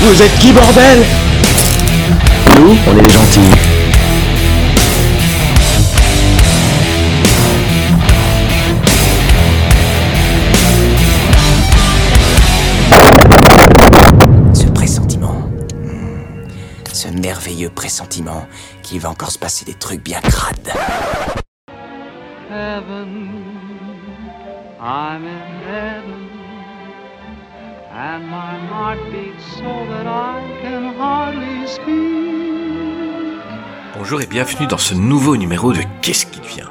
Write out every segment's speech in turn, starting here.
Vous êtes qui, bordel? Nous, on est les gentils. Ce pressentiment. Ce merveilleux pressentiment qu'il va encore se passer des trucs bien crades. heaven. I'm in heaven. And my heart beats so that I can hardly speak. Bonjour et bienvenue dans ce nouveau numéro de Qu'est-ce qui I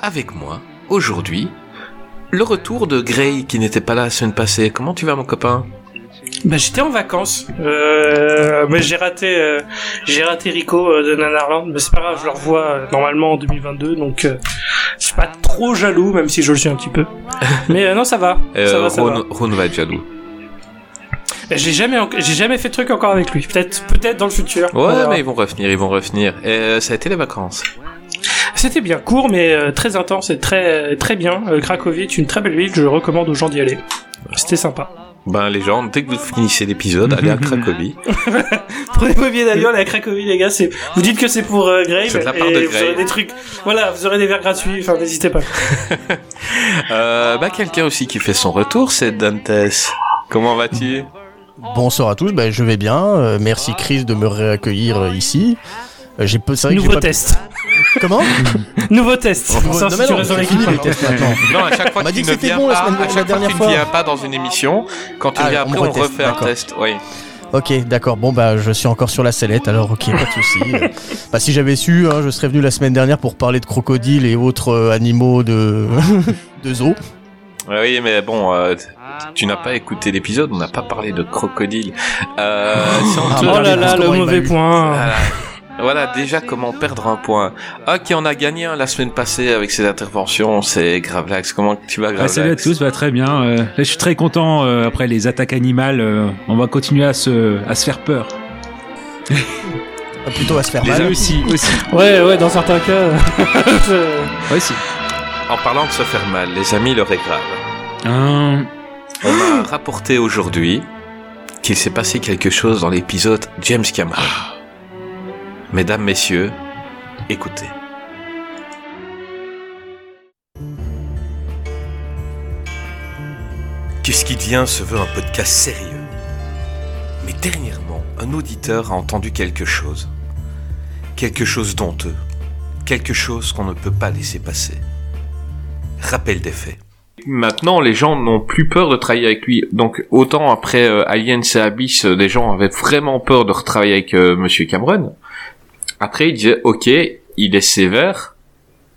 Avec moi, aujourd'hui, le retour de Gray qui n'était pas là la semaine passée. Comment tu vas mon copain? Bah j'étais en vacances, euh, mais j'ai raté, euh, j'ai raté Rico euh, de Nanarland, mais c'est pas grave, je le revois euh, normalement en 2022, donc je suis pas trop jaloux, même si je le suis un petit peu. Mais non, ça va, ça va, ça va. Ron, va être jaloux. J'ai jamais, j'ai jamais fait de truc encore avec lui. Peut-être, peut-être dans le futur. Ouais, mais ils vont revenir, ils vont revenir. Et, ça a été les vacances. C'était bien court, mais très intense et très, très bien. Cracovie est une très belle ville, je recommande aux gens d'y aller. C'était sympa. Ben les gens, dès que vous finissez l'épisode, allez à Cracovie. Prenez vos billets d'avion, allez à Cracovie, les gars. C'est, vous dites que c'est pour euh, Grave C'est de la part et de vous aurez des trucs. Voilà, vous aurez des verres gratuits. Enfin, n'hésitez pas. euh, bah quelqu'un aussi qui fait son retour, c'est Dantes. Comment vas-tu? Bonsoir à tous, bah, je vais bien. euh, merci Chris de me réaccueillir euh, ici. Euh, j'ai peu, c'est vrai que j'ai Nouveau pas- test. Comment Nouveau test. Non, Ça, mais non, fini, les maintenant. tests maintenant. Non, à chaque fois On m'a que dit tu que ne c'était viens bon la pas, semaine- à la chaque fois dernière tu fois. ne viens pas dans une émission, quand tu Ah, viens on après, on reteste, refait un d'accord. test. Oui. Ok, d'accord. Bon bah je suis encore sur la sellette, alors ok, pas de souci. Euh, bah si j'avais su, hein, je serais venu la semaine dernière pour parler de crocodiles et autres euh, animaux de de zoo. Ouais, oui, mais bon, euh, tu n'as pas écouté l'épisode, on n'a pas parlé de crocodile. Euh, si on Ah, te- Oh là là, le m'a mauvais eu. point. Voilà. Voilà, déjà comment perdre un point. Ah, qui en a gagné un la semaine passée avec ses interventions, c'est Gravelax. Comment tu vas, Ah, Gravelax salut à tous, bah, très bien. Euh, là, je suis très content euh, après les attaques animales. euh, on va continuer à se, à se faire peur. Euh, Plutôt à se faire Les mal. aussi, aussi. Ouais, ouais, dans certains cas. je- aussi. En parlant de se faire mal, les amis, l'heure est grave. Euh, On m'a rapporté aujourd'hui qu'il s'est passé quelque chose dans l'épisode James Cameron. Mesdames, messieurs, écoutez. Qu'est-ce qui devient se veut un podcast sérieux Mais dernièrement, un auditeur a entendu quelque chose. Quelque chose d'honteux. Quelque chose qu'on ne peut pas laisser passer. Rappel des faits. Maintenant, les gens n'ont plus peur de travailler avec lui. Donc, autant après euh, Aliens et Abyss, euh, des gens avaient vraiment peur de retravailler avec euh, Monsieur Cameron. Après, ils disaient, ok, il est sévère,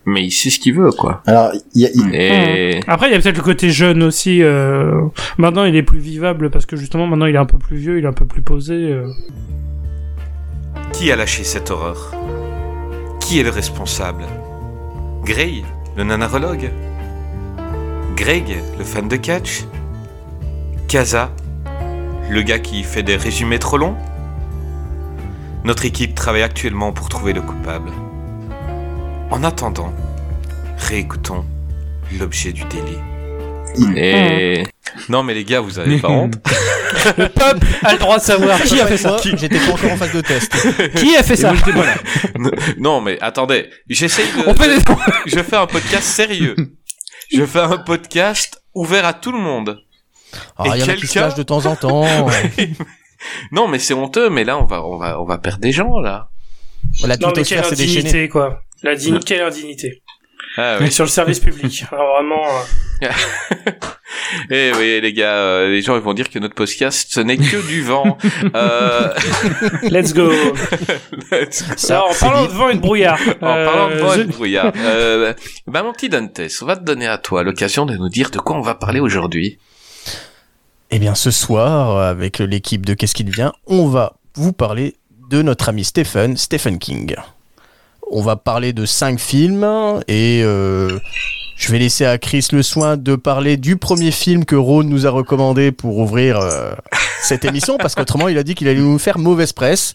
mais il sait ce qu'il veut, quoi. Alors, il y a, il- Et Après, il y a peut-être le côté jeune aussi. euh, Maintenant, il est plus vivable parce que justement, maintenant, il est un peu plus vieux, il est un peu plus posé. euh. qui a lâché cette horreur? Qui est le responsable? Gray, le nanarologue Greg, le fan de catch? Kaza, le gars qui fait des résumés trop longs? Notre équipe travaille actuellement pour trouver le coupable. En attendant, réécoutons l'objet du délit. Et... Non mais les gars, vous avez pas honte Le peuple a le droit de savoir qui a fait ça. J'étais pas encore en phase de test. Qui a fait ça Non mais attendez, j'essaye de... On fait des... Je fais un podcast sérieux. Je fais un podcast ouvert à tout le monde. Ah, Et il y en a qui se quelqu'un- de temps en temps. Non, mais c'est honteux, mais là, on va, on va, on va perdre des gens, là. La Non, mais quelle indignité, quoi. La dignité, quelle indignité. Ah, oui. Sur le service public. Alors vraiment... euh, Eh oui, les gars, euh, les gens ils vont dire que notre podcast, ce n'est que du vent. Euh, Let's go. let's- Alors, en parlant de vent et de brouillard. En parlant de vent et de brouillard, euh, bah mon petit Dantes, on va te donner à toi l'occasion de nous dire de quoi on va parler aujourd'hui. Eh bien, ce soir, avec l'équipe de Qu'est-ce qui devient, on va vous parler de notre ami Stephen, Stephen King. On va parler de cinq films et euh, je vais laisser à Chris le soin de parler du premier film que Rhône nous a recommandé pour ouvrir euh, cette émission parce qu'autrement il a dit qu'il allait nous faire mauvaise presse.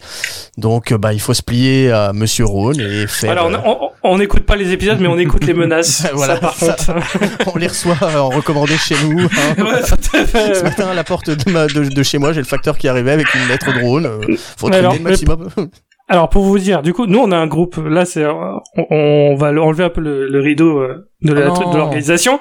Donc bah il faut se plier à Monsieur Rhône et faire. On- euh, on- on n'écoute pas les épisodes, mais on écoute les menaces. Voilà, ça, par ça. contre. on les reçoit euh, en recommandé chez nous. hein. Ouais, tout à fait. Ce matin, à la porte de, ma- de- de chez moi, j'ai le facteur qui arrivait avec une lettre drone. Euh, faut alors, le maximum. Alors pour vous dire, du coup, nous on a un groupe. Là, c'est on, on va enlever un peu le, le rideau euh, de Ah de l'organisation.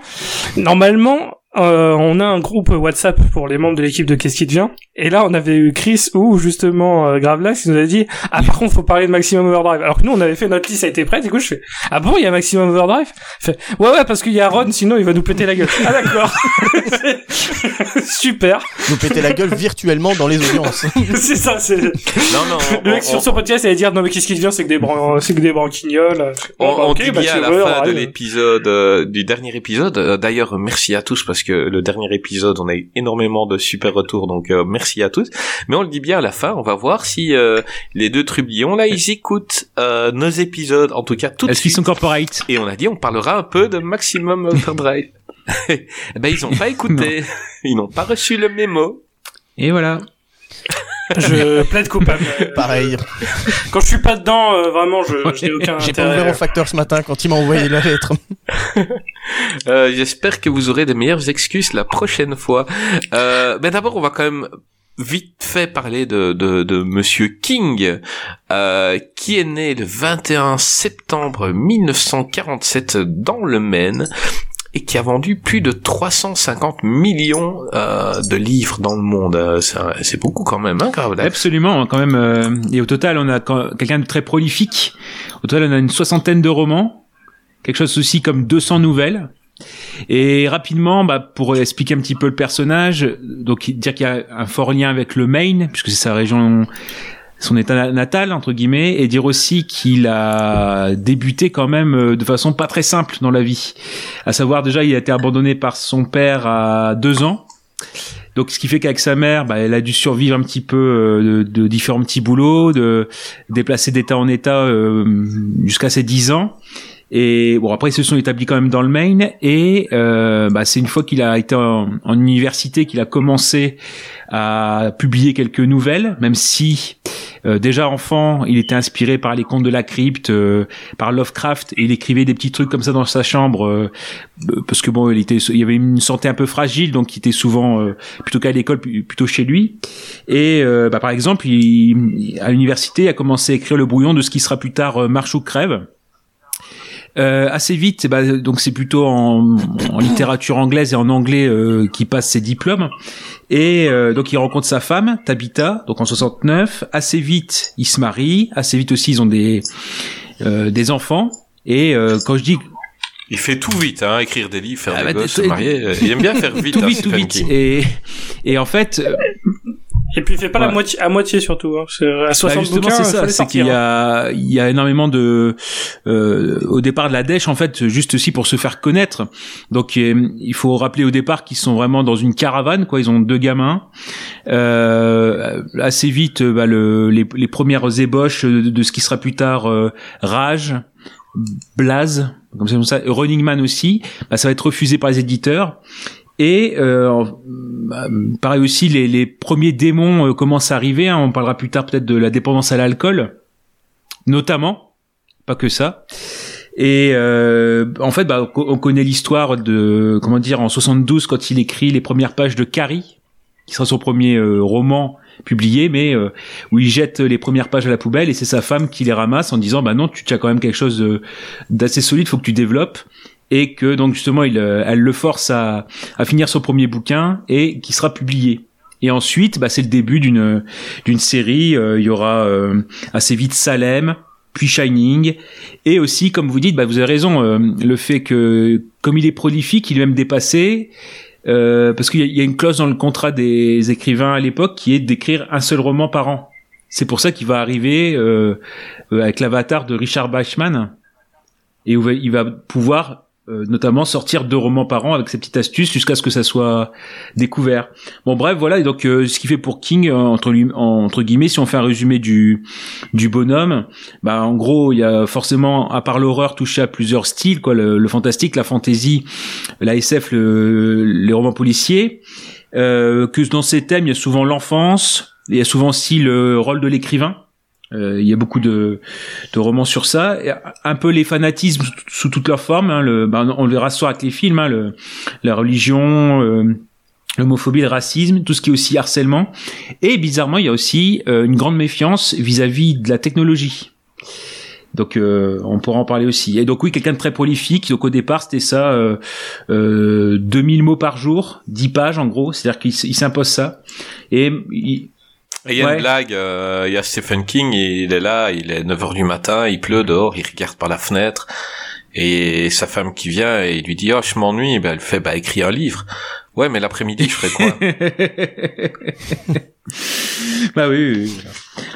Normalement, euh, on a un groupe WhatsApp pour les membres de l'équipe de Qu'est-ce qui devient. Et là, on avait eu Chris ou justement euh, Gravelax qui nous a dit ah par contre faut parler de Maximum Overdrive. Alors que nous on avait fait notre liste, ça a été prête. Du coup, je fais ah bon il y a Maximum Overdrive? Il fait ouais ouais parce qu'il y a Ron, sinon il va nous péter la gueule. Ah d'accord. Super. Nous péter la gueule virtuellement dans les audiences. c'est ça. C'est Non, non, le on, mec sur on- son podcast allait dire non mais qu'est-ce qui devient c'est que des bran c'est que des branquignoles. on- bah, on ok, dit bah, bien à la veux, fin de l'épisode, euh, du dernier épisode. Euh, D'ailleurs, merci à tous parce que le dernier épisode, on a eu énormément de super retours, donc euh, merci à tous. Mais on le dit bien à la fin, on va voir si euh, les deux trublions là, ils écoutent euh, nos épisodes, en tout cas tout Est-ce qu'ils sont corporate Et on a dit, on parlera un peu de Maximum Overdrive. Eh ben ils ont pas écouté, ils n'ont pas reçu le mémo. Et voilà. Je plaide coupable. Pareil. Quand je suis pas dedans, euh, vraiment, je, je n'ai aucun J'ai pas ouvert au facteur ce matin quand il m'a envoyé la lettre. Euh, J'espère que vous aurez de meilleures excuses la prochaine fois. Euh, mais d'abord, on va quand même vite fait parler de, de, de Monsieur King, euh, qui est né le 21 septembre 1947 dans le Maine et qui a vendu plus de 350 millions euh, de livres dans le monde. Euh, c'est beaucoup quand même, hein, Gravelax Absolument, quand même. euh, et au total, on a quelqu'un de très prolifique. Au total, on a une soixantaine de romans, quelque chose aussi comme 200 nouvelles. Et rapidement, bah, pour expliquer un petit peu le personnage, donc dire qu'il y a un fort lien avec le Maine, puisque c'est sa région, son état natal entre guillemets, et dire aussi qu'il a débuté quand même euh, de façon pas très simple dans la vie. À savoir déjà, il a été abandonné par son père à deux ans. Donc, ce qui fait qu'avec sa mère, bah, elle a dû survivre un petit peu euh, de, différents petits boulots, de déplacer d'état en état euh, jusqu'à ses 10 ans. Et bon, après, ils se sont établis quand même dans le Maine. Et euh, bah, c'est une fois qu'il a été en université qu'il a commencé à publier quelques nouvelles, même si euh, déjà enfant, il était inspiré par les contes de la crypte, euh, par Lovecraft, et il écrivait des petits trucs comme ça dans sa chambre, euh, parce que bon, il était, il avait une santé un peu fragile, donc il était souvent euh, plutôt qu'à l'école, plutôt chez lui. Et euh, bah, par exemple, il, à l'université, il a commencé à écrire le brouillon de ce qui sera plus tard Marche ou crève. Euh, assez vite, bah, donc c'est plutôt en, en littérature anglaise et en anglais euh, qu'il passe ses diplômes. Et euh, donc il rencontre sa femme, Tabitha, donc en 69. Assez vite, ils se marient. Assez vite aussi, ils ont des euh, des enfants. Et euh, quand je dis Il fait tout vite, hein, écrire des livres, faire Ah des bah, gosses, se marier. euh, Il aime bien faire vite. tout hein, vite, tout vite, et et en fait, Et puis il fait pas la moitié, à moitié surtout. Hein. C'est- À Bah, 60 justement, bouquins, c'est ça, c'est qu'il y hein. a, il y a énormément de, euh, au départ de la dèche, en fait, juste aussi pour se faire connaître. Donc, euh, il faut rappeler au départ qu'ils sont vraiment dans une caravane, quoi. Ils ont deux gamins. Euh, assez vite, euh, bah, le, les, les premières ébauches de, de ce qui sera plus tard euh, Rage, Blaze, comme ça, comme ça, Running Man aussi, bah, ça va être refusé par les éditeurs. Et euh, bah, pareil aussi, les, premiers démons euh, commencent à arriver. hein. on parlera plus tard peut-être de la dépendance à l'alcool, notamment, pas que ça. Et euh, en fait, bah, on on connaît l'histoire de comment dire en 72 quand il écrit les premières pages de Carrie, qui sera son premier euh, roman publié, mais euh, où il jette les premières pages à la poubelle et c'est sa femme qui les ramasse en disant bah non, tu as quand même quelque chose d'assez solide, faut que tu développes et que donc justement il, euh, elle le force à, à finir son premier bouquin et qui sera publié. Et ensuite, bah, c'est le début d'une d'une série. euh, il y aura euh, assez vite Salem, puis Shining, et aussi, comme vous dites, bah, vous avez raison, euh, le fait que comme il est prolifique, il est même dépassé. euh, parce qu'il y, a- une clause dans le contrat des écrivains à l'époque qui est d'écrire un seul roman par an. C'est pour ça qu'il va arriver euh, avec l'avatar de Richard Bachman et il va pouvoir euh, notamment sortir deux romans par an avec ses petites astuces jusqu'à ce que ça soit découvert. Bon bref voilà et donc euh, ce qui fait pour King euh, entre entre guillemets si on fait un résumé du du bonhomme, bah en gros il y a forcément à part l'horreur touché à plusieurs styles quoi le, le fantastique, la fantasy, la SF, le, les romans policiers. Euh, que dans ces thèmes il y a souvent l'enfance, il y a souvent aussi le rôle de l'écrivain. Euh, il y a beaucoup de, de romans sur ça, un peu les fanatismes sous, toutes leurs formes. Hein, le, ben, on le verra soir avec les films, hein, le, la religion, euh, l'homophobie, le racisme, tout ce qui est aussi harcèlement. Et bizarrement, il y a aussi euh, une grande méfiance vis-à-vis de la technologie. Donc euh, on pourra en parler aussi. Et donc oui, quelqu'un de très prolifique. Donc au départ, c'était ça, euh, euh, 2000 mots par jour, 10 pages en gros. C'est-à-dire qu'il s'impose ça. Et Et il y a Ouais. une blague, euh, il y a Stephen King, il est là, il est 9h du matin, il pleut dehors, il regarde par la fenêtre, et sa femme qui vient et il lui dit, oh, je m'ennuie, ben, elle fait, bah, écris un livre. Ouais, mais l'après-midi, je ferai quoi? bah oui, oui, oui.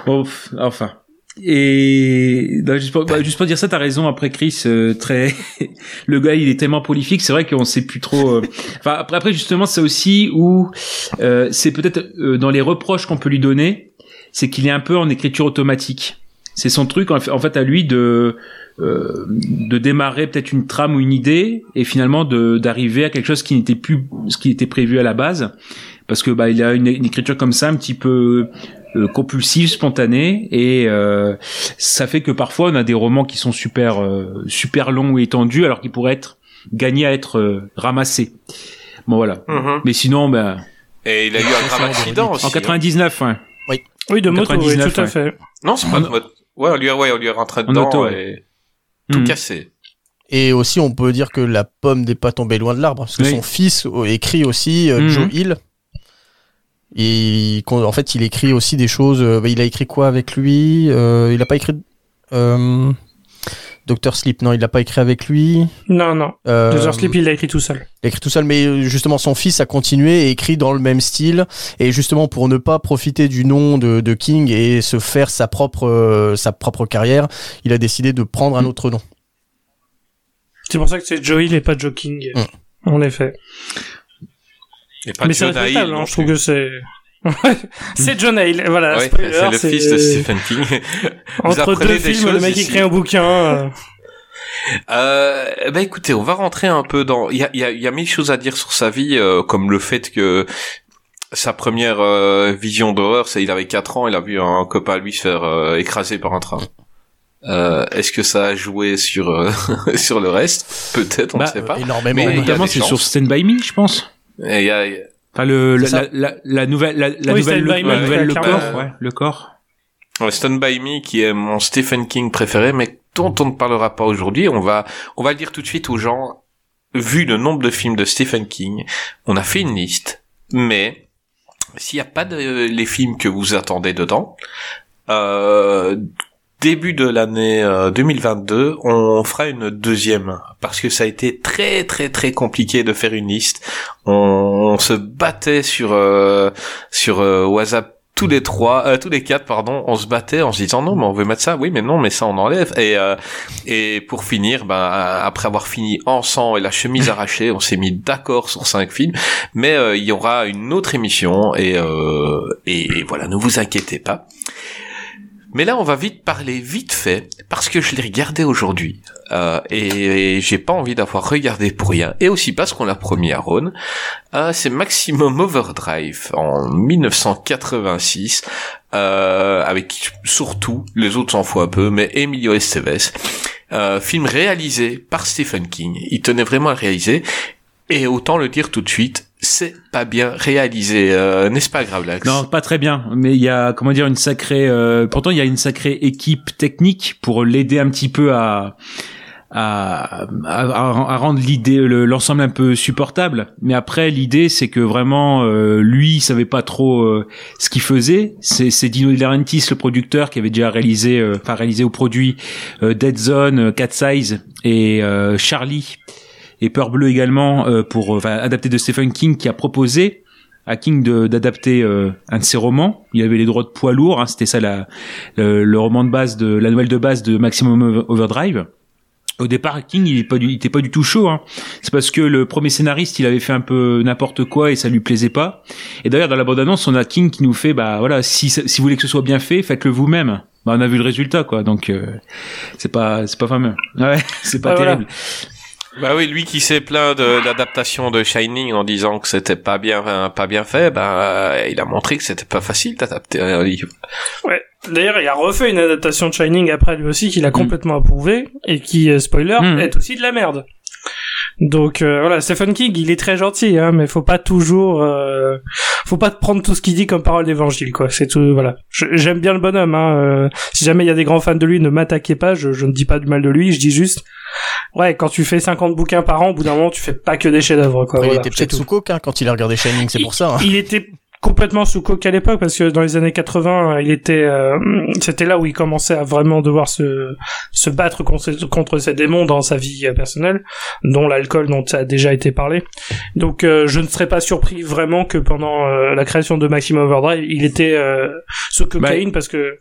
Bon, enfin. Et non, juste, pour, bah, juste pour dire ça, t'as raison. Après Chris, euh, très, le gars, il est tellement prolifique. C'est vrai qu'on sait plus trop. euh, Enfin, après, après, justement, c'est aussi où euh, c'est peut-être euh, dans les reproches qu'on peut lui donner, c'est qu'il est un peu en écriture automatique. C'est son truc, en fait, à lui de euh, de démarrer peut-être une trame ou une idée et finalement d'arriver à quelque chose qui n'était plus ce qui était prévu à la base parce que bah il a une écriture comme ça un petit peu euh, compulsive, spontanée et euh, ça fait que parfois on a des romans qui sont super euh, super longs ou étendus alors qu'ils pourraient être gagnés à être euh, ramassés. Bon voilà. Mhm. Mais sinon ben Et il a eu un grave accident aussi. en hein. 99 ouais. Oui, de moto, oui, 99, tout à ouais. fait. Non, c'est pas de mode. Ouais, on lui a, ouais, on lui a rentré En dedans auto, ouais. et tout cassé. Et aussi, on peut dire que la pomme n'est pas tombée loin de l'arbre, parce que Oui. son fils écrit aussi, euh, Mhm. Joe Hill. Et en fait, il écrit aussi des choses. euh, bah, il a écrit quoi avec lui Euh, Il a pas écrit. Euh, Doctor Sleep, non, il l'a pas écrit avec lui. Non, non. Euh, Dr. Sleep, il l'a écrit tout seul. il a écrit tout seul, mais euh, justement son fils a continué et écrit dans le même style. Et justement pour ne pas profiter du nom de, de King et se faire sa propre euh, sa propre carrière, il a décidé de prendre un autre nom. C'est pour ça que c'est Joe Hill et pas Joe King. Mm. En effet. Et pas Mais c'est respectable, hein, je trouve que c'est... c'est John Hill, voilà. Ouais, c'est le fils de Stephen King. Entre deux films, le mec ici. écrit un bouquin. euh, Euh, bah écoutez, on va rentrer un peu dans. Il y a, il y, a, il y a mille choses à dire sur sa vie, euh, comme le fait que sa première euh, vision d'horreur, c'est il avait 4 ans, il a vu un copain à lui se faire euh, écraser par un train. Euh, Est-ce que ça a joué sur euh, sur le reste? Peut-être, on ne Bah, sait pas. Énormément. Mais il y a notamment des c'est sur Stand by Me, je pense. Et y a- il y a- Enfin le la, C'est ça. la, la, la nouvelle la, la Oui, nouvelle le, Me, nouvelle corps, ouais, le corps. Ouais, Stand By Me, qui est mon Stephen King préféré, mais dont on ne parlera pas aujourd'hui. On va, on va le dire tout de suite aux gens. Vu le nombre de films de Stephen King, on a fait une liste, mais s'il n'y a pas de les films que vous attendez dedans, euh, début de l'année euh, 2022, on fera une deuxième parce que ça a été très très très compliqué de faire une liste. On, se battait sur euh, sur euh, WhatsApp tous les trois, euh, tous les quatre, pardon, on se battait en se disant non, mais on veut mettre ça, oui, mais non, mais ça on enlève. Et euh, et pour finir, ben euh, après avoir fini en sang et la chemise arrachée, on s'est mis d'accord sur cinq films. Mais euh, il y aura une autre émission et euh, et voilà, ne vous inquiétez pas. Mais là, on va vite parler vite fait parce que je l'ai regardé aujourd'hui euh, et, j'ai pas envie d'avoir regardé pour rien. Et aussi parce qu'on l'a promis à Ron. Euh, c'est Maximum Overdrive en 1986 euh, avec surtout les autres s'en foutent un peu, mais Emilio Estevez. Euh, film réalisé par Stephen King. Il tenait vraiment à le réaliser. Et autant le dire tout de suite, c'est pas bien réalisé, euh, n'est-ce pas, Gravelax? Non, pas très bien, mais il y a comment dire une sacrée. euh, pourtant, il y a une sacrée équipe technique pour l'aider un petit peu à à, à, rendre l'idée le- l'ensemble un peu supportable. Mais après, l'idée c'est que vraiment euh, lui, il savait pas trop euh, ce qu'il faisait. C'est c'est Dino De Laurentiis, le producteur, qui avait déjà réalisé, euh, enfin réalisé au produit euh, Dead Zone, Cat Size et Charlie et Peur Bleue également euh, pour enfin, adapté de Stephen King qui a proposé à King d'adapter euh, un de ses romans. Il avait les droits de poids lourds, hein, c'était ça la, le, le roman de base de la nouvelle de base de Maximum Over- Overdrive. Au départ, King, il est pas pas du tout chaud. Hein. C'est parce que le premier scénariste, il avait fait un peu n'importe quoi et ça lui plaisait pas. Et d'ailleurs, dans la bande-annonce, on a King qui nous fait, bah voilà, si si vous voulez que ce soit bien fait, faites-le vous-même. Bah, on a vu le résultat, quoi. Donc euh, c'est pas c'est pas fameux. Ouais, c'est pas Bah, voilà. Bah oui, lui qui s'est plaint de l'adaptation de Shining en disant que c'était pas bien, euh, pas bien fait, bah euh, il a montré que c'était pas facile d'adapter un livre. Ouais. D'ailleurs, il a refait une adaptation de Shining après lui aussi qu'il a complètement approuvé et qui, euh, spoiler, Mm. est aussi de la merde. Donc euh, voilà, Stephen King, il est très gentil, hein, mais faut pas toujours, euh, faut pas prendre tout ce qu'il dit comme parole d'évangile, quoi. C'est tout, voilà. J'aime bien le bonhomme. Hein, euh, si jamais il y a des grands fans de lui, ne m'attaquez pas. Je, je ne dis pas du mal de lui. Je dis juste, ouais, quand tu fais 50 bouquins par an, au bout d'un moment, tu fais pas que des chefs-d'œuvre, quoi. Voilà, il était peut-être sous coke hein, quand il a regardé Shining, c'est pour ça. hein. Il était complètement sous coke à l'époque parce que dans les années 80, il était, euh, c'était là où il commençait à vraiment devoir se se battre contre, contre ses démons dans sa vie personnelle, dont l'alcool dont ça a déjà été parlé. Donc, euh, je ne serais pas surpris vraiment que pendant euh, la création de Maximum Overdrive, il était euh, sous cocaïne parce que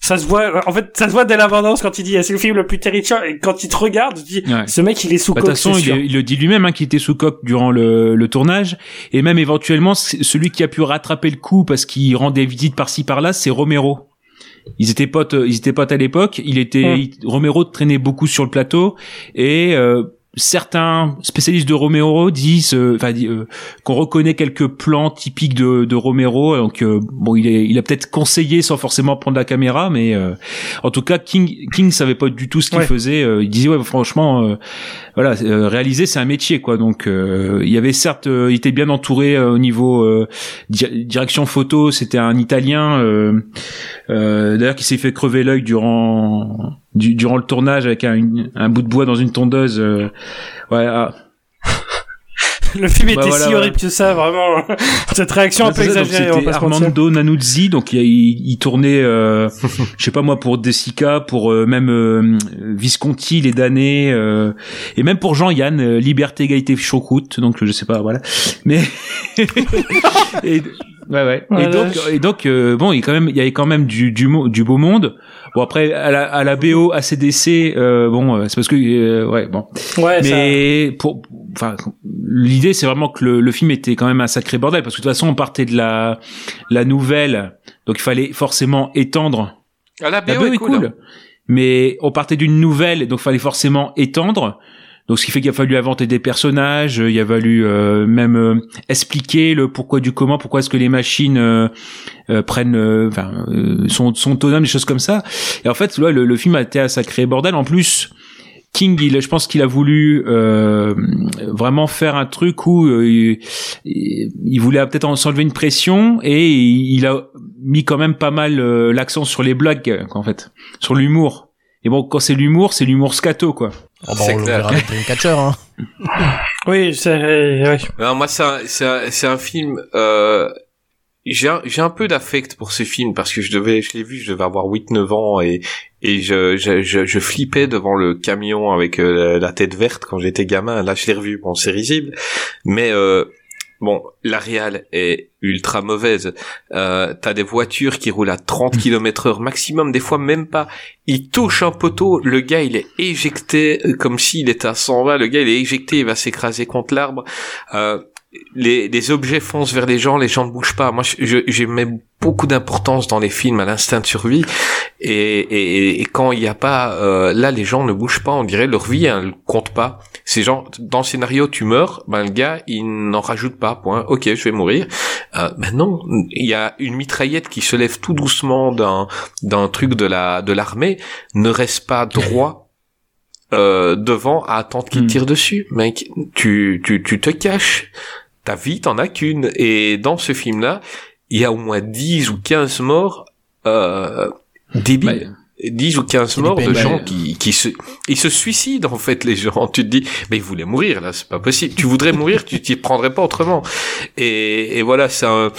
ça se voit, en fait, ça se voit dès l'abondance quand il dit, c'est le film le plus terrifiant, et quand il te regarde, tu dis, Ouais. ce mec, il est sous Bah, de toute façon, il, le dit lui-même hein, qu'il était sous coque durant le, le tournage, et même éventuellement celui qui a pu rattraper le coup parce qu'il rend des visites par-ci par-là, c'est Romero. Ils étaient potes, ils étaient potes à l'époque. Il était il- Romero traînait beaucoup sur le plateau et euh, certains spécialistes de Romero disent, euh, enfin, euh, qu'on reconnaît quelques plans typiques de, de Romero. Donc euh, bon, il, est, il a peut-être conseillé sans forcément prendre la caméra, mais euh, en tout cas, King King savait pas du tout ce qu'il Ouais. faisait. Euh, il disait ouais, franchement, euh, voilà, réaliser c'est un métier quoi. Donc euh, il y avait certes, euh, il était bien entouré au niveau euh, di- direction photo. C'était un Italien euh, euh, d'ailleurs qui s'est fait crever l'œil durant du- durant le tournage avec un, une- un bout de bois dans une tondeuse. euh, ouais. ah. Le film Bah était voilà, si ouais. horrible que ça, vraiment. Cette réaction un peu exagérée, C'était. Armando Nanuzzi, donc il, il, il tournait, euh, je sais pas moi, pour Desica, pour euh, même euh, Visconti, les damnés, euh, et même pour Jean-Yann, euh, Liberté, Égalité, Choucroute, donc je sais pas, voilà. Mais et, ouais, ouais. Et donc, vache. et donc, euh, bon, il y a quand même, il y avait quand même du du, du beau monde. Bon après, à la, à la BO, ACDC, euh, bon, euh, c'est parce que, euh, ouais, bon. Ouais, ça- Mais pour, enfin, l'idée c'est vraiment que le, le film était quand même un sacré bordel parce que de toute façon on partait de la la nouvelle, donc il fallait forcément étendre. Ah, la La BO BO est cool, hein. mais on partait d'une nouvelle, donc il fallait forcément étendre. Donc ce qui fait qu'il a fallu inventer des personnages, il a fallu euh, même euh, expliquer le pourquoi du comment, pourquoi est-ce que les machines euh, euh, prennent, euh, enfin, euh, sont, sont autonomes, des choses comme ça. Et en fait, ouais, le, le film a été un sacré bordel. En plus, King, il, je pense qu'il a voulu euh, vraiment faire un truc où euh, il, il voulait peut-être en- s'enlever une pression et il, a mis quand même pas mal euh, l'accent sur les blagues, euh, en fait, sur l'humour. Et bon, quand c'est l'humour, c'est l'humour scato, quoi. Oh, bah, C'est clair. Dreamcatcher. Hein. Oui, c'est, ouais. Non, moi, c'est un, c'est un, c'est un film. Euh, j'ai un, j'ai un peu d'affect pour ce film parce que je devais, je l'ai vu, je devais avoir 8-9 ans et et je, je, je, je flippais devant le camion avec euh, la tête verte quand j'étais gamin. Là, je l'ai revu, bon, c'est risible, mais euh, bon, la réal est ultra mauvaise. Euh, T'as des voitures qui roulent à 30 km heure maximum, des fois même pas. Il touche un poteau, le gars il est éjecté euh, comme s'il était à 120. Le gars il est éjecté, il va s'écraser contre l'arbre. Euh, les, les objets foncent vers les gens, les gens ne bougent pas. Moi, je, je, mets beaucoup d'importance dans les films à l'instinct de survie. Et, et, et quand il n'y a pas, euh, là, les gens ne bougent pas. On dirait leur vie, elle compte pas. Ces gens, dans le scénario, tu meurs, ben le gars, il n'en rajoute pas. Point. Ok, je vais mourir. Euh, ben non, il y a une mitraillette qui se lève tout doucement d'un d'un truc de la de l'armée, ne reste pas droit. Euh, devant à attendre qu'il Hmm. tire dessus, mec. Tu, tu, tu te caches. Ta vie, t'en as qu'une. Et dans ce film-là, il y a au moins 10 ou 15 morts, euh, débiles. 10 ou 15 C'est morts de gens qui, qui se, ils se suicident, en fait, les gens. Tu te dis, mais ils voulaient mourir, là, c'est pas possible. Tu voudrais mourir, tu t'y prendrais pas autrement. Et, et voilà, c'est un,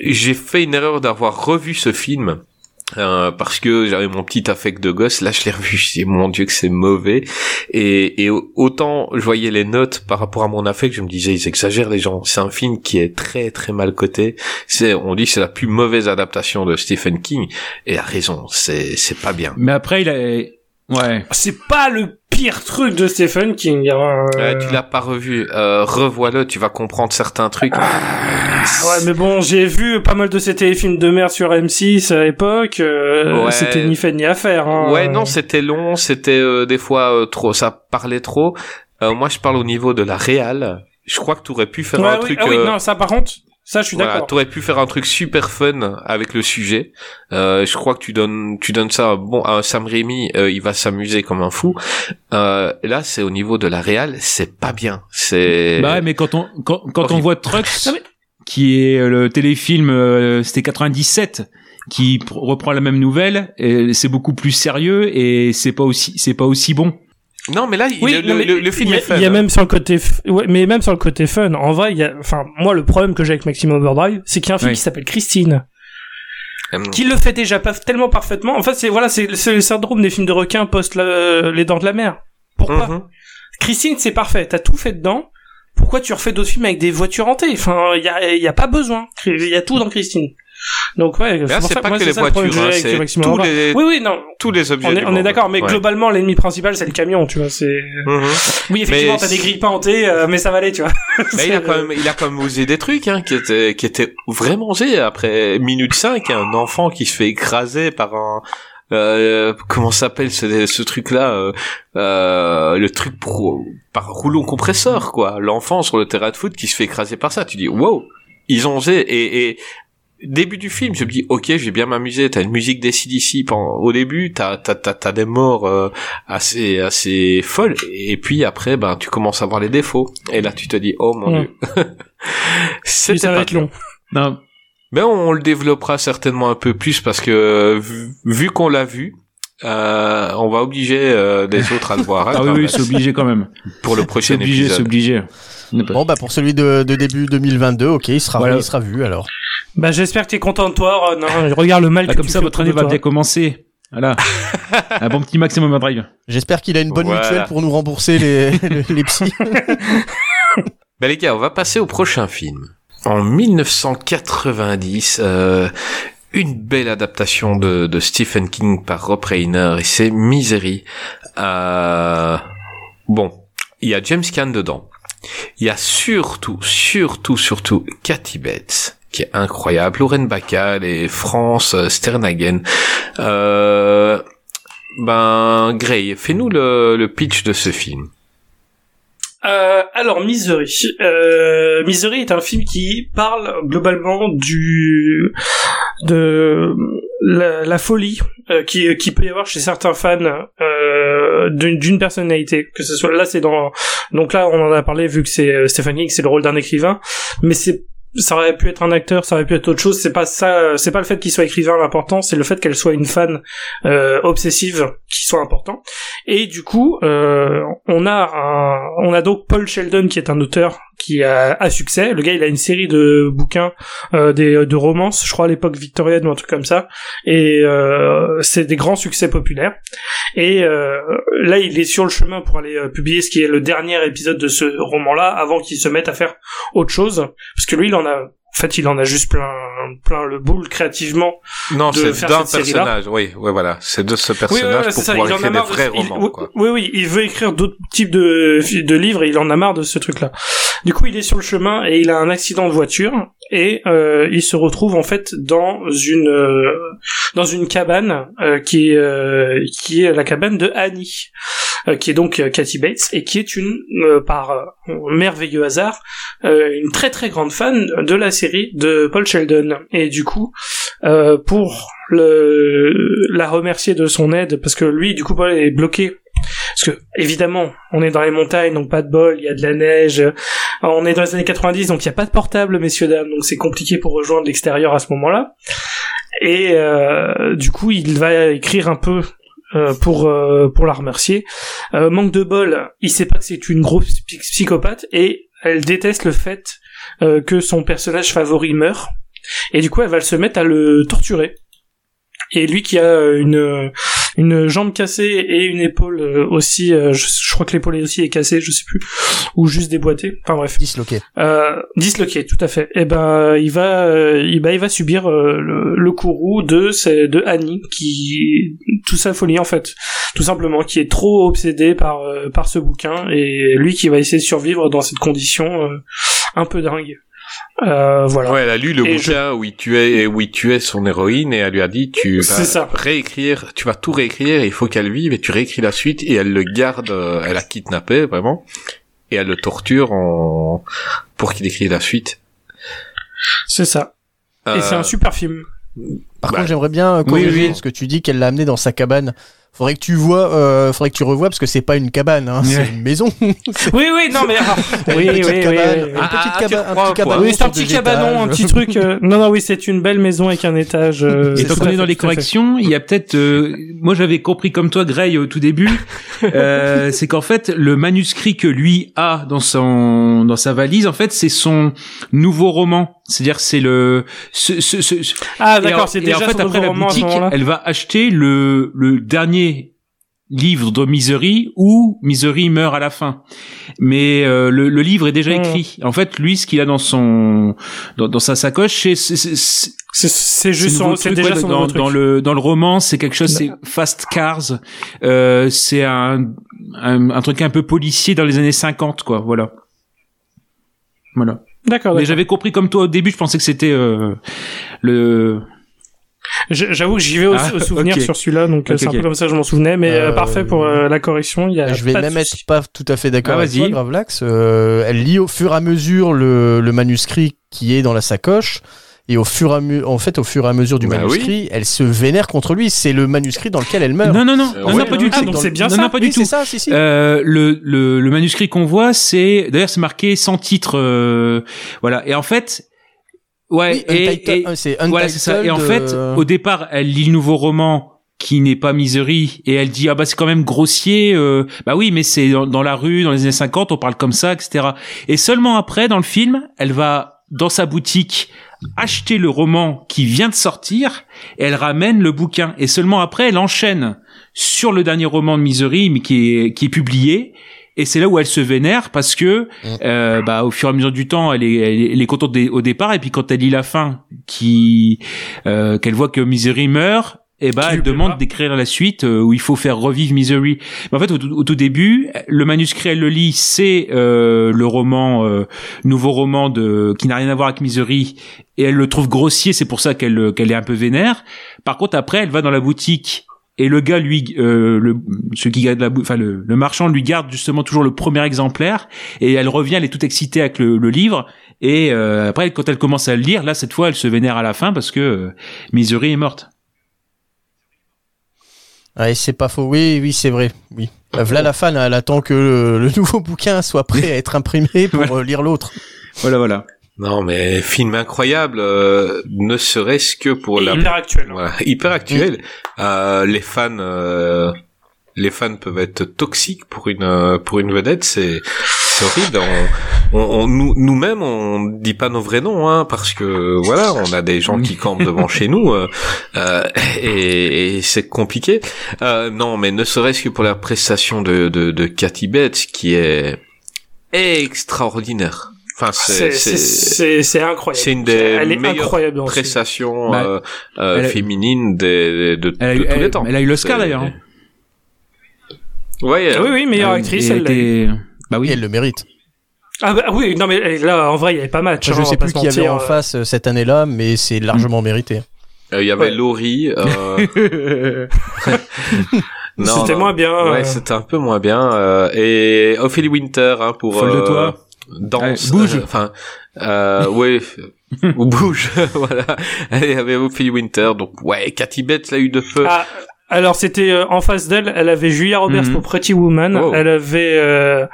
j'ai fait une erreur d'avoir revu ce film Euh, parce que j'avais mon petit affect de gosse, là je l'ai revu, je dis mon dieu que c'est mauvais, et, et autant je voyais les notes par rapport à mon affect, je me disais ils exagèrent les gens, c'est un film qui est très très mal coté, c'est, on dit c'est la plus mauvaise adaptation de Stephen King, et a raison, c'est, c'est pas bien. Mais après, il a, ouais. C'est pas le pire truc de Stephen King. Euh, tu l'as pas revu, euh, revois-le, tu vas comprendre certains trucs. Ah ouais, mais bon, j'ai vu pas mal de ces téléfilms de merde sur M6 à l'époque. euh, Ouais. C'était ni fait ni à faire. Hein. Ouais, non, c'était long, c'était euh, des fois euh, trop, ça parlait trop. Euh, moi, je parle au niveau de la réal. Je crois que tu aurais pu faire Ouais, un oui, truc. ah oui, euh, non, ça par contre, ça je suis voilà, d'accord. t'aurais pu faire un truc super fun avec le sujet. Euh, je crois que tu donnes, tu donnes ça bon à Sam Raimi, euh, il va s'amuser comme un fou. Euh, là, c'est au niveau de la réal, c'est pas bien. C'est Bah ouais, mais quand on quand, quand on voit Trucks, Non, mais- qui est euh, le téléfilm, euh, c'était 97, qui pr- reprend la même nouvelle, c'est beaucoup plus sérieux et c'est pas aussi c'est pas aussi bon. Non, mais là, Oui, le, non, mais le- le film il y a, est fun. il y a hein. même sur le côté, f- ouais, mais même sur le côté fun. En vrai, il y a, enfin, moi, le problème que j'ai avec Maximum Overdrive, c'est qu'il y a un film Oui. qui s'appelle Christine, Hum, qui le fait déjà pas tellement parfaitement. En fait, c'est voilà, c'est le syndrome des films de requins post la- les dents de la mer. Pourquoi mhm. Christine, c'est parfait. T'as tout fait dedans. Pourquoi tu refais d'autres films avec des voitures hantées? Enfin, il y a, y a pas besoin. Il y a tout dans Christine. Donc ouais, Là, c'est pour ça pas que les le voitures, que hein, c'est tous les Oui, oui, non. tous les objets. On est, on est d'accord, mais Ouais. globalement, l'ennemi principal, c'est le camion, tu vois. C'est Mhm. oui, effectivement, t'as des grilles euh, mais ça va aller, tu vois. Mais il a quand même, il a quand même osé des trucs, hein, qui étaient, qui étaient vraiment osés. Après minute 5, un enfant qui se fait écraser par un, euh, comment s'appelle ce, ce truc-là, euh, euh, le truc pour, par rouleau compresseur, quoi. L'enfant sur le terrain de foot qui se fait écraser par ça. Tu dis, wow, ils ont osé. Et, et début du film, je me dis, ok, je vais bien m'amuser. T'as une musique des CDC au début, t'as, t'as, t'as, t'as des morts euh, assez, assez folles. Et puis après, ben, tu commences à voir les défauts. Et là, tu te dis, oh mon dieu. C'était ça va être long. Non, Mais on le développera certainement un peu plus parce que vu, vu qu'on l'a vu, euh, on va obliger euh, les autres à le voir hein, ah oui, quand oui même, c'est obligé quand même. pour le C'est prochain obligé, c'est épisode. obligé. Ne pas- Bon, bah pour celui de, de début 2022, ok, il sera, Voilà. il sera vu alors. Bah, j'espère que t'es content de toi, Ron. hein. Regarde le mal Bah, que comme tu ça, fais votre année va bien commencer. Voilà. Un bon petit maximum drive. J'espère qu'il a une bonne Voilà. mutuelle pour nous rembourser les, les, les psys. Ben les gars, on va passer au prochain film. En 1990, euh, une belle adaptation de, de Stephen King par Rob Reiner et c'est Misery. Euh, bon, il y a James Caan dedans. Il y a surtout, surtout, surtout Cathy Bates qui est incroyable, Lauren Bacall et France Sternhagen. Euh, ben, Gray, fais-nous le, le pitch de ce film. Euh, alors Misery. Euh, Misery est un film qui parle globalement du de la, la folie euh, qui qui peut y avoir chez certains fans euh, d'une personnalité. Que ce soit là, c'est dans donc là on en a parlé vu que c'est euh, Stephen King, c'est le rôle d'un écrivain, mais c'est ça aurait pu être un acteur, ça aurait pu être autre chose. C'est pas ça, c'est pas le fait qu'il soit écrivain l'important, c'est le fait qu'elle soit une fan euh, obsessive qui soit important. Et du coup, euh, on a un, on a donc Paul Sheldon qui est un auteur qui a, a succès. Le gars, il a une série de bouquins, euh, des, de romances, je crois à l'époque victorienne ou un truc comme ça. Et euh, c'est des grands succès populaires. Et euh, là, il est sur le chemin pour aller euh, publier ce qui est le dernier épisode de ce roman-là, avant qu'il se mette à faire autre chose, parce que lui, il en a, en fait, il en a juste plein, plein le boule créativement Non, de c'est d'un personnage, oui, ouais, voilà. C'est de ce Oui, personnage ouais, ouais, pour pouvoir écrire des de- vrais il- romans, oui, quoi. Oui, oui, il veut écrire d'autres types de, de livres et il en a marre de ce truc-là. Du coup, il est sur le chemin et il a un accident de voiture et euh, il se retrouve en fait dans une euh, dans une cabane euh, qui est qui est la cabane de Annie, qui est donc Kathy Bates et qui est une par merveilleux hasard une très très grande fan de la série de Paul Sheldon. Et du coup pour le, la remercier de son aide parce que lui du coup Paul est bloqué parce que évidemment on est dans les montagnes donc pas de bol il y a de la neige. On est dans les années 90 donc il y a pas de portable messieurs dames donc c'est compliqué pour rejoindre l'extérieur à ce moment-là. Et euh, du coup il va écrire un peu euh, pour euh, pour la remercier. Manque de bol il sait pas que c'est une grosse psy- psychopathe et elle déteste le fait que son personnage favori meurt et du coup elle va se mettre à le torturer. Et lui qui a une une jambe cassée et une épaule euh, aussi, euh, je, je crois que l'épaule aussi est cassée, je sais plus, ou juste déboîtée. Enfin bref. Disloqué. Euh, disloqué, tout à fait. Et ben, il va, euh, il, bah, il va subir le, le courroux de de Annie, qui tout sa folie en fait, tout simplement, qui est trop obsédé par par ce bouquin et lui qui va essayer de survivre dans cette condition euh, un peu dingue. Euh, voilà. Ouais, elle a lu le Et bouquin où il tuait, où il tuait son héroïne et elle lui a dit tu vas ça. réécrire, tu vas tout réécrire, il faut qu'elle vive et tu réécris la suite et elle le garde, euh, elle a kidnappé vraiment et elle le torture en pour qu'il écrive la suite. C'est ça. Et Euh, c'est un super film. Par Bah, contre, j'aimerais bien euh, oui, corriger oui. ce que tu dis qu'elle l'a amené dans sa cabane. Faudrait que tu vois, euh, faudrait que tu revois parce que c'est pas une cabane, hein, c'est une maison. Oui, oui, non mais oui, une oui, petite oui, cabane, oui. une Ah, petite ah, un petit cabanon. Oui, c'est un petit cabanon, un petit truc. euh, Non, non, oui, c'est une belle maison avec un étage. euh, Et qu'on à est dans les corrections, il y a peut-être, euh, moi j'avais compris comme toi, Gray, au tout début, euh, c'est qu'en fait le manuscrit que lui a dans son dans sa valise, en fait, c'est son nouveau roman. C'est-à-dire c'est le ce, ce, ce- ce- Ah, d'accord, c'est déjà en fait après la boutique, elle va acheter le le dernier livre de Misery où Misery meurt à la fin. Mais euh, le, le livre est déjà Hmm. écrit. En fait, lui, ce qu'il a dans son dans, dans sa sacoche, c'est c'est- c'est- c'est- C'est- C'est c'est juste son, truc, déjà ouais, son dans, truc. dans le dans le roman, c'est quelque chose, c'est Fast Cars. Euh, c'est un, un un truc un peu policier dans les années 50, quoi. Voilà. Voilà. D'accord, Mais j'avais compris comme toi au début, je pensais que c'était euh, le. J'avoue que j'y vais au, Ah, au souvenir sur celui-là, donc euh, c'est un peu comme ça que je m'en souvenais, mais euh, Euh, parfait pour euh, la correction. Il y a Je vais pas même être pas tout à fait d'accord Ah, avec vas-y. toi, Gravelax. Euh, elle lit au fur et à mesure le, le manuscrit qui est dans la sacoche. Et au fur et à mesure, en fait, au fur et à mesure du Bah manuscrit, elle se vénère contre lui. C'est le manuscrit dans lequel elle meurt. Non, non, non, Euh, non, ouais, non, pas du ah, tout. donc c'est bien non, ça. non, pas Oui, du c'est tout. ça, si, si. Euh, le, le, le manuscrit qu'on voit, c'est d'ailleurs c'est marqué sans titre, euh, voilà. Et en fait, ouais, Oui, et, Untitled- et- c'est voilà, c'est ça. Et en fait, euh, au départ, elle lit le nouveau roman qui n'est pas Misery et elle dit ah bah c'est quand même grossier. euh, bah oui, mais c'est dans, dans la rue dans les années 50, on parle comme ça, etc. Et seulement après, dans le film, elle va dans sa boutique acheter le roman qui vient de sortir et elle ramène le bouquin et seulement après elle enchaîne sur le dernier roman de Misery mais qui est qui est publié. Et c'est là où elle se vénère parce que euh, bah au fur et à mesure du temps elle est elle est, contente au départ. Et puis quand elle lit la fin qui euh, qu'elle voit que Misery meurt et Qui lui elle demande d'écrire la suite euh, où il faut faire revivre Misery. Mais en fait au, tout- au tout début le manuscrit elle le lit c'est euh, le roman euh, nouveau roman de qui n'a rien à voir avec Misery et elle le trouve grossier c'est pour ça qu'elle qu'elle est un peu vénère. Par contre après elle va dans la boutique et le gars lui euh, le celui qui garde la enfin le, le marchand lui garde justement toujours le premier exemplaire et elle revient elle est toute excitée avec le, le livre et euh, après quand elle commence à le lire là cette fois elle se vénère à la fin parce que euh, Misery est morte. Ouais, c'est pas faux. Oui, oui, c'est vrai. Oui. Euh, V'là la fan, elle attend que le, le nouveau bouquin soit prêt à être imprimé pour euh, lire l'autre. Voilà voilà. Non, mais film incroyable, euh, ne serait-ce que pour la Hyper actuel. Voilà, hyper actuel. Euh, les fans, euh, les fans peuvent être toxiques pour une euh, pour une vedette. C'est c'est horrible. On, on, on- nous nous-mêmes on dit pas nos vrais noms, hein, parce que voilà, on a des gens qui campent devant chez nous euh, euh, et, et c'est compliqué. Euh, non, mais ne serait-ce que pour la prestation de de, de Cathy Bates qui est extraordinaire. Enfin, C'est c'est incroyable. c'est une des Elle est meilleures incroyable dans ce film. prestations Bah, euh, euh, féminines de, Elle a de eu- tous les elle- temps. elle a eu l'Oscar, d'ailleurs, hein. Ouais, Ah oui, oui, meilleure Euh, actrice, et elle était- Bah Et oui. elle le mérite. Ah bah oui, non mais là, en vrai, il y avait pas match. je hein, sais plus qui y avait en euh. face euh, cette année-là, mais c'est largement mérité. Euh, Il y avait Ouais. Laurie. Euh... non, C'était non. moins bien. Ouais, euh. c'était un peu moins bien. euh, et Ophélie Winter hein, pour Folle de euh, toi. danse. Allez, bouge. euh, Enfin, euh, ouais, ou bouge. voilà. Il y avait Ophélie Winter. Donc ouais, Cathy Bates l'a eu de feu. Ah, alors c'était euh, en face d'elle, elle avait Julia Roberts Mhm. pour Pretty Woman, Oh. elle avait euh,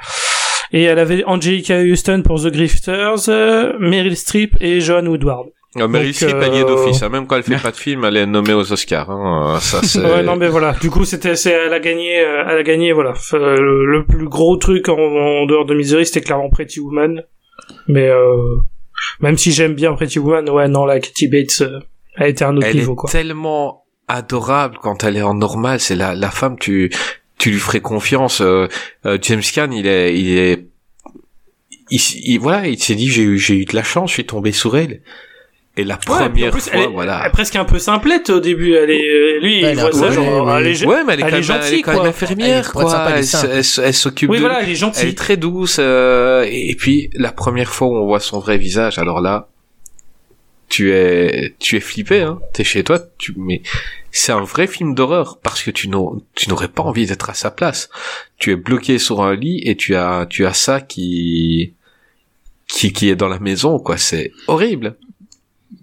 et elle avait Angelica Houston pour The Grifters, euh, Meryl Streep et Joan Woodward. Euh, Meryl Streep, elle y est euh, d'office. hein. Même quand elle fait pas de film, elle est nommée aux Oscars. Hein. Ça, c'est... Ouais, non mais voilà. Du coup, c'était, c'est, elle a gagné, euh, elle a gagné, voilà. Enfin, le, le plus gros truc en, en dehors de Misery, c'était clairement Pretty Woman. Mais euh, même si j'aime bien Pretty Woman, ouais, non, la Katy Bates, euh, a été un autre elle niveau, est quoi. tellement adorable quand elle est en normal. C'est la, la femme, tu, tu lui ferais confiance. Euh, euh, James Caan, il est, il est, il, il- voilà, il s'est dit j'ai eu, j'ai eu de la chance, je suis tombé sur elle. Et la Ouais, première elle fois, est- voilà. Elle est presque un peu simplette au début. Elle est, euh, lui, Ouais, il elle est voit ça genre, ouais, elle ouais. est, Ouais, mais elle est elle quand est même, elle est gentille, quand même quoi. infirmière, quoi. elle s'occupe Oui, de, voilà, elle est elle est gentille. très douce. euh, et, et puis la première fois où on voit son vrai visage, alors là, tu es, tu es flippé, hein. T'es chez toi, tu, mais c'est un vrai film d'horreur parce que tu n'au- tu n'aurais pas envie d'être à sa place. Tu es bloqué sur un lit et tu as, tu as ça qui, qui, qui est dans la maison, quoi. C'est horrible.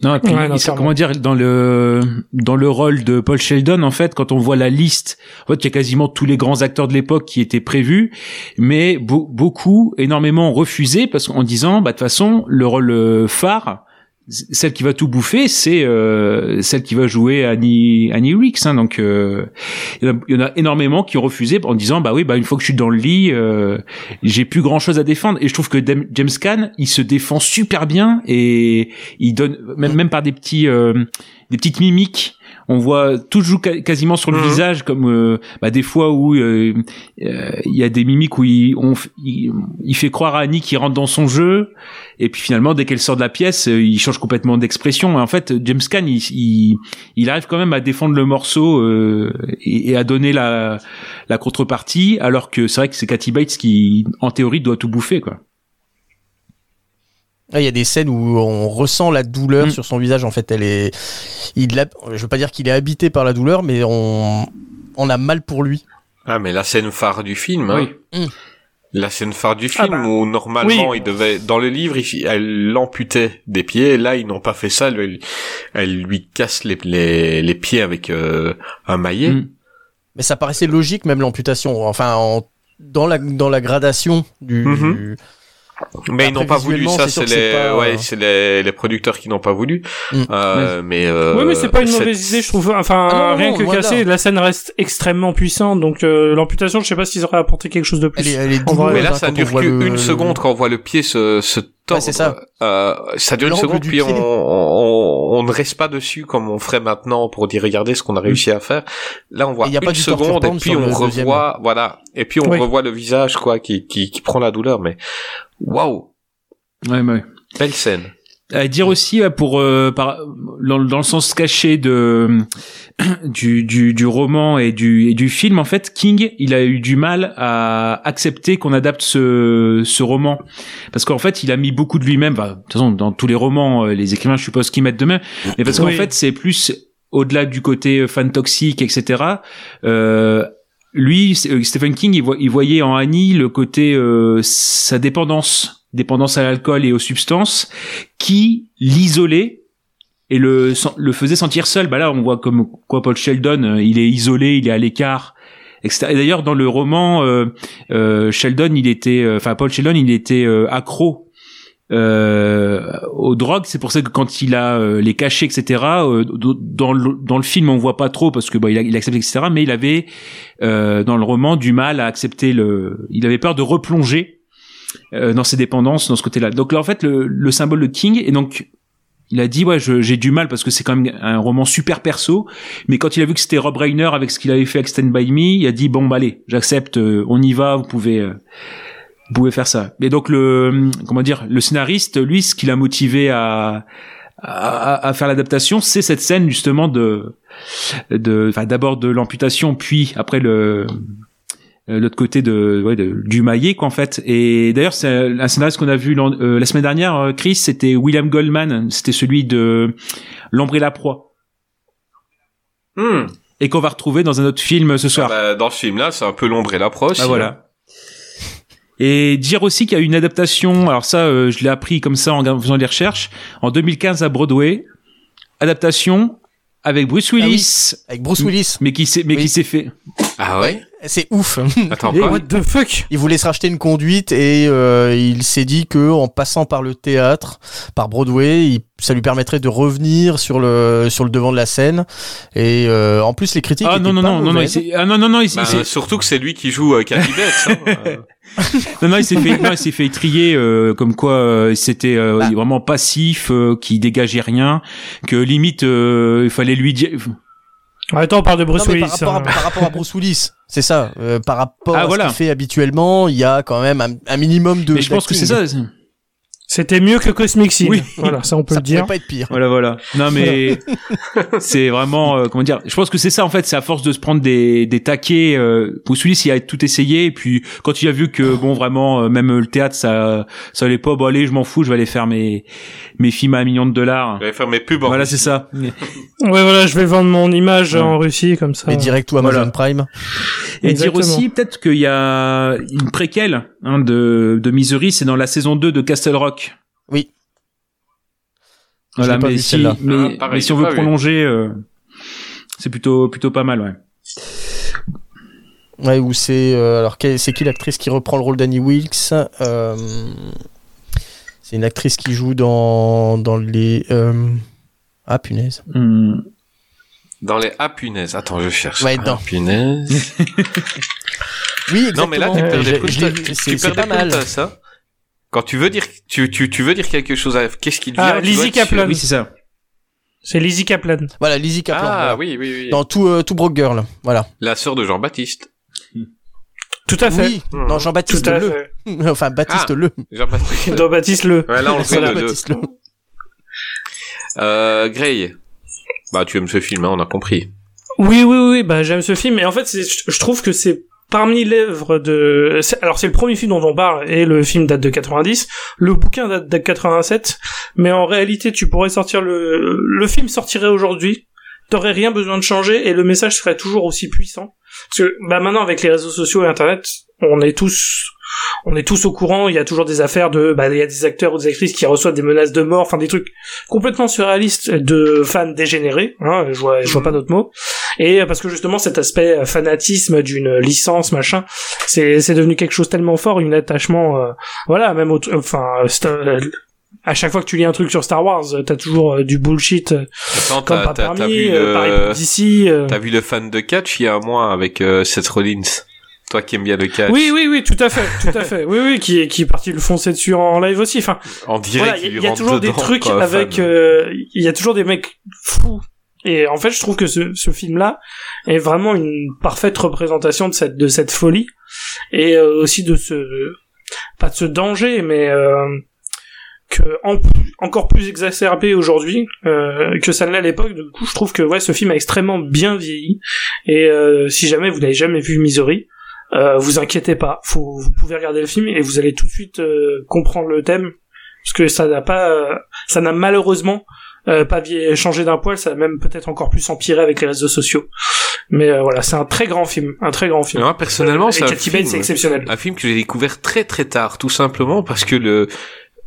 Non, et puis, Ouais, non, comment dire, dans le dans le rôle de Paul Sheldon, en fait, quand on voit la liste, en fait, il y a quasiment tous les grands acteurs de l'époque qui étaient prévus, mais beau- beaucoup, énormément refusés parce qu'en disant, bah de toute façon, le rôle euh, phare, celle qui va tout bouffer, c'est euh, celle qui va jouer Annie Annie Ricks. Hein, donc, euh, il y, a- il y en a énormément qui ont refusé en disant, bah oui, bah une fois que je suis dans le lit, euh, j'ai plus grand chose à défendre. Et je trouve que James Caan, il se défend super bien et il donne même même par des petits euh, des petites mimiques on voit tout joue quasiment sur le Mhm. visage comme euh, bah, des fois où euh, euh, il y a des mimiques où il, on il, il fait croire à Annie qu'il rentre dans son jeu et puis finalement dès qu'elle sort de la pièce il change complètement d'expression et en fait James Caan il, il, il arrive quand même à défendre le morceau euh, et, et à donner la, la contrepartie alors que c'est vrai que c'est Kathy Bates qui en théorie doit tout bouffer quoi Il y a des scènes où on ressent la douleur Mm. sur son visage. En fait, elle est. Il Je veux pas dire qu'il est habité par la douleur, mais on, on a mal pour lui. Ah, mais la scène phare du film, hein. Mm. La scène phare du Ah film bah, où normalement oui. il devait, dans le livre, il- elle l'amputait des pieds. Là, ils n'ont pas fait ça. Elle, elle lui casse les, les, les pieds avec euh, un maillet. Mm. Mais ça paraissait logique, même l'amputation. Enfin, en- dans la dans la gradation du. Mhm. du- Mais ils n'ont pas voulu ça. c'est les, pas- ouais, c'est les, les producteurs qui n'ont pas voulu. Mm. Euh, Mais euh, oui, mais c'est pas une mauvaise idée, je trouve. Enfin, Ah non, non, rien non, que loin de cassé, là. la scène reste extrêmement puissante, donc euh, l'amputation, je sais pas s'ils auraient apporté quelque chose de plus. Elle est, elle est En vrai, douloureuse, Mais là, hein, ça on dure qu'une le- seconde quand on voit le pied se, se tordre. c'est ça. Euh, ça dure une seconde, puis on, on, on ne reste pas dessus comme on ferait maintenant pour dire regardez ce qu'on a réussi à faire. Là, on voit Et y a une pas seconde et puis on le deuxième. revoit, voilà, et puis on Oui. revoit le visage quoi qui, qui, qui prend la douleur. Mais waouh, ouais, ouais. belle scène. À dire aussi pour euh, par, dans, dans le sens caché de du, du, du roman et du, et du film en fait King il a eu du mal à accepter qu'on adapte ce, ce roman parce qu'en fait il a mis beaucoup de lui-même enfin, de toute façon dans tous les romans euh, les écrivains je suppose qu'ils mettent de même mais parce qu'en Oui. fait c'est plus au-delà du côté euh, fan toxique etc euh, lui euh, Stephen King il voyait en Annie le côté euh, sa dépendance dépendance à l'alcool et aux substances qui l'isolait et le le faisait sentir seul. Bah là, on voit comme quoi Paul Sheldon, euh, il est isolé, il est à l'écart, etc. Et d'ailleurs, dans le roman, euh, euh, Sheldon, il était, euh, enfin Paul Sheldon, il était euh, accro. Euh, aux drogues, c'est pour ça que quand il a euh, les cachets, etc. euh, dans le dans le film, on voit pas trop parce que bah, il, a, il accepte, etc. Mais il avait dans le roman du mal à accepter le, il avait peur de replonger euh, dans ses dépendances, dans ce côté-là. Donc là, en fait, le, le symbole de King, et donc il a dit ouais, j'ai du mal parce que c'est quand même un roman super perso, mais quand il a vu que c'était Rob Reiner avec ce qu'il avait fait avec Stand by Me, il a dit bon bah allez, j'accepte, euh, on y va, vous pouvez. euh, vous pouvez faire ça. Et donc le comment dire, le scénariste, lui, ce qui l'a motivé à à, à faire l'adaptation, c'est cette scène justement de de enfin d'abord de l'amputation, puis après le euh, l'autre côté de, ouais, de- du maillet quoi en fait. Et d'ailleurs c'est un scénariste qu'on a vu euh, la semaine dernière euh, Chris c'était William Goldman. C'était celui de l'ombre et la proie. Hmm. et qu'on va retrouver dans un autre film ce soir. Bah, dans ce film-là, c'est un peu l'ombre et l'approche. ah, voilà. et dire aussi qu'il y a une adaptation alors ça euh, je l'ai appris comme ça en faisant des recherches en 2015 à Broadway. Adaptation avec Bruce Willis Avec Bruce Willis. mais qui s'est mais Oui. qui s'est fait Ah ouais. C'est ouf. Attends, Et- What the fuck Il voulait se racheter une conduite et euh, il s'est dit que en passant par le théâtre, par Broadway, il- ça lui permettrait de revenir sur le sur le devant de la scène. Et euh, en plus, les critiques. ah non non pas non non non s'est- ah non non non il Bah, il surtout que c'est lui qui joue euh, Bates. hein. Non, non, il s'est fait, non, il s'est fait étrier, euh, comme quoi euh, c'était euh, Bah. vraiment passif, euh, qui dégageait rien, que limite euh, il fallait lui dire. Attends, on parle de Bruce Non, Willis. par, rapport à, hein. par rapport à Bruce Willis, c'est ça. euh, par rapport Ah, à voilà. ce qu'il fait habituellement, il y a quand même un, un minimum de. Mais je pense que c'est ça. C'était mieux que Cosmic Seed. Oui. Voilà, ça on peut Ça le dire. pourrait pas être pire. Voilà, voilà. Non, mais c'est vraiment, euh, comment dire, je pense que c'est ça, en fait, c'est à force de se prendre des, des taquets, euh, Bruce Willis, il a tout essayé, et puis, quand il a vu que, bon, vraiment, euh, même le théâtre, ça, ça allait pas, bon, allez, je m'en fous, je vais aller faire mes, mes films à un million de dollars. Je vais faire mes pubs en Voilà, c'est ça. Ouais, voilà, je vais vendre mon image Ouais. en Russie comme ça. Et direct ou Amazon Voilà. Prime. Et Exactement. dire aussi, peut-être qu'il y a une préquelle, hein, de, de Misery, c'est dans la saison 2 de Castle Rock. Oui. Voilà, mais si, mais, Ah, pareil, mais si on veut prolonger, euh, c'est plutôt, plutôt pas mal, ouais. Ouais, où c'est. euh, alors, c'est qui l'actrice qui reprend le rôle d'Annie Wilkes Euh, C'est une actrice qui joue dans, dans les. euh, Ah, punaise. Hum. Dans les Ah punaise. Attends, je cherche. Ouais, Ah, dans- punaise. Oui, exactement. non, mais là, tu perds des vu, Tu c'est- perds c'est des pas mal. puntos, ça. Quand tu veux dire, tu, tu, tu veux dire quelque chose à, qu'est-ce qui devient Ah, Lizzie Kaplan. Oui, c'est ça. C'est Lizzie Kaplan. Voilà, Lizzie Kaplan. Ah, voilà. oui, oui, oui. Dans tout, euh, tout Broke Girl. Voilà. La sœur de Jean-Baptiste. Tout à fait. Oui, non, Tout Jean-Baptiste à Le. enfin, Baptiste Ah. Le. Jean-Baptiste. Dans Baptiste Le. Ouais, là, on le fait le deux. Baptiste Le. Euh, Grey. Bah, tu aimes ce film, hein, on a compris. Oui, oui, oui, bah j'aime ce film, et en fait, je trouve que c'est parmi l'œuvre de... Alors c'est le premier film dont on parle, et le film date de 90, le bouquin date de 87, mais en réalité, tu pourrais sortir le... Le film sortirait aujourd'hui, t'aurais rien besoin de changer, et le message serait toujours aussi puissant. Parce que bah maintenant, avec les réseaux sociaux et Internet, on est tous... On est tous au courant, il y a toujours des affaires de, bah, il y a des acteurs ou des actrices qui reçoivent des menaces de mort, enfin des trucs complètement surréalistes de fans dégénérés, hein, je vois, je vois pas d'autre mot. Et parce que justement cet aspect euh, fanatisme d'une licence machin, c'est c'est devenu quelque chose tellement fort, une attachement, euh, voilà, même au, enfin, euh, euh, à chaque fois que tu lis un truc sur Star Wars, t'as toujours du bullshit Attends, comme t'as, pas permis, vu euh, pareil pour le, DC. euh. t'as vu le fan de catch il y a un mois avec euh, Seth Rollins? Toi qui aimes bien le catch. Oui, oui, oui, tout à fait, tout à fait. Oui, oui, qui est qui est parti le foncer dessus en live aussi. Enfin, voilà, qu'il il y, a toujours des trucs quoi, avec, euh, il y a toujours des mecs fous. Et en fait, je trouve que ce, ce film-là est vraiment une parfaite représentation de cette de cette folie et euh, aussi de ce pas de ce danger, mais euh, que en- encore plus exacerbé aujourd'hui euh, que ça ne l'est à l'époque. Du coup, je trouve que ouais, ce film a extrêmement bien vieilli. Et euh, si jamais vous n'avez jamais vu Misery, euh, vous inquiétez pas, faut, vous pouvez regarder le film et vous allez tout de suite comprendre le thème, parce que ça n'a pas, ça n'a malheureusement euh, pas vie- changé d'un poil, ça a même peut-être encore plus empiré avec les réseaux sociaux. Mais euh, voilà, c'est un très grand film, un très grand film. Moi, personnellement, et c'est c'est film, exceptionnel. un film que j'ai découvert très très tard, tout simplement parce que le,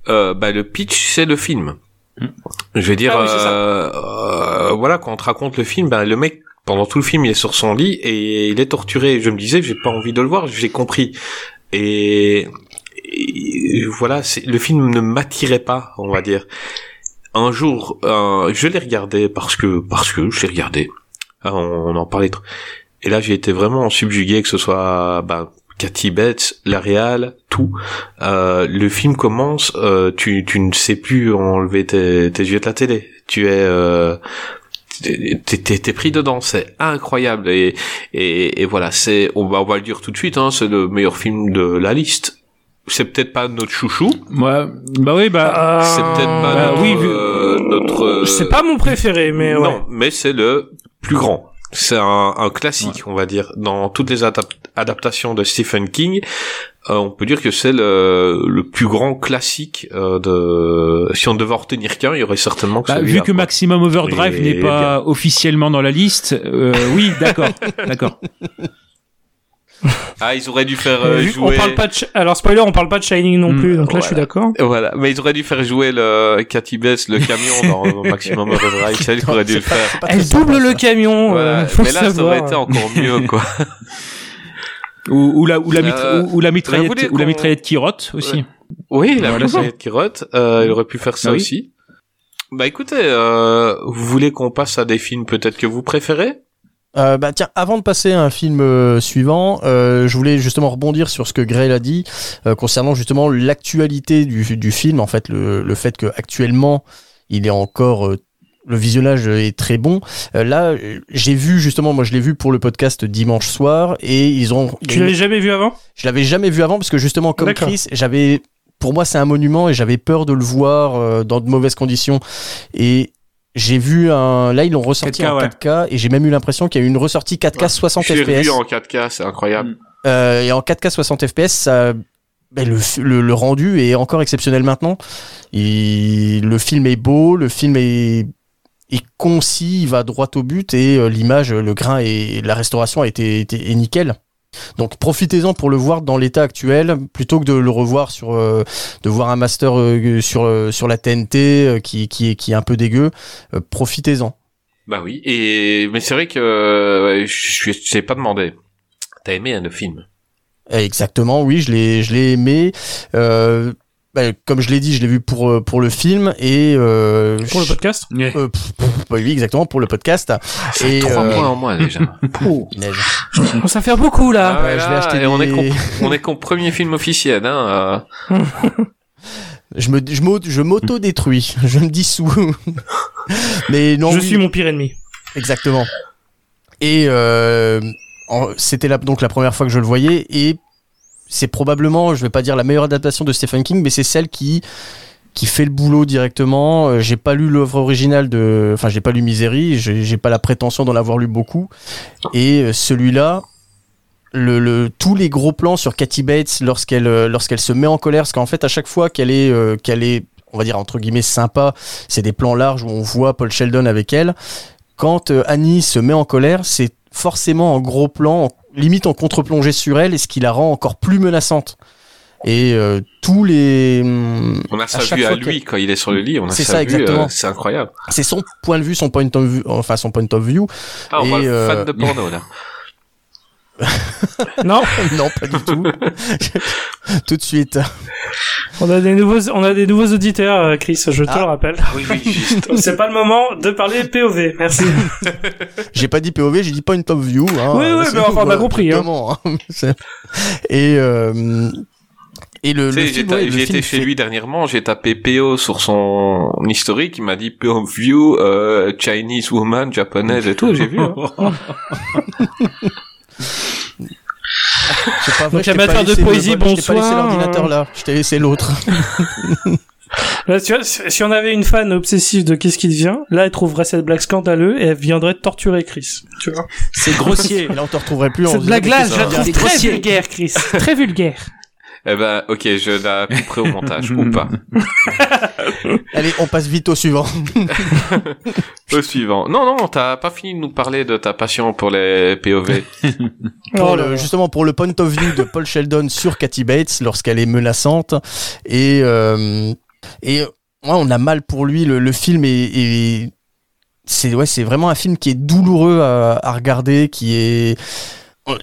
euh, bah, le pitch, c'est le film. Mm. Je vais dire, Ah oui, euh, euh, voilà, quand on te raconte le film, bah, le mec, pendant tout le film, il est sur son lit et il est torturé. Je me disais, j'ai pas envie de le voir, j'ai compris. Et, et voilà, le film ne m'attirait pas, on va dire. Un jour, je l'ai regardé parce que, parce que je l'ai regardé. Ah, on, en parlait. Et là, j'ai été vraiment subjugué, que ce soit, bah, Cathy Bates, la réal, tout. Euh, le film commence, euh, tu, tu ne sais plus enlever tes, tes yeux de la télé. Tu es, euh, t'es pris dedans, c'est incroyable. Et, et, et voilà, c'est, on va, on va le dire tout de suite, hein, c'est le meilleur film de la liste. C'est peut-être pas notre chouchou, Moi, bah oui, bah, Ah, c'est peut-être pas bah notre, oui, vu- euh, notre. euh, c'est pas mon préféré, mais ouais. non, mais c'est le plus grand. C'est un, un classique, on va dire, dans toutes les adap- adaptations de Stephen King. euh, on peut dire que c'est le, le plus grand classique euh, de. Si on devait en retenir qu'un, il y aurait certainement que bah, vu que quoi. Maximum Overdrive n'est pas officiellement dans la liste, euh, oui, d'accord, d'accord. Ah, ils auraient dû faire euh, jouer. On parle pas de, alors spoiler, on parle pas de Shining non Mm, plus, donc là je voilà. suis d'accord. Voilà, mais ils auraient dû faire jouer le Cathy Bates, le camion dans Maximum Overdrive. C'est elle qui aurait dû le faire. Elle double ça. le camion, Voilà. euh, faut mais là, ça aurait été encore mieux, quoi. Ou, ou la, ou la, Euh, ou, ou la mitraillette, voulez ou la mitraillette qui rote aussi. Ouais. Oui, la Voilà, voilà, qui rote. Euh, il aurait pu faire ça Ah oui. aussi. Bah écoutez, euh, vous voulez qu'on passe à des films peut-être que vous préférez? Euh, bah tiens, avant de passer à un film euh, suivant, euh, je voulais justement rebondir sur ce que Grey a dit euh, concernant justement l'actualité du, du film, en fait le, le fait que actuellement il est encore euh, le visionnage est très bon. Euh, là, j'ai vu justement, moi je l'ai vu pour le podcast dimanche soir et ils ont. Tu l'avais jamais vu avant? Je l'avais jamais vu avant parce que justement, comme. Chris, j'avais. Pour moi, c'est un monument et j'avais peur de le voir euh, dans de mauvaises conditions. Et j'ai vu un. Là, ils l'ont ressorti 4K, en ouais. 4K et j'ai même eu l'impression qu'il y a eu une ressortie 4K 60 Je l'ai FPS. vu en 4K, c'est incroyable. Euh, et en 4K 60 FPS, ça, ben, le, le, le rendu est encore exceptionnel maintenant. Et le film est beau, le film est, est concis, il va droit au but et euh, l'image, le grain et la restauration a été, été est nickel. Donc profitez-en pour le voir dans l'état actuel plutôt que de le revoir sur euh, de voir un master euh, sur euh, sur la TNT qui qui est qui est un peu dégueu. Profitez-en. Bah oui, et mais c'est vrai que je je t'ai pas demandé. T'as aimé hein, le film? Exactement, oui, je l'ai, je l'ai aimé. Euh, bah, comme je l'ai dit, je l'ai vu pour euh, pour le film et euh, Pour le podcast Ouais. euh, pff, pff, bah oui, exactement pour le podcast. C'est Et, trois euh, points en moins déjà. Neige. Oh, Ça fait beaucoup là. Ah ouais, je l'ai acheté et on est des- qu'au- on est qu'au premier film officiel. Hein, euh. Je me, je m'auto, je m'auto-détruis, je me dissous. Mais non, Je oui, suis mon pire ennemi. exactement. Et euh, c'était là donc la première fois que je le voyais et c'est probablement, je vais pas dire la meilleure adaptation de Stephen King, mais c'est celle qui qui fait le boulot directement. Euh, J'ai pas lu l'œuvre originale de, enfin j'ai pas lu Misery, j'ai pas la prétention d'en avoir lu beaucoup. Et euh, celui-là, le, le tous les gros plans sur Cathy Bates lorsqu'elle euh, lorsqu'elle se met en colère, parce qu'en fait à chaque fois qu'elle est qu'elle est on va dire entre guillemets sympa, c'est des plans larges où on voit Paul Sheldon avec elle. Quand Annie se met en colère, c'est forcément en gros plan, en- limite en contre-plongée sur elle, et ce qui la rend encore plus menaçante. Et euh, tous les, On a à vue à fois lui quand il est sur le lit. On a sa ça, vue, exactement. euh, c'est incroyable. c'est son point de vue, son point of view, enfin son point of view. Ah, on Et, voit le euh, fan de porno là. Non, non, pas du tout. tout de suite. on a des nouveaux, on a des nouveaux auditeurs, euh, Chris. Je te Ah. le rappelle. oui, oui, juste. C'est pas le moment de parler POV. Merci. J'ai pas dit POV, j'ai dit point of view. Hein, Oui, oui, mais enfin, on a compris, hein. hein. Et et et le, le j'ai ouais, été chez lui dernièrement, j'ai tapé PO sur son historique, il m'a dit PO view, euh, Chinese woman, japonaise et tout, j'ai vu. hein. C'est pas vrai, Donc, amateur de poésie, vol, Je t'ai pas laissé bonsoir, l'ordinateur là, je t'ai laissé l'autre. Là, tu vois, si on avait une fan obsessive de Qu'est-ce qui devient, là, elle trouverait cette blague scandaleuse et elle viendrait torturer Chris. Tu vois. C'est grossier. Et là, on te retrouverait plus. Cette blague-là, je la trouve très vulgaire, Chris. Très vulgaire. Eh ben, ok, je la couperai au montage, ou pas. Allez, on passe vite au suivant. Au suivant. Non, non, t'as pas fini de nous parler de ta passion pour les POV. Pour Oh le- justement pour le point of view de Paul Sheldon sur Kathy Bates lorsqu'elle est menaçante et euh, et ouais, on a mal pour lui le, le film est, est- c'est ouais c'est vraiment un film qui est douloureux à, à regarder qui est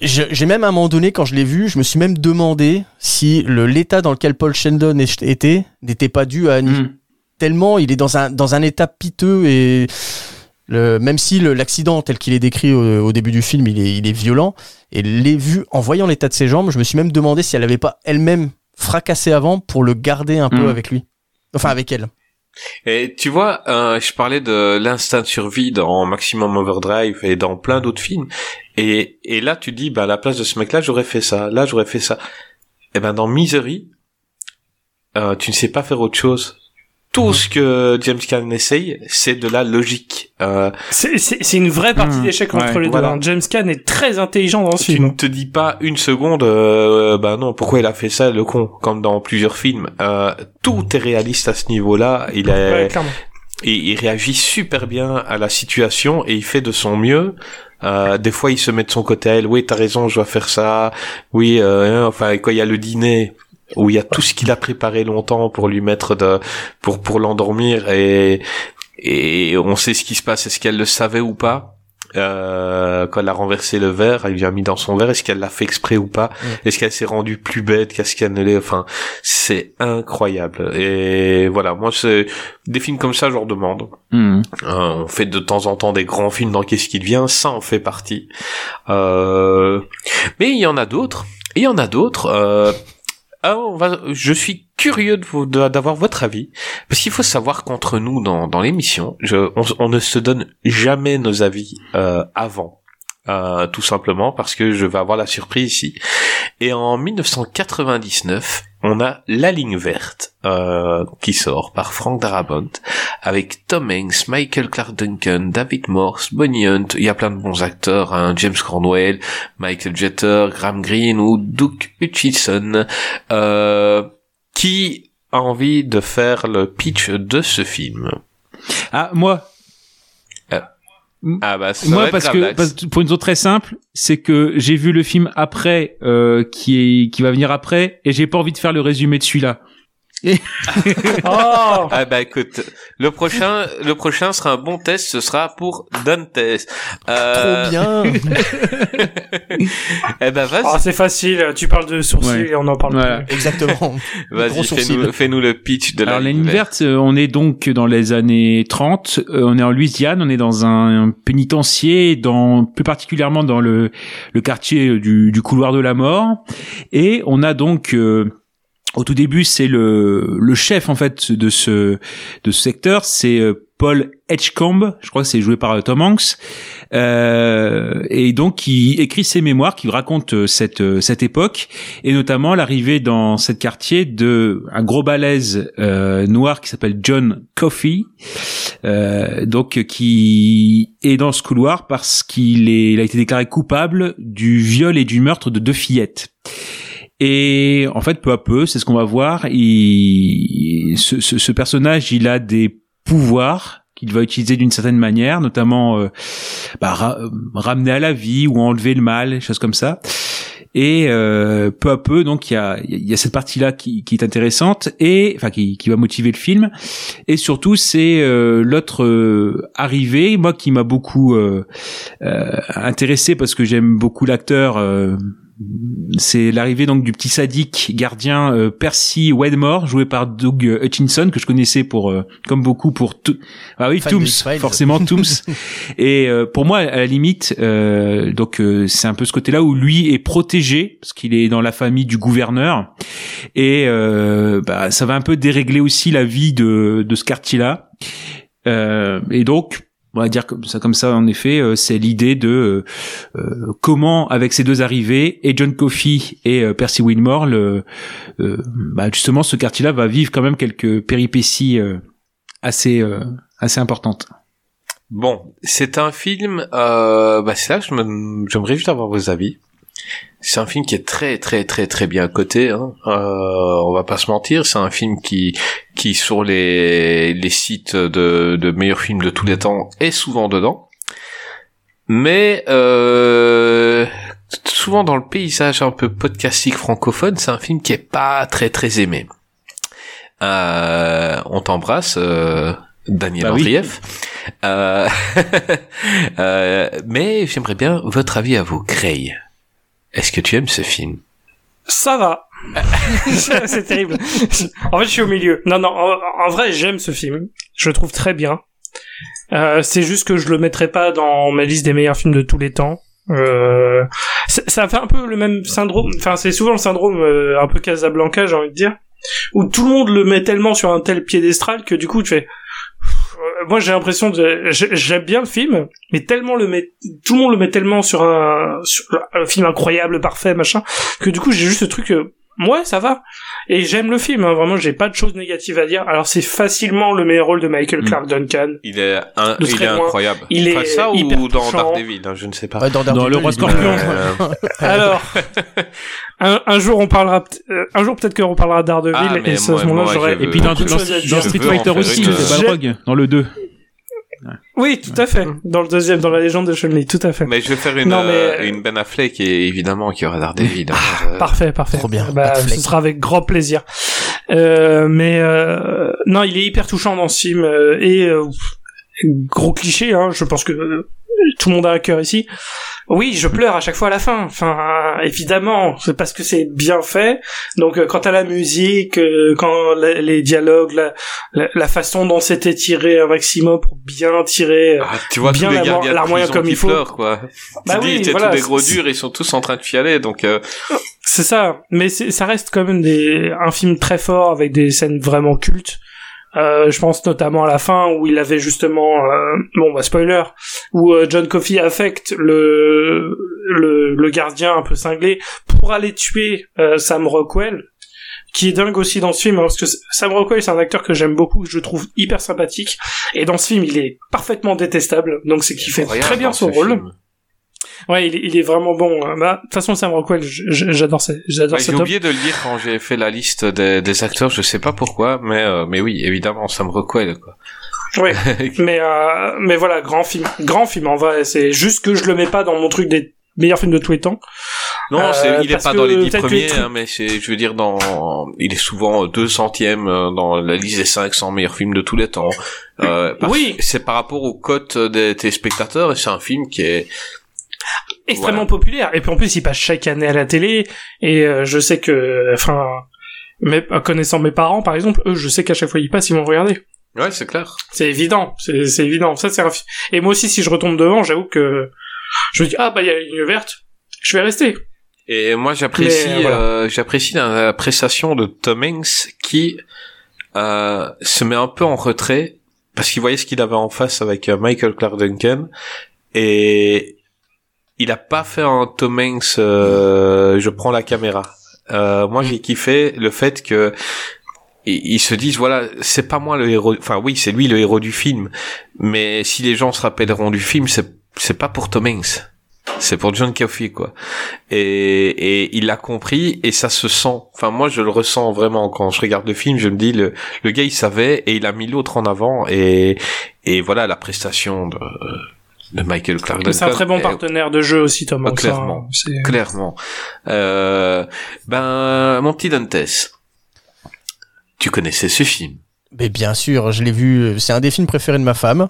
j'ai même à un moment donné quand je l'ai vu je me suis même demandé si le l'état dans lequel Paul Sheldon est- était n'était pas dû à Annie Mm. tellement il est dans un dans un état piteux et le, même si l'accident tel qu'il est décrit au, au début du film, il est, il est violent, et les vues, en voyant l'état de ses jambes, je me suis même demandé si elle avait pas elle-même fracassé avant pour le garder un peu Mm. avec lui. Enfin, avec elle. Et tu vois, euh, je parlais de l'instinct de survie dans Maximum Overdrive et dans plein d'autres films. Et, et là, tu dis, bah, à la place de ce mec-là, j'aurais fait ça. Là, j'aurais fait ça. Et ben, dans Misery, euh, tu ne sais pas faire autre chose. Tout ce que James Caan essaye, c'est de la logique. Euh, C'est- C'est c'est une vraie partie Mmh, d'échec ouais, entre les deux. hein. James Caan est très intelligent dans ce tu film. ne te dis pas une seconde, euh, bah non, pourquoi il a fait ça, le con, comme dans plusieurs films. Euh, tout est réaliste à ce niveau-là. Il est, Ouais, clairement. et il réagit super bien à la situation et il fait de son mieux. Euh, des fois, il se met de son côté à elle. Oui, t'as raison, je dois faire ça. Oui, euh, hein, enfin, quand il y a le dîner où il y a tout ce qu'il a préparé longtemps pour lui mettre de, pour pour l'endormir et et on sait ce qui se passe. Est-ce qu'elle le savait ou pas? Euh, quand elle a renversé le verre, elle lui a mis dans son verre. Est-ce qu'elle l'a fait exprès ou pas? Est-ce qu'elle s'est rendue plus bête qu'est-ce qu'elle ne l'est? Enfin, c'est incroyable. Et voilà, moi, c'est des films comme ça, je leur demande. Mm. Euh, on fait de temps en temps des grands films dans Qu'est-ce qui devient, ça en fait partie. Euh, Mais il y en a d'autres. Il y en a d'autres. Ah, on va... Je suis curieux d'avoir votre avis, parce qu'il faut savoir qu'entre nous dans, dans l'émission, on ne se donne jamais nos avis euh, avant. Euh, tout simplement parce que je vais avoir la surprise ici. Et en 1999, on a La Ligne Verte euh, qui sort par Frank Darabont avec Tom Hanks, Michael Clark Duncan, David Morse, Bonnie Hunt. Il y a plein de bons acteurs, hein, James Cornwell, Michael Jeter, Graham Greene ou Duke Hutchison. Euh, qui a envie de faire le pitch de ce film? Ah, moi, Ah bah ça moi parce que parce- pour une raison très simple, c'est que j'ai vu le film après euh, qui est qui va venir après et j'ai pas envie de faire le résumé de celui-là. Oh Ah bah écoute, le prochain, le prochain sera un bon test, ce sera pour Dantes. Euh, Trop bien. Eh ben vas-y, Ah, c'est facile, tu parles de sourcils Ouais. et on en parle Voilà. plus. Exactement. vas-y, fais-nous, le pitch de Alors la ligne verte, euh, on est donc dans les années 30, euh, on est en Louisiane, on est dans un, un pénitencier, dans plus particulièrement dans le, le quartier du, du couloir de la mort, et on a donc euh, au tout début c'est le, le chef en fait de ce de ce secteur, c'est euh, Paul Edgecombe, je crois que c'est joué par euh, Tom Hanks, euh, et donc qui écrit ses mémoires, qui raconte euh, cette cette époque. Et notamment l'arrivée dans cet quartier de un gros balèze euh, noir qui s'appelle John Coffey, euh, donc qui est dans ce couloir parce qu'il est, il a été déclaré coupable du viol et du meurtre de deux fillettes. Et en fait, peu à peu, c'est ce qu'on va voir. Il, ce, ce, ce personnage, il a des pouvoirs qu'il va utiliser d'une certaine manière, notamment euh, bah, euh, ramener à la vie ou enlever le mal, choses comme ça. Et euh, peu à peu, donc il y a, y a cette partie-là qui, qui est intéressante et enfin qui, qui va motiver le film. Et surtout, c'est euh, l'autre euh, arrivée, moi qui m'a beaucoup euh, intéressé parce que j'aime beaucoup l'acteur. C'est l'arrivée donc du petit sadique gardien euh, Percy Wedmore joué par Doug euh, Hutchinson que je connaissais pour euh, comme beaucoup pour tout ah oui Fan Tooms forcément Tooms. Et euh, pour moi à la limite euh, donc euh, c'est un peu ce côté là où lui est protégé parce qu'il est dans la famille du gouverneur. Et euh, bah, ça va un peu dérégler aussi la vie de de ce quartier là euh, et donc on va dire comme ça, comme ça en effet, euh, c'est l'idée de euh, euh, comment avec ces deux arrivées et John Coffey et euh, Percy Wilmore, le, euh, bah, justement ce quartier-là va vivre quand même quelques péripéties assez assez importantes. Bon, c'est un film. Bah c'est là que j'aimerais juste avoir vos avis. C'est un film qui est très très très très bien coté. Hein. Euh, on va pas se mentir, c'est un film qui qui sur les les sites de de meilleurs films de tous les temps est souvent dedans. Mais euh, souvent dans le paysage un peu podcastique francophone, c'est un film qui est pas très très aimé. Euh, on t'embrasse, euh, Daniel Bah oui. Euh, euh, mais j'aimerais bien votre avis à vous, Cray. Est-ce que tu aimes ce film? Ça va. c'est terrible. En fait, je suis au milieu. Non, non, en, vrai, j'aime ce film. Je le trouve très bien. Euh, c'est juste que je le mettrai pas dans ma liste des meilleurs films de tous les temps. Euh, ça ça fait un peu le même syndrome. Enfin, c'est souvent le syndrome euh, un peu Casablanca, j'ai envie de dire, où tout le monde le met tellement sur un tel piédestal que du coup, tu fais. Euh, Moi, j'ai l'impression de. j'ai- J'aime bien le film, mais tellement le met, tout le monde le met tellement sur un, sur un film incroyable, parfait, machin, que du coup, j'ai juste ce truc. Ouais, ça va. Et j'aime le film, hein, vraiment, j'ai pas de choses négatives à dire. Alors, c'est facilement le meilleur rôle de Michael Mm. Clark Duncan. Il est, un, il incroyable. Il est Enfin, ça hyper ou dans. Daredevil, hein, je ne sais pas. Ouais, dans, Dans Daredevil, Le Roi Scorpion. Euh, Alors, un, un jour on parlera, euh, un jour peut-être qu'on parlera d'Ardeville Ah, et ce moment-là j'aurais. Et puis dans, Street Fighter aussi, une, dans le 2. Oui, tout à fait. Dans le deuxième, dans la légende de Chun-Li, tout à fait. mais je vais faire une, Non, mais- euh, une Ben Affleck et évidemment qu'il y aura Daredevil. hein. Euh, Parfait, parfait. Trop bien, Bah, ce sera avec grand plaisir. Euh, mais euh, non, il est hyper touchant dans ce film euh, et euh, gros cliché. Hein, je pense que euh, tout le monde a un cœur ici. Oui, je pleure à chaque fois à la fin. Enfin, évidemment, c'est parce que c'est bien fait. Donc, euh, quant à la musique, euh, quand les dialogues, la, la, la façon dont c'était tiré un maximum pour bien tirer. euh, Ah, tu vois bien prison comme il faut. pleurent, quoi. Bah tu oui, dis, c'est voilà, tous des gros durs, ils sont tous en train de fialer, donc euh, C'est ça, mais ça reste quand même des, un film très fort avec des scènes vraiment cultes. Euh, je pense notamment à la fin où il avait justement, euh, bon bah spoiler, où euh, John Coffey affecte le, le le gardien un peu cinglé pour aller tuer euh, Sam Rockwell, qui est dingue aussi dans ce film hein, parce que Sam Rockwell c'est un acteur que j'aime beaucoup, que je trouve hyper sympathique et dans ce film il est parfaitement détestable, donc c'est qu'il fait très bien son rôle. film. Ouais, il est, il est vraiment bon. hein. Bah, de toute façon, Sam Rockwell, j'adore, ce- j'adore Ouais, J'ai oublié de le dire quand j'ai fait la liste des, des acteurs, je sais pas pourquoi, mais euh, mais oui, évidemment, Sam Rockwell, quoi. Ouais. mais euh, mais voilà, grand film, grand film en vrai. C'est juste que je le mets pas dans mon truc des meilleurs films de tous les temps. Non, Euh, il est pas dans les dix les premiers, hein, mais c'est, je veux dire, dans, il est souvent deux centièmes euh, dans la liste des 500 meilleurs films de tous les temps. Euh, parce- Oui. C'est par rapport aux cotes des téléspectateurs et c'est un film qui est, extrêmement Voilà. populaire. Et puis en plus, il passe chaque année à la télé. Et euh, je sais que, enfin, mes, connaissant mes parents, par exemple, eux, je sais qu'à chaque fois ils passent, ils vont regarder. ouais, c'est clair. C'est évident, c'est c'est évident. Ça, c'est un Et moi aussi, si je retombe devant, j'avoue que je me dis ah bah il y a la ligne verte, je vais rester. Et moi, j'apprécie, Mais, voilà. euh, j'apprécie la, la prestation de Tom Hanks qui euh, se met un peu en retrait parce qu'il voyait ce qu'il avait en face avec euh, Michael Clark Duncan et il a pas fait un Tom Hanks. euh, je prends la caméra. Euh, moi, j'ai kiffé le fait que ils se disent voilà c'est pas moi le héros enfin oui c'est lui le héros du film mais si les gens se rappelleront du film c'est c'est pas pour Tom Hanks c'est pour John Coffey quoi et, et il l'a compris et ça se sent enfin moi je le ressens vraiment quand je regarde le film je me dis le le gars il savait et il a mis l'autre en avant et et voilà la prestation de de Michael Clark C'est un très bon partenaire de jeu aussi, Tom. Ah, Hanks, clairement. hein. C'est- clairement euh, ben mon petit Dantes tu connaissais ce film? Mais bien sûr, je l'ai vu. C'est un des films préférés de ma femme.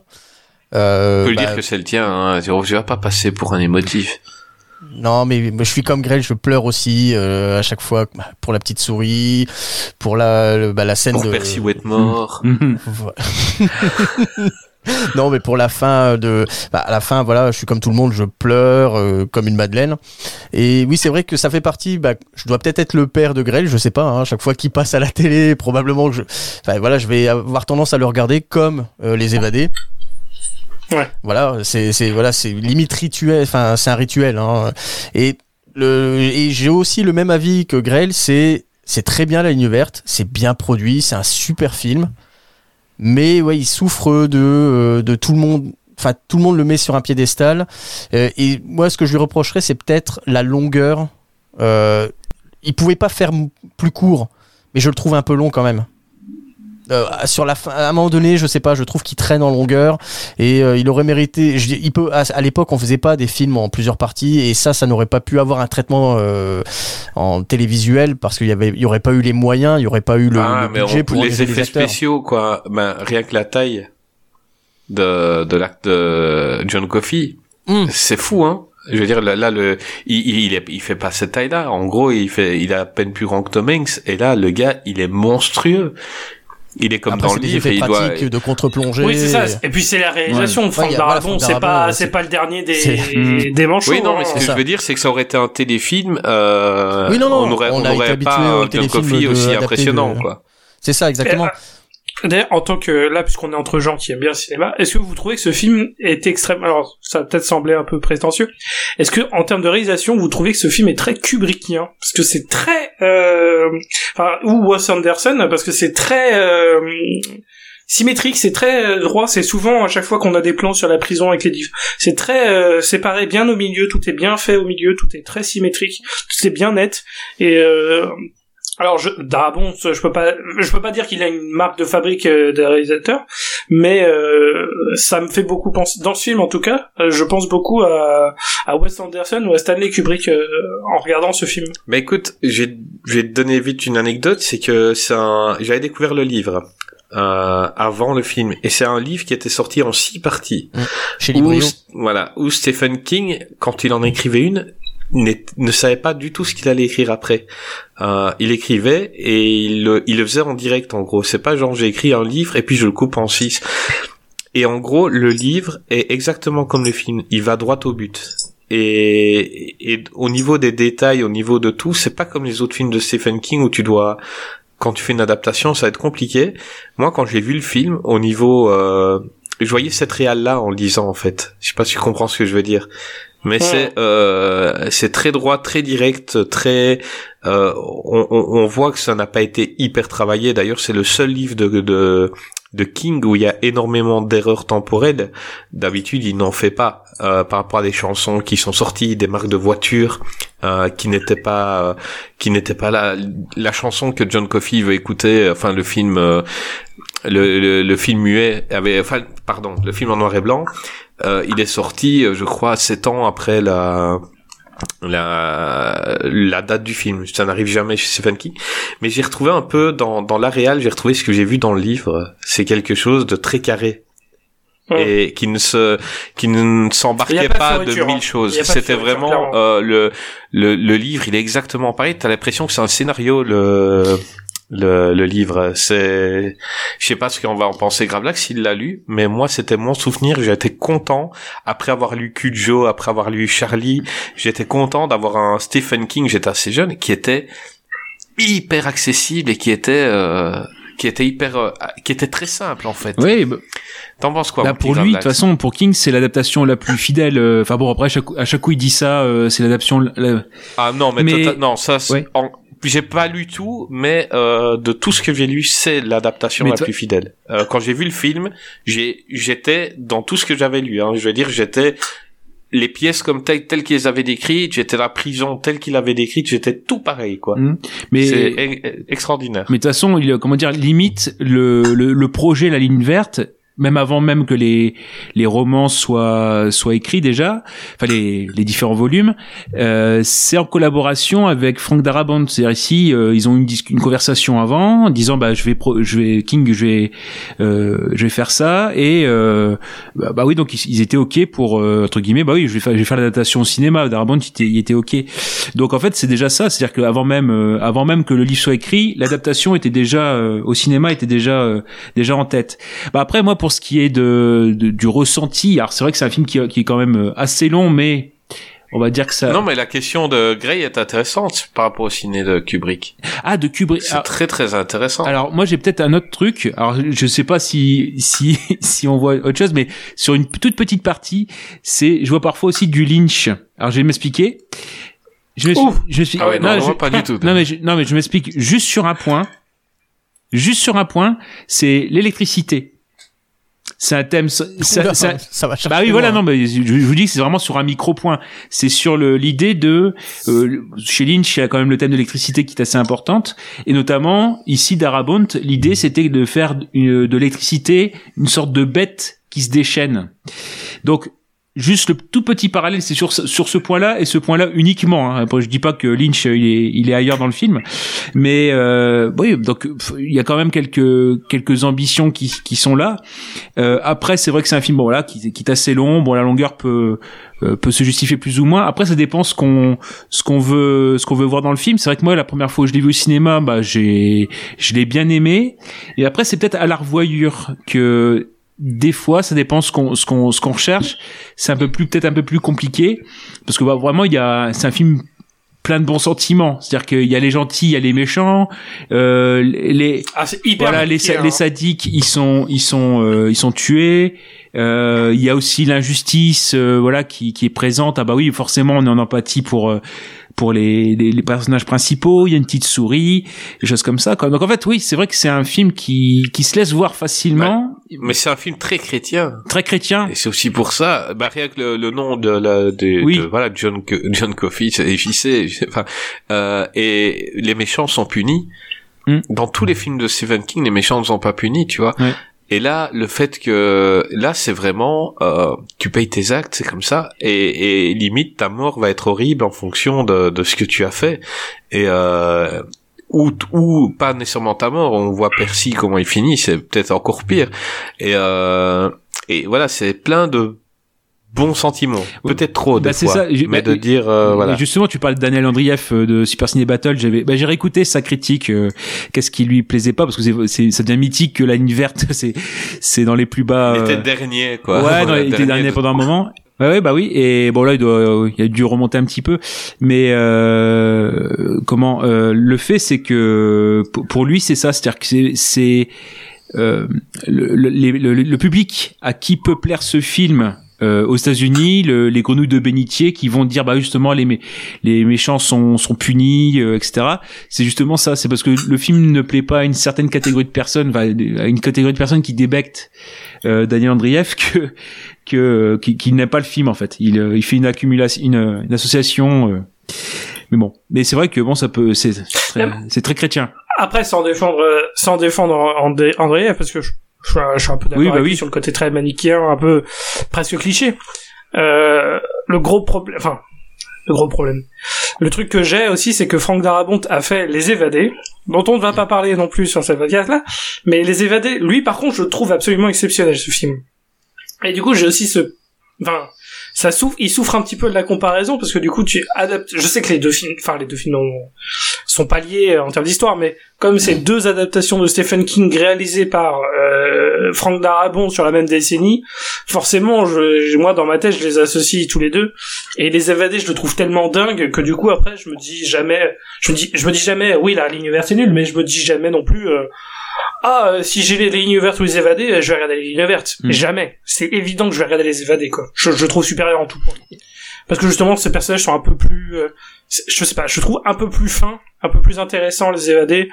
Euh, On peut bah, dire que c'est le tien hein. tu vas pas passer pour un émotif Non, mais moi, je suis comme Grell, je pleure aussi euh, à chaque fois bah, pour la petite souris, pour la le- bah, la scène pour de. Percy Wetmore. non, mais pour la fin de, bah, à la fin, voilà, je suis comme tout le monde, je pleure euh, comme une madeleine. Et oui, c'est vrai que ça fait partie. Bah, je dois peut-être être le père de Grell, je sais pas. Hein, chaque fois qu'il passe à la télé, probablement que je, enfin, voilà, je vais avoir tendance à le regarder comme euh, les évadés. Ouais. Voilà, c'est c'est voilà, c'est limite rituel. Enfin, c'est un rituel. Hein. Et le et j'ai aussi le même avis que Grell. C'est c'est très bien la ligne verte, c'est bien produit, c'est un super film. Mais ouais, il souffre de euh, de tout le monde. Enfin, tout le monde le met sur un piédestal. Euh, et moi, ce que je lui reprocherais, c'est peut-être la longueur. Euh, il pouvait pas faire plus court, mais je le trouve un peu long quand même. Euh, sur la fin, à un moment donné, je sais pas, je trouve qu'il traîne en longueur et euh, il aurait mérité. Je, il peut. À, à l'époque, on faisait pas des films en plusieurs parties et ça, ça n'aurait pas pu avoir un traitement euh, en télévisuel parce qu'il y avait, il y aurait pas eu les moyens, il y aurait pas eu le, ah, le budget on- pour les effets acteurs. spéciaux quoi ben rien que la taille de de l'acte de John Coffey Mm. c'est fou hein je veux dire là, là, le il, il il est- il fait pas cette taille là en gros il fait il a à peine plus grand que Tom Hanks et là le gars il est monstrueux il est comme Après, dans le livre et il doit de contre-plongée. Oui, c'est ça. Et puis c'est la réalisation de Franck Ouais, Darabon. C'est pas, c'est pas le dernier des, des manchots. oui non mais hein. ce que je veux dire c'est que ça aurait été un téléfilm euh, Oui, non, non, on aurait on on, aurait pas un téléfilm aussi impressionnant de- quoi C'est ça, exactement. D'ailleurs, en tant que là, puisqu'on est entre gens qui aiment bien le cinéma, est-ce que vous trouvez que ce film est extrêmement Alors, ça peut-être sembler un peu prétentieux. Est-ce que, en termes de réalisation, vous trouvez que ce film est très Kubrickien? Parce que c'est très, euh... enfin, ou Wes Anderson, parce que c'est très euh, symétrique, c'est très euh, droit. C'est souvent à chaque fois qu'on a des plans sur la prison avec les c'est très euh, séparé, bien au milieu. Tout est bien fait au milieu, tout est très symétrique, tout est bien net. Et euh, alors, je, Darabon, ça, je peux pas, je peux pas dire qu'il a une marque de fabrique euh, de réalisateur, mais euh, ça me fait beaucoup penser, dans ce film en tout cas, euh, je pense beaucoup à, à Wes Anderson ou à Stanley Kubrick euh, en regardant ce film. Mais écoute, j'ai- je vais te donner vite une anecdote, c'est que c'est un... j'avais découvert le livre euh, avant le film. Et c'est un livre qui était sorti en six parties. Chez Où, Librio. voilà, où Stephen King, quand il en écrivait une, ne savait pas du tout ce qu'il allait écrire après. Euh, il écrivait et il, le- il le faisait en direct en gros. C'est pas genre j'ai écrit un livre et puis je le coupe en six. Et en gros, le livre est exactement comme le film. Il va droit au but. Et, et au niveau des détails, au niveau de tout, c'est pas comme les autres films de Stephen King où tu dois, quand tu fais une adaptation, ça va être compliqué. Moi, quand j'ai vu le film, au niveau, euh, je voyais cette réal là en lisant en fait. Je sais pas si tu comprends ce que je veux dire. Mais c'est euh, c'est très droit, très direct, très. euh, on, on, on voit que ça n'a pas été hyper travaillé. D'ailleurs, c'est le seul livre de, de de King où il y a énormément d'erreurs temporelles. D'habitude, il n'en fait pas euh, par rapport à des chansons qui sont sorties, des marques de voitures euh, qui n'étaient pas euh, qui n'étaient pas là. La chanson que John Coffey veut écouter, enfin le film. euh, le, le, le film muet avait, enfin, pardon, le film en noir et blanc, euh, il est sorti, euh, je crois, sept ans après la, la, la date du film. Ça n'arrive jamais chez Stephen King. Mais j'ai retrouvé un peu dans, dans la réal, j'ai retrouvé ce que j'ai vu dans le livre. C'est quelque chose de très carré. Et qui ne se, qui ne s'embarquait pas de pas de fioriture, hein. mille choses. C'était vraiment euh, le, le le livre. Il est exactement pareil. T'as l'impression que c'est un scénario le le, le livre. C'est, je sais pas ce qu'on va en penser Gravelax s'il l'a lu, mais moi c'était mon souvenir. J'étais content après avoir lu Cujo, après avoir lu Charlie. J'étais content d'avoir un Stephen King. J'étais assez jeune qui était hyper accessible et qui était euh, qui était hyper euh, qui était très simple en fait. Oui, bah, T'en penses quoi Là pour lui, de toute façon, pour King, c'est l'adaptation la plus fidèle. euh, Enfin bon, après à chaque, à chaque coup il dit ça, euh, c'est l'adaptation. la- Ah non, mais, Mais- tota- non, ça, c'est- Ouais. en- j'ai pas lu tout, mais euh, de tout ce que j'ai lu, c'est l'adaptation la plus fidèle. Euh, quand j'ai vu le film, j'ai, j'étais dans tout ce que j'avais lu. Hein, je veux dire, j'étais les pièces comme telles, telles qu'ils avaient décrites, j'étais la prison telle qu'il avait décrite, j'étais tout pareil, quoi. Hmm. Mais C'est e- extraordinaire. Mais de toute façon, il, comment dire, limite le, le, le projet, la ligne verte, même avant même que les les romans soient soient écrits déjà, enfin les les différents volumes, euh, c'est en collaboration avec Frank Darabont. C'est-à-dire ici, euh, ils ont une, une conversation avant, en disant bah je vais pro- je vais King, je vais euh, je vais faire ça et euh, bah, bah oui donc ils, étaient ok pour euh, entre guillemets bah oui je vais faire je vais faire l'adaptation au cinéma. Darabont il était, il était ok. Donc en fait c'est déjà ça, c'est-à-dire qu'avant même euh, avant même que le livre soit écrit, l'adaptation était déjà au cinéma était déjà déjà en tête. Bah après moi pour ce qui est de, de- du ressenti, alors c'est vrai que c'est un film qui, qui est quand même euh, assez long, mais on va dire que ça. Non, mais la question de Gray est intéressante par rapport au ciné de Kubrick. Ah de Kubrick. C'est Ah, très très intéressant. Alors moi j'ai peut-être un autre truc. Alors je sais pas si si si on voit autre chose, mais sur une toute petite partie, c'est je vois parfois aussi du Lynch. Alors je vais m'expliquer. Je me suis, Ouf. je me suis, Ah ouais, non, je- moi, pas du tout. Non mais je, non mais je m'explique juste sur un point. Juste sur un point, c'est l'électricité. C'est un thème. ça- Oula, ça- ça va bah oui, voilà, non, mais je, je vous dis que c'est vraiment sur un micro point. C'est sur le l'idée de euh, chez Lynch, il y a quand même le thème de l'électricité qui est assez importante, et notamment ici Darabont, l'idée c'était de faire une- de l'électricité une sorte de bête qui se déchaîne. Donc Juste le tout petit parallèle, c'est sur sur ce point-là et ce point-là uniquement. Hein. Après, je dis pas que Lynch il est, il est ailleurs dans le film, mais euh, oui, donc il y a quand même quelques quelques ambitions qui, qui sont là. Euh, après, c'est vrai que c'est un film bon voilà qui, qui est assez long. Bon, la longueur peut euh, peut se justifier plus ou moins. Après, ça dépend ce qu'on ce qu'on veut ce qu'on veut voir dans le film. C'est vrai que moi, la première fois que je l'ai vu au cinéma, bah j'ai je l'ai bien aimé. Et après, c'est peut-être à la revoyure que des fois, ça dépend ce qu'on ce qu'on ce qu'on recherche. C'est un peu plus peut-être un peu plus compliqué parce que bah, vraiment, il y a c'est un film plein de bons sentiments. C'est-à-dire qu'il y a les gentils, il y a les méchants, euh, les Ah, hyper voilà les, hein. les sadiques ils sont ils sont euh, ils sont tués Euh, il y a aussi l'injustice euh, voilà qui, qui est présente ah bah oui forcément on est en empathie pour euh, pour les, les, les personnages principaux il y a une petite souris des choses comme ça quoi. donc en fait oui c'est vrai que c'est un film qui qui se laisse voir facilement Mais c'est un film très chrétien. très chrétien Et c'est aussi pour ça, bah rien que le, le nom de la, de, Oui. de- voilà, John, John Coffey, c'est effacé, enfin, euh, et les méchants sont punis. Hmm. Dans tous les films de Stephen King, les méchants ne sont pas punis, tu vois. Ouais. Et là, le fait que, là, c'est vraiment, euh, tu payes tes actes, c'est comme ça, et, et limite, ta mort va être horrible en fonction de, de ce que tu as fait. Et, euh, ou ou pas nécessairement ta mort. On voit Percy comment il finit, c'est peut-être encore pire. Et euh, et voilà, c'est plein de bons sentiments, peut-être trop des Bah, fois, ça, mais bah, de dire euh, voilà. justement, tu parles de Daniel Andrieff euh, de Super Ciné Battle. J'avais, bah, j'ai réécouté sa critique. euh, Qu'est-ce qui lui plaisait pas Parce que c'est, c'est, ça devient mythique que la ligne verte, c'est, c'est dans les plus bas. Il était euh, dernier quoi. Ouais, non, il était dernier de- pendant un moment. Ouais, ouais, bah oui. Et bon là, il doit, euh, il a dû remonter un petit peu. Mais euh, comment euh, Le fait, c'est que pour- lui, c'est ça. C'est-à-dire que c'est, c'est euh, le, le, le- le public à qui peut plaire ce film. Euh, aux États-Unis, le- les grenouilles de bénitier qui vont dire bah justement les mé- les méchants sont sont punis, euh, etc. C'est justement ça. C'est parce que le film ne plaît pas à une certaine catégorie de personnes, enfin, à une catégorie de personnes qui débectent euh, Daniel Andrieff que que qui, qui n'aime pas le film en fait. Il euh, il fait une accumulation, une, une association. euh, mais bon, mais c'est vrai que bon, ça peut, c'est c'est très, très chrétien. Après, sans défendre, sans défendre André, André parce que je, je, suis un- je suis un peu d'accord Oui, bah avec oui. sur le côté très manichéen, un peu presque cliché. Euh, le gros problème, enfin, le gros problème. Le truc que j'ai aussi, c'est que Franck Darabont a fait Les Évadés, dont on ne va pas parler non plus sur cette podcast-là, mais Les Évadés, lui, par contre, je le trouve absolument exceptionnel, ce film. Et du coup, j'ai aussi ce, enfin, ça souffre, il souffre un petit peu de la comparaison parce que du coup, tu adaptes. Je sais que les deux films, enfin les deux films ont- sont pas liés euh, en termes d'histoire, mais comme c'est deux adaptations de Stephen King réalisées par euh, Frank Darabont sur la même décennie, forcément, je, moi dans ma tête, je les associe tous les deux. Et les évadés, je le trouve tellement dingue que du coup après, je me dis jamais, je me dis, je me dis jamais, oui, la ligne verte c'est nul, mais je me dis jamais non plus. euh, ah, euh, si j'ai les lignes vertes ou les évadés, euh, je vais regarder les lignes vertes. Mm. Jamais. C'est évident que je vais regarder les évadés, quoi. Je, je trouve supérieur en tout point. Parce que justement, ces personnages sont un peu plus, euh, je sais pas, je trouve un peu plus fins, un peu plus intéressants les évadés,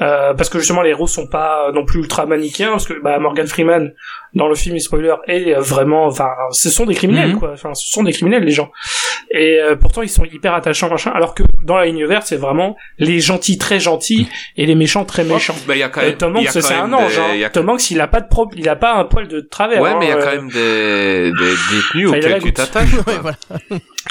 euh, parce que justement les héros sont pas non plus ultra manichéens, parce que bah, Morgan Freeman dans le film spoiler est euh, vraiment, enfin, ce sont des criminels Mhm. quoi, enfin, ce sont des criminels les gens. Et euh, pourtant ils sont hyper attachants machin, alors que dans la ligne verte c'est vraiment les gentils très gentils et les méchants très méchants. Bah, il y a quand Euh, même, Tom Hanks, c'est même un ange. des- Hein. a- Tom Hanks, il a pas de pro, il a pas un poil de travers. Ouais, mais il y a hein, quand euh, même des, des détenus auxquels tu t'attaches. quoi. Ouais, voilà.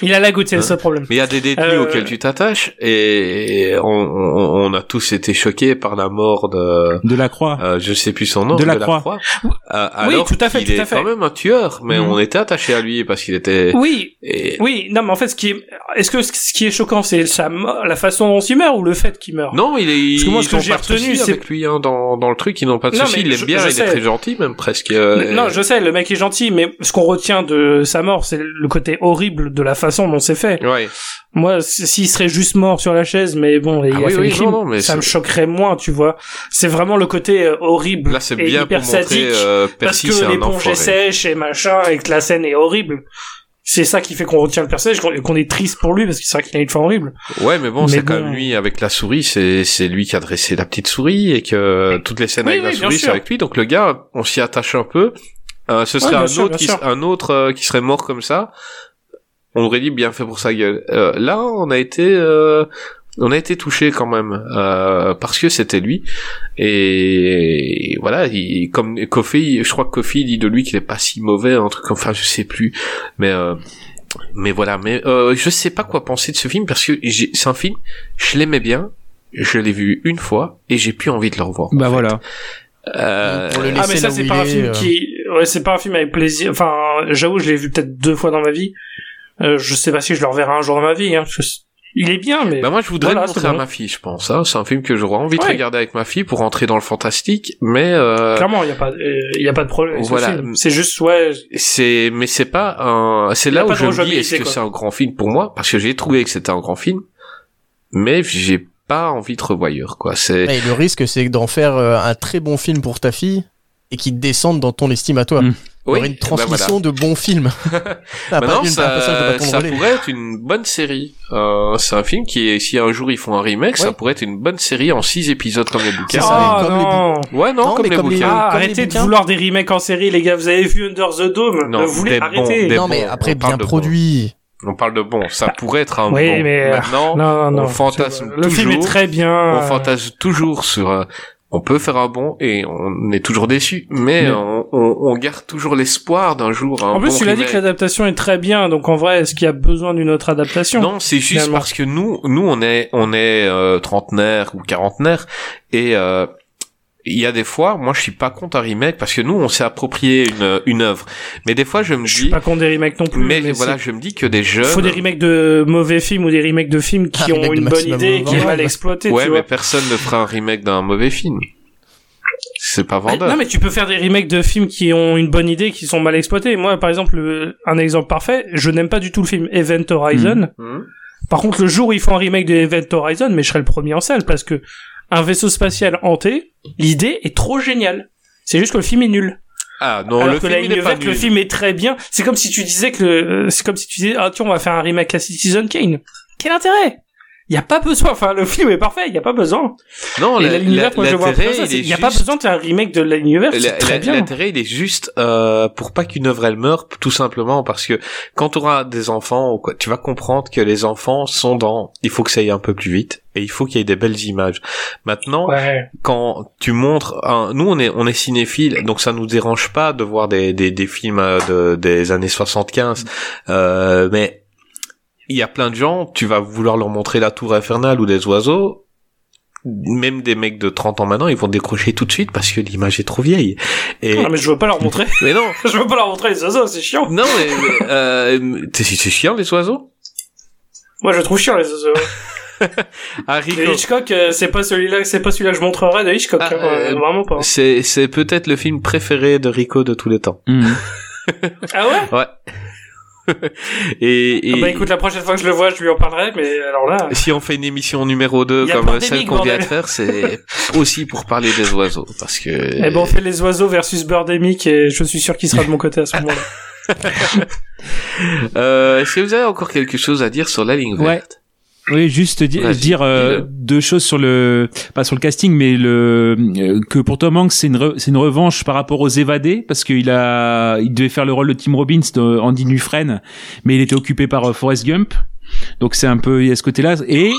Il a la goutte, c'est le Hein. seul problème. Mais il y a des détenus Euh, auxquels tu t'attaches et on, on, on a tous été choqués par la mort de, De la croix. euh, je sais plus son nom, Delacroix. Euh, alors tout à fait, qu'il tout à est fait. quand même un tueur, mais Mhm. on était attaché à lui parce qu'il était. Oui, et- oui, non, mais en fait, ce qui est, est-ce que ce qui est choquant, c'est sa, la façon dont il meurt ou le fait qu'il meurt? Non, il est. Parce que moi, ce que j'ai de retenu, c'est- avec lui hein, dans dans le truc, ils n'ont pas de Non, Il l'aime bien, je il est sais. très gentil même presque. euh, Non, je sais, le mec est gentil, mais ce qu'on retient de sa mort, c'est le côté horrible de la façon dont c'est fait. Ouais. Moi, s'il serait juste mort sur la chaise, mais bon, il Ah a oui, fait oui, le crime, non, non, mais ça me choquerait moins, tu vois. C'est vraiment le côté euh, horrible Là, c'est et bien pour hyper montrer sadique, euh, parce Percy, que c'est un l'éponge est sèche et machin, et que la scène est horrible. C'est ça qui fait qu'on retient le personnage, qu'on qu'on est triste pour lui, parce que c'est vrai qu'il a une fin horrible. Ouais, mais bon, Mais c'est quand bon. même lui avec la souris, c'est c'est lui qui a dressé la petite souris et que toutes les scènes Oui, avec la souris, c'est avec lui. Donc le gars, on s'y attache un peu. Euh, ce serait un sûr, autre qui un autre euh, qui serait mort comme ça. On aurait dit bien fait pour sa gueule. Euh, là, on a été euh, on a été touché quand même euh, parce que c'était lui et voilà il, comme Kofi je crois que Kofi dit de lui qu'il est pas si mauvais un truc comme- enfin je sais plus mais euh, mais voilà mais euh, je sais pas quoi penser de ce film parce que j'ai- c'est un film je l'aimais bien je l'ai vu une fois et j'ai plus envie de le revoir Bah voilà. euh, Ah, mais ça, c'est pas un film euh. qui, ouais, c'est pas un film avec plaisir. Enfin, j'avoue, je l'ai vu peut-être deux fois dans ma vie. Euh, je sais pas si je le reverrai un jour dans ma vie, hein. Il est bien, mais. Bah moi je voudrais Voilà, le montrer à bon. ma fille je pense hein. c'est un film que j'aurais envie de regarder avec ma fille pour rentrer dans le fantastique mais euh, Clairement, il y a pas, euh, il y a pas de problème Voilà. film. C'est juste, ouais, c'est mais c'est pas un c'est là a où je me dis est-ce que c'est un grand film pour moi? Parce que j'ai trouvé que c'était un grand film mais j'ai pas envie de revoyeur quoi c'est Et le risque, c'est d'en faire euh, un très bon film pour ta fille et qu'il descende dans ton estime à toi. Mm. Il y aurait une bah voilà. transmission de bons films. Ah, passage de ça, ça pourrait être une bonne série. Euh, c'est un film qui est, si un jour ils font un remake, ça pourrait être une bonne série en six épisodes comme les bouquins. Ça, Oh, comme les non. Ouais, non, Non, comme mais les comme les- bouquins. Ah, comme les arrêtez de vouloir des remakes en série, les gars. Vous avez vu Under the Dome Non, Vous voulez bons, Non, mais après, bien produit. On parle de bon, ça pourrait être un Oui, bon. mais, euh, Maintenant, Non, non, non. on fantasme Le film est très bien. on fantasme toujours sur euh, on peut faire un bon et on est toujours déçu, mais Mais- on, on, on garde toujours l'espoir d'un jour. Un En plus, bon tu l'as dit que l'adaptation est très bien, donc en vrai, est-ce qu'il y a besoin d'une autre adaptation? Non, c'est juste parce que nous, nous, on est, on est euh, trentenaire ou quarantenaire, et euh, il y a des fois, moi, je suis pas contre un remake parce que nous, on s'est approprié une une œuvre. Mais des fois, je me Je dis, suis pas contre des remakes non plus. mais, mais voilà, je me dis que des jeunes. faut des remakes de mauvais films ou des remakes de films qui Un ont une bonne idée et qui est mal exploitée. ouais, tu mais vois. personne ne fera un remake d'un mauvais film. C'est pas vendeur. Non mais tu peux faire des remakes de films qui ont une bonne idée, qui sont mal exploités. Moi par exemple, le- un exemple parfait, je n'aime pas du tout le film Event Horizon. Hmm. Par contre le jour où ils font un remake de Event Horizon, mais je serai le premier en salle parce que un vaisseau spatial hanté, l'idée est trop géniale. C'est juste que le film est nul. Ah non, Alors le que film la il ligne est pas verte, le nul. film est très bien. C'est comme si tu disais que euh, c'est comme si tu disais, ah tiens, on va faire un remake à Citizen Kane. Quel intérêt? Il y a pas besoin, enfin, le film est parfait, il y a pas besoin. Non, la- verte, moi je vois il y a pas besoin de faire un remake de verte, c'est très bien. L'intérêt, il est juste euh, pour pas qu'une œuvre elle meure, tout simplement parce que quand tu auras des enfants, quoi, tu vas comprendre que les enfants sont dans. Il faut que ça aille un peu plus vite et il faut qu'il y ait des belles images. Maintenant, Ouais. quand tu montres, un, nous on est on est cinéphiles, donc ça nous dérange pas de voir des des, des films euh, de, des années 75, euh, mais il y a plein de gens, tu vas vouloir leur montrer la tour infernale ou des oiseaux. Même des mecs de 30 ans maintenant, ils vont décrocher tout de suite parce que l'image est trop vieille. Et Ah, mais je veux pas leur montrer. mais non, je veux pas leur montrer les oiseaux, c'est chiant. non, mais, mais, euh, c'est chiant les oiseaux. Moi, je trouve chiant les oiseaux. Harry, Et Hitchcock, euh, c'est pas celui-là, c'est pas celui-là que je montrerai de Hitchcock. Ah, hein, euh, vraiment pas. c'est c'est peut-être le film préféré de Rico de tous les temps. Mhm. Ah ouais? Ouais. Et, et Ah bah écoute, la prochaine fois que je le vois, je lui en parlerai, mais alors là. si on fait une émission numéro 2 Il y a comme celle qu'on vient de faire, c'est aussi pour parler des oiseaux parce que Eh ben, on fait les oiseaux versus Birdemic et je suis sûr qu'il sera de mon côté à ce moment-là. euh, est-ce que vous avez encore quelque chose à dire sur la ligne Ouais. Oui, juste di- dire euh, deux choses sur le pas sur le casting, mais le euh, que pour Tom Hanks c'est une re- c'est une revanche par rapport aux évadés parce qu'il a il devait faire le rôle de Tim Robbins de Andy Dufresne, mais il était occupé par euh, Forrest Gump. Donc c'est un peu il y a ce côté-là et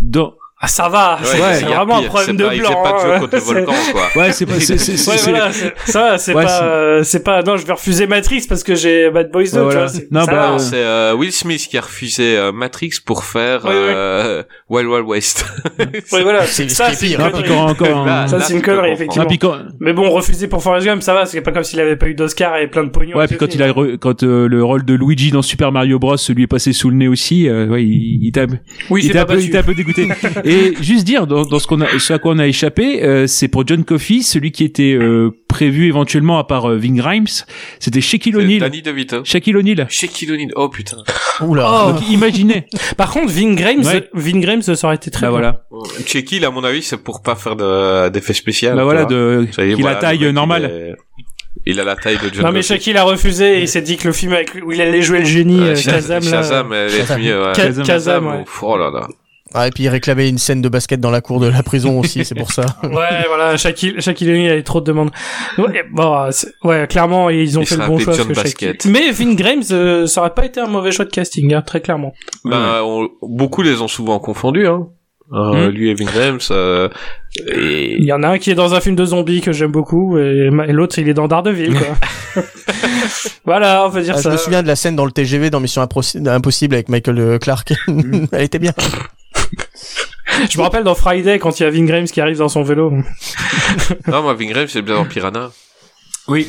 dans Ah, ça va, Ouais, c'est il y a c'est vraiment un pire, problème c'est de pas- il blanc. fait pas de jeu hein. contre le volcan quoi. ouais c'est pas c'est c'est c'est- Ouais, c'est- voilà, c'est- ça, c'est Ouais, pas, c'est- euh, c'est pas, non, je vais refuser Matrix parce que j'ai Bad Boys 2, Ouais, voilà. tu vois. c'est- Non, ça bah. Non, c'est euh, Will Smith qui a refusé euh, Matrix pour faire Ouais, ouais. euh, Wild Wild West. Ouais, voilà. C'est- ça, c'est c'est une pire, hein, connerie. encore Là, un- Ça, c'est une connerie, effectivement. Mais bon, refusé pour Forrest Gump, ça va, c'est pas comme s'il avait pas eu d'Oscar et plein de pognon. Ouais, et puis quand il a quand euh, le rôle de Luigi dans Super Mario Bros lui est passé sous le nez aussi, euh, ouais, il, il t'a il un il était un peu dégoûté. Et juste dire, dans, dans ce qu'on a, ce à quoi on a échappé, euh, c'est pour John Coffey, celui qui était euh, prévu éventuellement à part euh, Ving Rhames, c'était Shaquille O'Neal. Danny DeVito. Shaquille O'Neal. Shaquille O'Neal. Oh putain. Oula. Donc imaginez. Par contre, Vin Grimes, Ouais. Vin Grimes, ça aurait été très bah bien. voilà. Shaquille, à mon avis, c'est pour pas faire de- d'effets spéciaux. Bah tu voilà, vois. de, Ça y est, qu'il a voilà, taille le mec, normale. Il, est- il a la taille de John Non, mais Coffey. Shaquille a refusé et il s'est dit que le film avec, où il allait jouer le génie, Euh, euh, Shaz- Kazam, là. Shazam, elle est Shazam. mieux, ouais. Ka- Kazam. Kazam, ouais. ouf, Oh là là. Ah, et puis il réclamait une scène de basket dans la cour de la prison aussi, c'est pour ça. Ouais, voilà, Shaquille, Shaquille O'Neal avait trop de demandes. Ouais, bon, ouais, clairement, ils ont Il fait le bon choix. John parce que Shaquille- Basket. Mais Vin Grimes, euh, ça aurait pas été un mauvais choix de casting, hein, très clairement. Ben, on- beaucoup les ont souvent confondus, hein. Euh, Hmm. Lui et Vin Grimes, euh, et... Il y en a un qui est dans un film de zombies que j'aime beaucoup, et l'autre, il est dans Daredevil, quoi. voilà, on peut dire Ah, je ça. me souviens de la scène dans le TGV dans Mission Impossible avec Michael euh, Clark. Elle était bien. Je me rappelle dans Friday, quand il y a Vin Grimes qui arrive dans son vélo. Non, moi, Vin Grimes, c'est bien dans Piranha. Oui.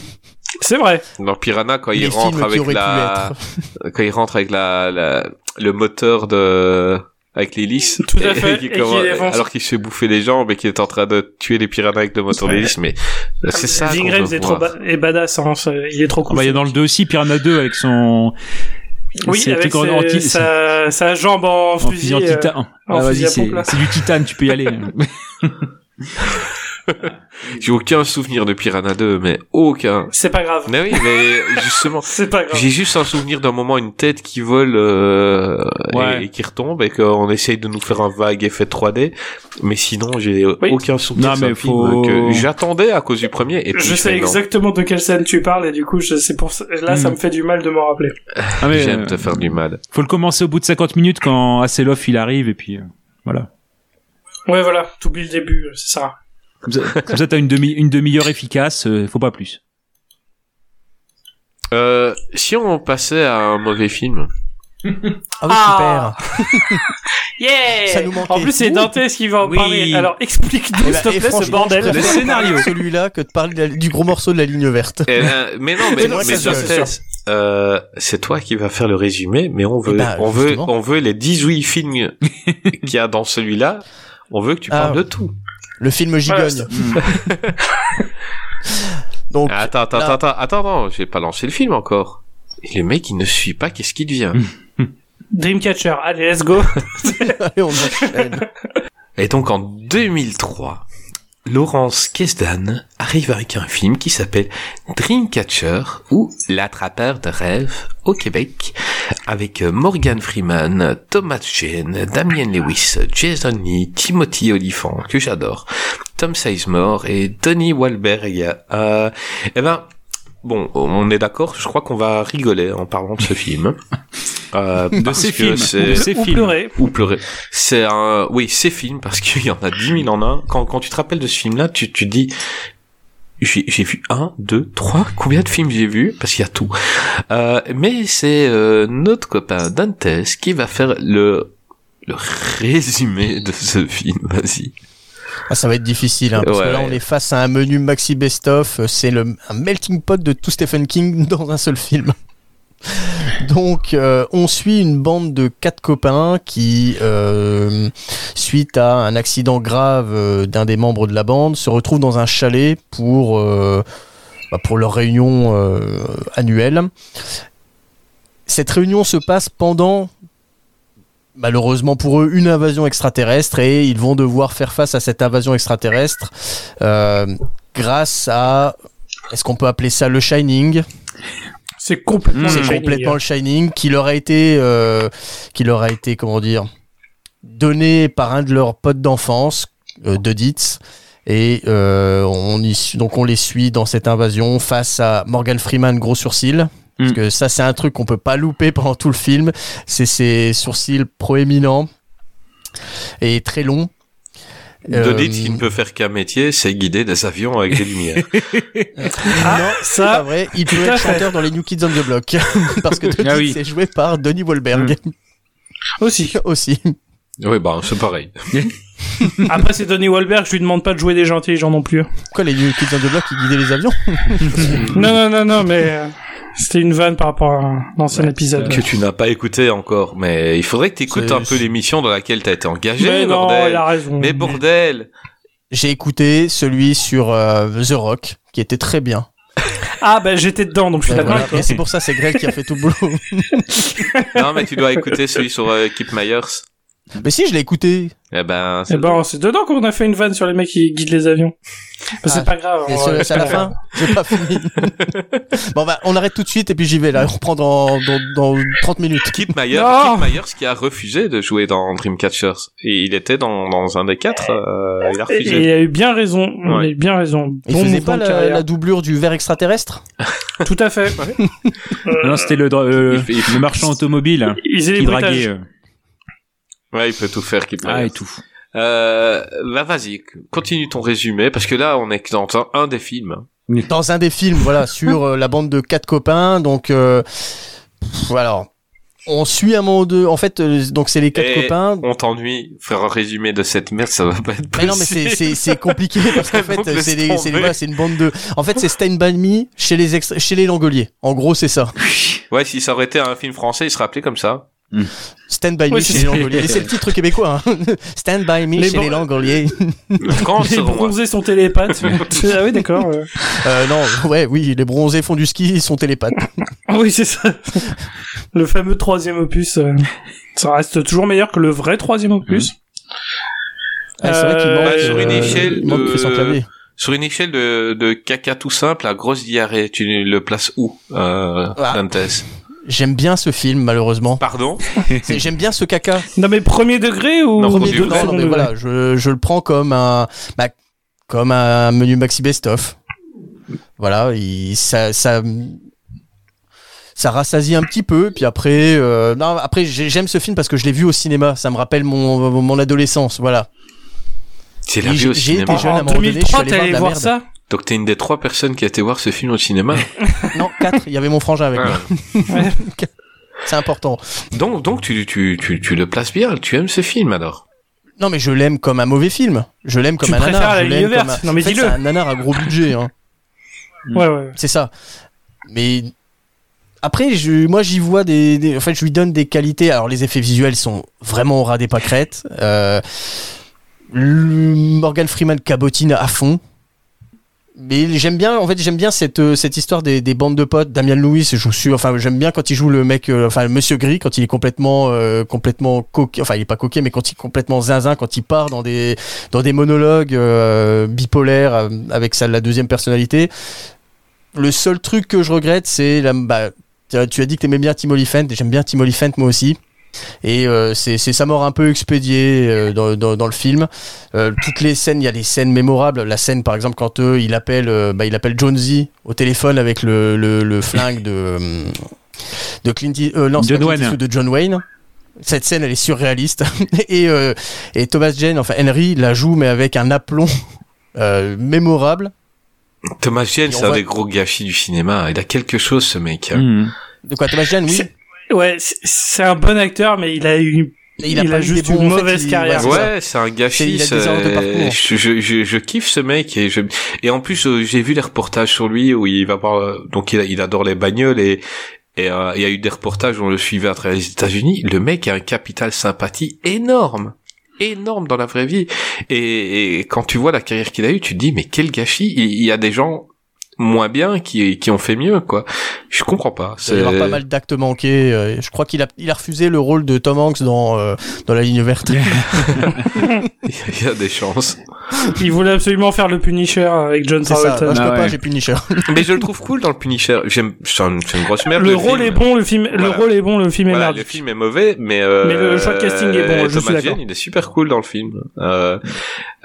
C'est vrai. Dans Piranha, quand il rentre avec la, quand il rentre avec la, la, le moteur de, avec l'hélice. Tout à fait, et alors qu'il se fait bouffer les jambes et qu'il est en train de tuer les piranhas avec le moteur d'hélice, mais c'est ça Vin Grimes est trop voir. ba- est badass, hein, il est trop Ah cool. bah, il y a dans le 2 aussi, Piranha 2 avec son, oui, avec ses- sa, sa jambe en, en fusil. fusil en euh, titane. en Ah, vas-y, c'est du titane, tu peux y aller. J'ai aucun souvenir de Piranha 2, mais aucun. C'est pas grave. Mais oui, mais justement, C'est pas grave. j'ai juste un souvenir d'un moment, une tête qui vole euh, Ouais. et, et qui retombe et qu'on essaye de nous faire un vague effet 3D. Mais sinon, j'ai Oui. aucun souvenir Non, de mais un film que j'attendais à cause du premier. Et puis Je sais exactement de quelle scène tu parles et du coup, je, c'est pour ça, là, ça Hmm. me fait du mal de m'en rappeler. Ah, mais, J'aime euh, te faire du mal. faut le commencer au bout de 50 minutes quand Asseloff il arrive et puis, euh, voilà. Ouais, voilà, t'oublies le début, euh, c'est ça. Comme ça, comme ça, t'as une demi une demi-heure efficace. euh, faut pas plus. Euh, si on passait à un mauvais film. Ah oui, Ah. super. Yeah Ça nous manquait. En plus, c'est Ouh. Dantès qui va en Oui. parler. Alors, explique-nous, Eh ben, s'il te et plaît, ce bordel. préfère Le scénario. Celui-là que de parler de la- du gros morceau de la ligne verte. Eh ben, mais non, mais, C'est moi mais qui euh, c'est toi qui vas faire le résumé, mais on veut, Eh ben, on veut, justement. on veut les 18 films qu'il y a dans celui-là. On veut que tu Ah. parles de tout. Le film gigogne. Donc, attends, attends, là- attends, attends, attends, non, j'ai pas lancé le film encore. Et le mec, il ne suit pas, qu'est-ce qu'il devient Dreamcatcher. Allez, let's go. allez, on enchaîne. Et donc en 2003, Laurence Kesdan arrive avec un film qui s'appelle Dreamcatcher ou L'attrapeur de rêves au Québec avec euh, Morgan Freeman, Thomas Jane, Damien Lewis, Jason Lee, Timothy Olyphant que j'adore, Tom Sizemore et Donnie Wahlberg. Euh, eh ben Bon, on est d'accord, je crois qu'on va rigoler en parlant de ce film. Euh, De ces que films. De Ou films. pleurer. ou pleurer. C'est un, oui, c'est film parce qu'il y en a 10 000 en un. Quand, quand tu te rappelles de ce film-là, tu, tu te dis, j'ai j'ai vu un, deux, trois, combien de films j'ai vu? Parce qu'il y a tout. Euh, mais c'est euh, notre copain Dantes qui va faire le, le résumé de ce film. Vas-y. Ah, ça va être difficile, hein, parce que là, on est face à un menu maxi best-of. euh, C'est le un melting pot de tout Stephen King dans un seul film. Donc, euh, on suit une bande de quatre copains qui, euh, suite à un accident grave euh, d'un des membres de la bande, se retrouvent dans un chalet pour bah, leur réunion annuelle. Cette réunion se passe pendant malheureusement pour eux, une invasion extraterrestre et ils vont devoir faire face à cette invasion extraterrestre grâce à, est-ce qu'on peut appeler ça le Shining? C'est complètement C'est le Shining. complètement le Shining qui leur a été, euh, qui leur a été, comment dire, donné par un de leurs potes d'enfance, euh, de Ditz. Et euh, on y donc on les suit dans cette invasion face à Morgan Freeman gros sourcils. Parce Mm. que ça c'est un truc qu'on peut pas louper pendant tout le film. C'est ses sourcils proéminents et très longs. De Euh, qu'il ne peut faire qu'un métier, c'est guider des avions avec des lumières. Ah, non, c'est pas ça, vrai. Il peut être fait. chanteur dans les New Kids on the Block. Parce que Denis Ah oui. c'est joué par Donnie Wahlberg aussi. aussi. oui, bah, c'est pareil. Après, c'est Donnie Wahlberg, je lui demande pas de jouer des gens intelligents non plus. Quoi, les New Kids on the Block qui guidaient les avions? Non, non, non, non, mais euh, c'était une vanne par rapport à un ancien épisode. Que tu n'as pas écouté encore, mais il faudrait que tu écoutes un peu l'émission dans laquelle tu as été engagé, Mais non, bordel. il a raison. Mais bordel J'ai écouté celui sur euh, The Rock, qui était très bien. Ah, bah j'étais dedans, donc je suis d'accord c'est pour ça, c'est Greg qui a fait tout le boulot. Non, mais tu dois écouter celui sur euh, Kip Myers. Mais si, je l'ai écouté. Eh ben, Eh ben, c'est dedans qu'on a fait une vanne sur les mecs qui guident les avions. Mais Ah, c'est pas grave. Et c'est c'est à la fin J'ai pas fini. bon, bah, on arrête tout de suite et puis j'y vais là. On reprend dans, dans, dans 30 minutes. Kip Myers. Kip Myers qui a refusé de jouer dans Dreamcatchers. Et il était dans, dans un des quatre, euh, il a Et refusé. il a eu bien raison. Il a Ouais. eu bien raison. Il Bon faisait mouvement pas la, la doublure du verre extraterrestre Tout à fait. Non, c'était le, euh, Il fait- il fait- le marchand automobile Ils les qui draguait. Ouais, il peut tout faire, Kip Ah, et tout. Euh, bah vas-y, continue ton résumé, parce que là, on est dans un, un des films. Dans un des films, voilà, sur euh, la bande de quatre copains. Donc, euh, pff, alors, on suit un moment de... En fait, euh, donc c'est les quatre Et copains. On t'ennuie, faire un résumé de cette merde, ça va pas être possible. Mais non, mais c'est- c'est c'est compliqué parce qu'en fait, c'est tomber. voilà, c'est une bande de. En fait, c'est Stand By Me chez les extra- chez les Langoliers. En gros, c'est ça. Ouais, si ça aurait été un film français, il serait appelé comme ça. Stand By Me chez c'est- les Langoliers. Et c'est le titre québécois. hein. Stand By Me Les chez les Langoliers. Quand Les bronzés sont télépathes. ah oui, d'accord. euh. Euh, non, ouais, oui, les bronzés font du ski, ils sont télépathes. Ah oui, c'est ça. Le fameux troisième opus. euh, Ça reste toujours meilleur que le vrai troisième opus. Ah, c'est vrai qu'il Euh, manque. bah, sur une échelle il manque de-. Sur une échelle de, de caca tout simple à grosse diarrhée, tu le places où, euh, Ah. Dantes? J'aime bien ce film, malheureusement. Pardon C'est- J'aime bien ce caca. Non mais premier degré ou Non, Premier degré, second non, mais voilà, je, je le prends comme un, bah, comme un menu maxi best-of. Voilà, il, ça, ça, ça rassasie un petit peu. Puis après, euh, non, après j'ai- j'aime ce film parce que je l'ai vu au cinéma. Ça me rappelle mon, mon adolescence. Voilà. Oui, vu j'ai- au j'ai été jeune à un En moment donné, je suis 2003, allé voir allé de la voir merde. ça? Donc t'es une des trois personnes qui a été voir ce film au cinéma. Non, 4, il y avait mon frangin avec Ah. moi. C'est important. donc donc tu, tu, tu, tu le places bien, tu aimes ce film alors Non, mais je l'aime comme un mauvais film. Je l'aime comme Tu un préfères nanar. la je ligne l'aime verte. comme un... Non, mais dis-le. c'est un nanar à gros budget. Hein. Ouais, ouais. C'est ça. Mais après, je, moi, j'y vois des, des- En fait, je lui donne des qualités. Alors, les effets visuels sont vraiment au ras des pâquerettes. Euh, Morgan Freeman cabotine à fond. Mais j'aime bien, en fait, j'aime bien cette, euh, cette histoire des, des bandes de potes. Damian Lewis joue sur, enfin, j'aime bien quand il joue le mec, euh, enfin, Monsieur Gris, quand il est complètement, euh, complètement coquet, enfin, il est pas coquet, mais quand il est complètement zinzin, quand il part dans des, dans des monologues euh, bipolaires euh, avec sa, la deuxième personnalité. Le seul truc que je regrette, c'est bah, tu as dit que t'aimais bien Tim Oliphant, et j'aime bien Tim Oliphant moi aussi. Et euh, c'est sa mort un peu expédiée euh, dans, dans, dans le film. Euh, toutes les scènes, il y a des scènes mémorables. La scène, par exemple, quand euh, il appelle, euh, bah, il appelle Jonesy au téléphone avec le, le, le flingue de de Clint, non, c'est John Clint Wayne. Eastwood, de John Wayne. Cette scène, elle est surréaliste. et, euh, et Thomas Jane, enfin Henry, la joue mais avec un aplomb euh, mémorable. Thomas Jane, c'est un va- des gros gâchis du cinéma. Il a quelque chose ce mec. Mhm. De quoi Thomas Jane, oui. Ouais, c'est- c'est un bon acteur, mais il a eu, Et il a juste une en fait, mauvaise il- carrière. Ouais, c'est un gâchis. il a des erreurs de c'est- parcours. Je, je, je, je kiffe ce mec et je et en plus euh, j'ai vu les reportages sur lui où il va voir euh, donc il, il adore les bagnoles et et euh, il y a eu des reportages où on le suivait à travers les États-Unis. Le mec a un capital sympathie énorme énorme dans la vraie vie et, et quand tu vois la carrière qu'il a eue tu te dis mais quel gâchis il, il y a des gens moins bien qui qui ont fait mieux quoi je comprends pas Il va y avoir pas mal d'actes manqués. euh, Je crois qu'il a, il a refusé le rôle de Tom Hanks dans, euh, dans La Ligne Verte. il y a des chances Il voulait absolument faire le Punisher avec John. Travolta. Moi, je Ah peux pas, j'ai Punisher. mais je le trouve cool dans le Punisher j'aime c'est un- c'est une grosse merde le rôle film. est bon, le film, le rôle est bon, le film est Voilà, le film est mauvais, mais euh, Mais le choix de casting est bon, je suis Thomas d'accord. Jane, il est super cool dans le film. Euh,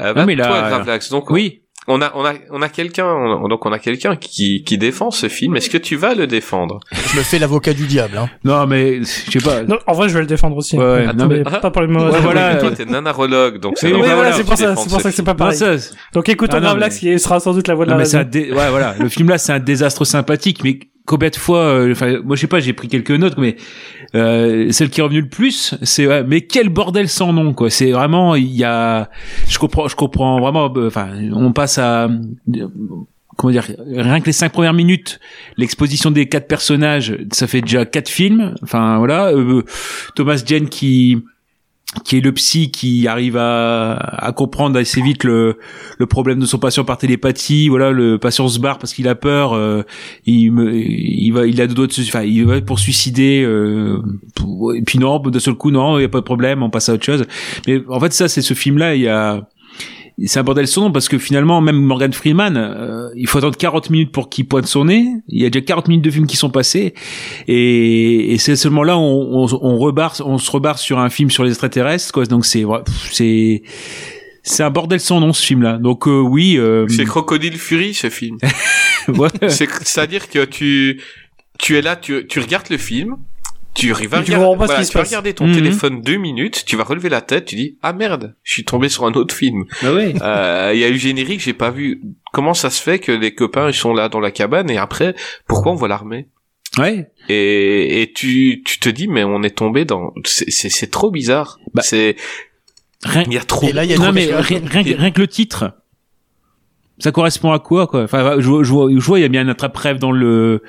euh, mais bah, toi, là- Gravelax, donc Oui. On a on a on a quelqu'un on- donc on a quelqu'un qui qui défend ce film. Est-ce que tu vas le défendre? Je me fais l'avocat du diable. Hein. Non, mais je sais pas. Non, en vrai, je vais le défendre aussi. Ouais, ouais. Attends, Non, mais pas pour les mauvaises Ouais, voilà. toi t'es nanarologue, donc c'est Oui, voilà, c'est tu pour ça, c'est pour ça que c'est pas pareil. Donc écoute Ah, non, Gravelax, mais- qui sera sans doute la voix de Non, la mais c'est un raison. dé- ouais, voilà. Le film là, c'est un désastre sympathique, mais combien de fois, euh, enfin, moi je sais pas, j'ai pris quelques notes, mais euh, celle qui est revenue le plus, c'est ouais, mais quel bordel sans nom, quoi. C'est vraiment, il y a, je comprends, je comprends vraiment. euh, Enfin, on passe à euh, comment dire, rien que les cinq premières minutes, l'exposition des quatre personnages, ça fait déjà quatre films. Enfin voilà, Thomas Jane qui qui est le psy qui arrive à, à comprendre assez vite le, le problème de son patient par télépathie. Voilà, le patient se barre parce qu'il a peur. euh, il, me, il va, il a de se, enfin, il va pour suicider. Euh, et puis non, d'un seul coup, non, il y a pas de problème, on passe à autre chose. Mais en fait, ça, c'est ce film-là. Il y a, c'est un bordel son nom parce que finalement, même Morgan Freeman, euh, il faut attendre 40 minutes pour qu'il pointe son nez. Il y a déjà 40 minutes de film qui sont passés. Et, et c'est seulement là où on, on, on rebarre, on se rebarre sur un film sur les extraterrestres, quoi. Donc c'est, c'est, c'est un bordel sans nom, ce film-là. Donc, euh, oui, euh, C'est Crocodile Fury ce film. ouais. C'est à dire que tu tu es là, tu tu regardes le film. Tu vas tu regarder, voilà, tu vas ton Mhm. téléphone deux minutes, tu vas relever la tête, tu dis ah merde, je suis tombé sur un autre film. Bah ouais. Euh, Il y a eu générique, j'ai pas vu. Comment ça se fait que les copains ils sont là dans la cabane et après pourquoi on voit l'armée? Ouais. et, et tu tu te dis mais on est tombé dans c'est c'est c'est trop bizarre. Bah, c'est Rien, il y a trop. Et là, il y a non mais rien, rien que- rien que le titre ça correspond à quoi quoi? Enfin je, vois- je vois je vois il y a bien un attrape-rêve dans le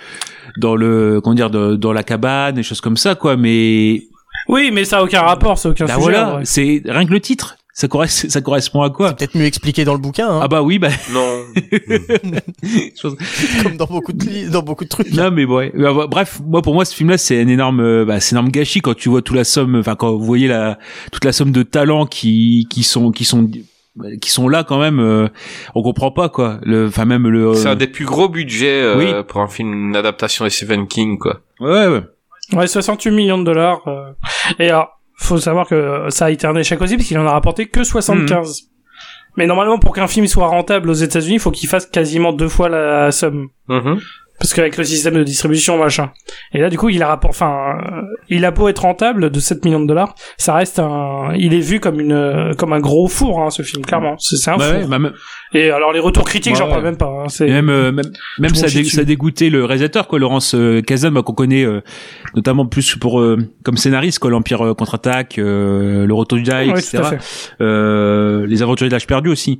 dans le comment dire de- dans la cabane des choses comme ça quoi mais Oui, mais ça a aucun rapport, c'est aucun bah sujet. voilà c'est rien que le titre ça correspond ça correspond à quoi Peut-être mieux expliqué dans le bouquin, hein, ah bah oui bah Non. comme dans beaucoup de dans beaucoup de trucs. non mais ouais Bah, bah, bref moi pour moi ce film là c'est un énorme bah, c'est un énorme gâchis quand tu vois toute la somme enfin quand vous voyez la toute la somme de talents qui qui sont qui sont qui sont là quand même euh, on comprend pas quoi le enfin même le C'est un des plus gros budgets euh, Oui. pour un film une adaptation de Stephen King quoi. ouais ouais Ouais, 68 millions de dollars. euh, Et alors, faut savoir que ça a été un échec aussi, parce qu'il en a rapporté que 75. Mais normalement, pour qu'un film soit rentable aux États-Unis, il faut qu'il fasse quasiment deux fois la somme. Mhm. Parce qu'avec le système de distribution machin. Et là du coup il a rapport, enfin euh, il a beau être rentable de 7 millions de dollars, ça reste un, il est vu comme une euh, comme un gros four hein, ce film clairement. C'est un Bah four. ouais, bah, Et alors les retours critiques Ouais, j'en parle ouais. même pas. hein, c'est même euh, même, même ça, dé- ça dégoûté le réalisateur quoi Laurence euh, Kazan bah, qu'on connaît euh, notamment plus pour euh, comme scénariste quoi l'Empire euh, contre-attaque euh, le Retour du Jedi Ouais, etc euh, les Aventuriers de l'âge perdu aussi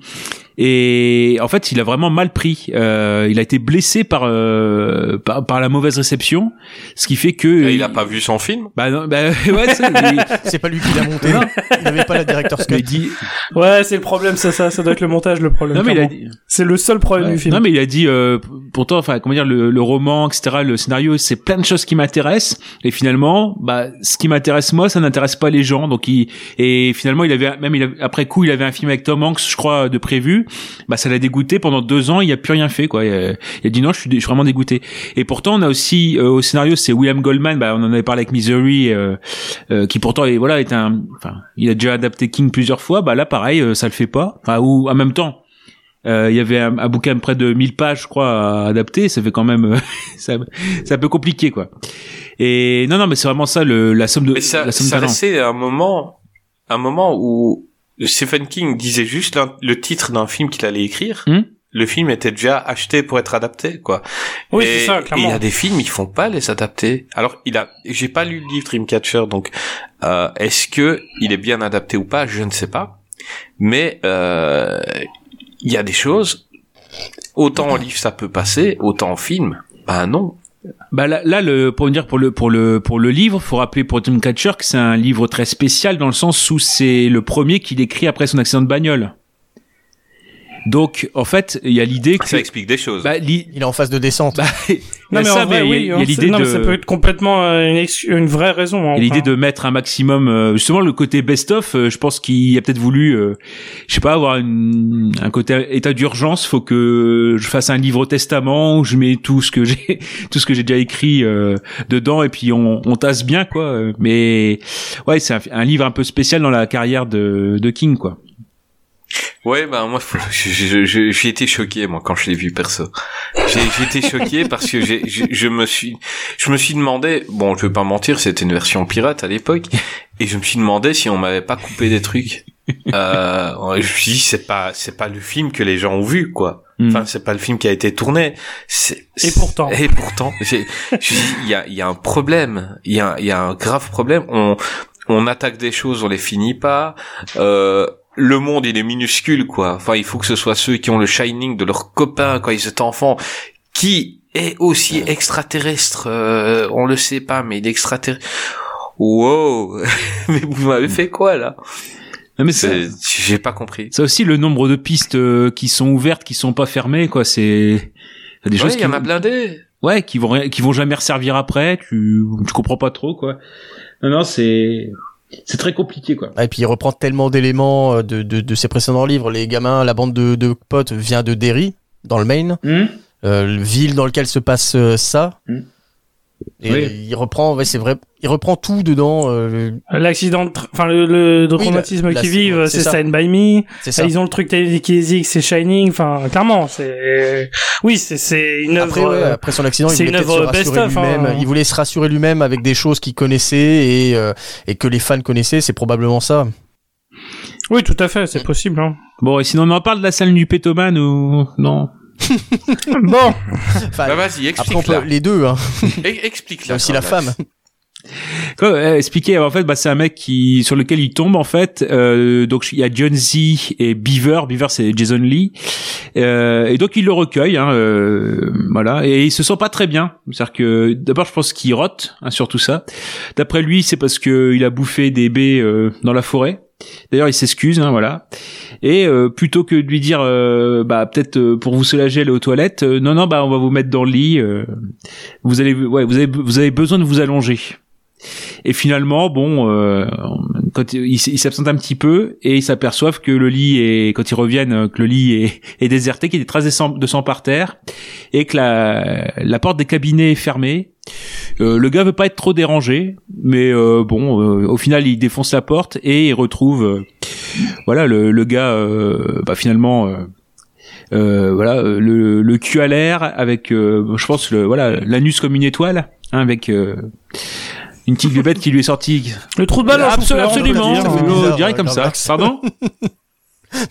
et en fait il a vraiment mal pris euh, il a été blessé par, euh, par par la mauvaise réception ce qui fait que Et il a pas vu son film? Bah, non, bah ouais ça, il- C'est pas lui qui l'a monté. il n'avait pas la director's il cut. dit Ouais, c'est le problème, c'est ça, ça doit être le montage le problème. Non mais il a dit C'est le seul problème Ouais. du film. Non mais il a dit euh, pourtant enfin comment dire le, le roman etc le scénario c'est plein de choses qui m'intéressent. Et finalement bah ce qui m'intéresse moi ça n'intéresse pas les gens. Donc il et finalement il avait même il avait- après coup il avait un film avec Tom Hanks je crois de prévu. Bah ça l'a dégoûté pendant deux ans il a plus rien fait quoi. Il a, il a dit non je suis, dé- je suis vraiment dégoûté. Et pourtant on a aussi euh, au scénario c'est William Goldman. Bah on en avait parlé avec Misery euh, euh, qui pourtant est voilà est un enfin il a déjà adapté King plusieurs fois. Bah là pareil euh, ça le fait pas. Enfin ou en même temps euh, il y avait un, un bouquin de près de 1000 pages, je crois, à adapter. Ça fait quand même, euh, ça- c'est un peu compliqué, quoi. Et non, non, mais c'est vraiment ça, le, la somme de, Mais ça, la somme ça restait un moment, un moment où Stephen King disait juste le titre d'un film qu'il allait écrire. Hmm. Le film était déjà acheté pour être adapté, quoi. Oui, c'est ça, et clairement. il y a des films, ils font pas les adapter. Alors, il a, j'ai pas lu le livre Dreamcatcher, donc euh, est-ce que il est bien adapté ou pas? Je ne sais pas. Mais euh, il y a des choses. Autant en livre ça peut passer, autant en film, bah non. Bah là, là, le, pour dire pour le pour le pour le livre, faut rappeler pour Dreamcatcher que c'est un livre très spécial dans le sens où c'est le premier qu'il écrit après son accident de bagnole. Donc, en fait, il y a l'idée que Ça explique des choses. bah, li- Il est en phase de descente. bah, il y Non a mais ça, en vrai, mais il y a- oui, y a l'idée non, mais de ça peut être complètement euh, une, ex- une vraie raison. hein, Il y a l'idée enfin. de mettre un maximum, euh, justement le côté best-of. euh, je pense qu'il a peut-être voulu, euh, je sais pas, avoir une, un côté état d'urgence. Faut que je fasse un livre testament où je mets tout ce que j'ai, tout ce que j'ai déjà écrit euh, dedans, et puis on, on tasse bien quoi. Mais ouais, c'est un, un livre un peu spécial dans la carrière de, de King quoi. Ouais, bah moi, j'ai été choqué moi quand je l'ai vu perso. J'ai été choqué parce que j'ai, je, je me suis, je me suis demandé, bon, je vais pas mentir, c'était une version pirate à l'époque, et je me suis demandé si on m'avait pas coupé des trucs. Euh, je me suis dit, c'est pas, c'est pas le film que les gens ont vu, quoi. Mm. Enfin, c'est pas le film qui a été tourné. Et pourtant. Et pourtant, j'ai, il y a, y a un problème. Il y a, y a un grave problème. On, on attaque des choses, on les finit pas. Euh, le monde, il est minuscule, quoi. Enfin, il faut que ce soit ceux qui ont le shining de leurs copains quand ils étaient enfants, qui est aussi extraterrestre. euh, on le sait pas, mais il est extraterrestre. Wow, mais vous m'avez fait quoi là? Non, mais c'est J'ai pas compris. ça aussi le nombre de pistes euh, qui sont ouvertes, qui sont pas fermées quoi. C'est des Ouais, choses il qui y en a blindé. ouais qui vont qui vont jamais resservir après tu tu comprends pas trop quoi non non c'est c'est très compliqué quoi Et puis il reprend tellement d'éléments euh, de, de, de ses précédents livres. Les gamins, la bande de, de potes vient de Derry, dans le Maine, euh, le ville dans lequel se passe euh, ça. Hmm. Et Oui. il reprend, ouais, c'est vrai, il reprend tout dedans. euh, L'accident, enfin le, le Oui, traumatisme qu'ils vivent, c'est. Stand by Me. c'est ça. Ils ont le truc télékinésique, c'est Shining. Enfin, clairement, c'est oui, c'est c'est une Après, œuvre. ouais, euh, après son accident, il c'est voulait une se rassurer best-of, lui-même. hein. Il voulait se rassurer lui-même avec des choses qu'il connaissait et, euh, et que les fans connaissaient. C'est probablement ça. Oui, tout à fait, c'est possible. Hein. bon et sinon on en parle de la salle du pétoman ou non? bon, Enfin, Bah vas-y, après, on explique-la. peut les deux. Hein. E- y a aussi la femme. Quoi, ouais, expliquer en fait bah c'est un mec qui sur lequel il tombe en fait euh, donc il y a John Z et Beaver Beaver c'est Jason Lee euh, et donc il le recueille hein, euh, voilà et il se sent pas très bien c'est à dire que d'abord je pense qu'il rote hein, sur tout ça d'après lui c'est parce que il a bouffé des baies euh, dans la forêt d'ailleurs il s'excuse hein, voilà. Et euh, plutôt que de lui dire euh, bah peut-être euh, pour vous soulager aller aux toilettes non non bah on va vous mettre dans le lit vous allez ouais vous avez vous avez besoin de vous allonger et finalement, bon, euh, quand ils il s'absentent un petit peu et ils s'aperçoivent que le lit est, quand ils reviennent, euh, que le lit est, déserté, qu'il y a des traces de sang, par terre et que la, porte des cabinets est fermée. Euh, le gars veut pas être trop dérangé, mais euh, bon, au final, il défonce la porte et il retrouve, voilà, le, gars, bah, finalement. voilà, le, cul à l'air avec, je pense voilà, l'anus comme une étoile, hein, avec une petite bébête qui lui est sortie. Le trou de balle, absolument, dire. ça fait bizarre, direct comme ça. Max. Pardon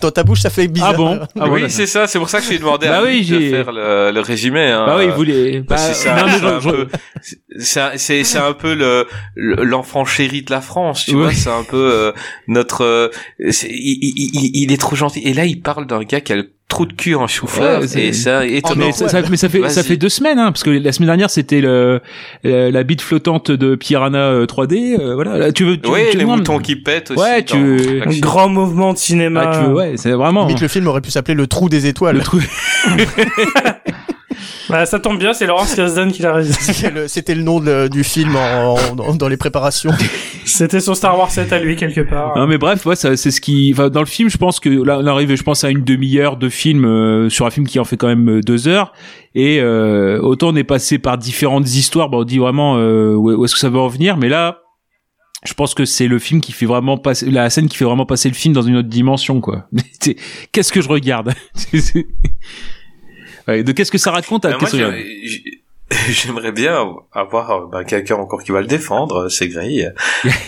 Dans ta bouche, ça fait bizarre. Ah bon Ah oui, voilà. c'est ça. C'est pour ça que j'ai demandé Bah à oui, de j'ai- faire le, le résumé. Hein. Bah oui, il voulait. Parce que c'est bah, c'est c'est un- peu le l'enfant chéri de la France, tu Oui. vois. C'est un peu euh, notre. euh, il, il, il- il est trop gentil. Et là, il parle d'un gars qui a le trou de cul en chauffeur Ouais, c'est- et ça étonnant. mais ça, ça- mais ça fait ça fait deux semaines hein, parce que la semaine dernière c'était le euh, la bite flottante de Piranha euh, 3D euh, voilà Là, tu veux tu, Oui, tu- les non, moutons qui pètent aussi. Ouais, tu- Un l'action. grand mouvement de cinéma. ah, tu veux ouais c'est vraiment Limite, le film aurait pu s'appeler Le Trou des Étoiles. le truc Bah, ça tombe bien, c'est Laurence Kasdan qui l'a réalisé. C'était le- C'était le nom de- du film en- en- dans- dans les préparations. C'était son Star Wars 7 à lui, quelque part. Non mais bref, ouais, ça, c'est ce qui, enfin, dans le film, je pense que là, on arrive, je pense à une demi-heure de film euh, sur un film qui en fait quand même euh, deux heures. Et euh, autant on est passé par différentes histoires, bah, on dit vraiment euh, où, est-ce que ça va en venir, mais là, je pense que c'est le film qui fait vraiment passer, la scène qui fait vraiment passer le film dans une autre dimension, quoi. Qu'est-ce que je regarde? Ouais, De qu'est-ce que ça raconte à j'ai- J'aimerais bien avoir ben, quelqu'un encore qui va le défendre, euh, c'est Gray.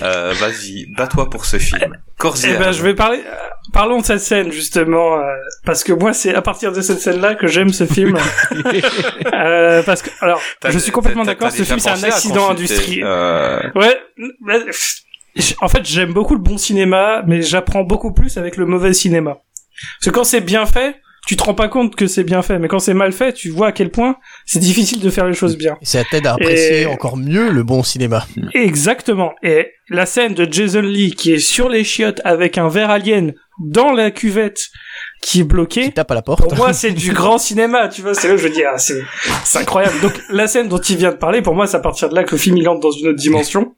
Euh, Vas-y, bats-toi pour ce film. Et Eh ben, je vais parler. euh, Parlons de cette scène justement, euh, parce que moi, c'est à partir de cette scène-là que j'aime ce film. Euh, parce que, alors, je suis complètement d'accord. Ce film, c'est un accident industriel. euh, Ouais. mais, En fait, j'aime beaucoup le bon cinéma, mais j'apprends beaucoup plus avec le mauvais cinéma. Parce que quand c'est bien fait, tu te rends pas compte que c'est bien fait, mais quand c'est mal fait, tu vois à quel point c'est difficile de faire les choses bien. Et ça t'aide à apprécier Et- encore mieux le bon cinéma. Exactement. Et la scène de Jason Lee qui est sur les chiottes avec un verre alien dans la cuvette qui est bloqué. Qui tape à la porte. Pour moi, c'est du grand cinéma, tu vois. C'est là où je dis, ah, c'est, c'est incroyable. Donc, la scène dont il vient de parler, pour moi, c'est à partir de là que le film il entre dans une autre dimension.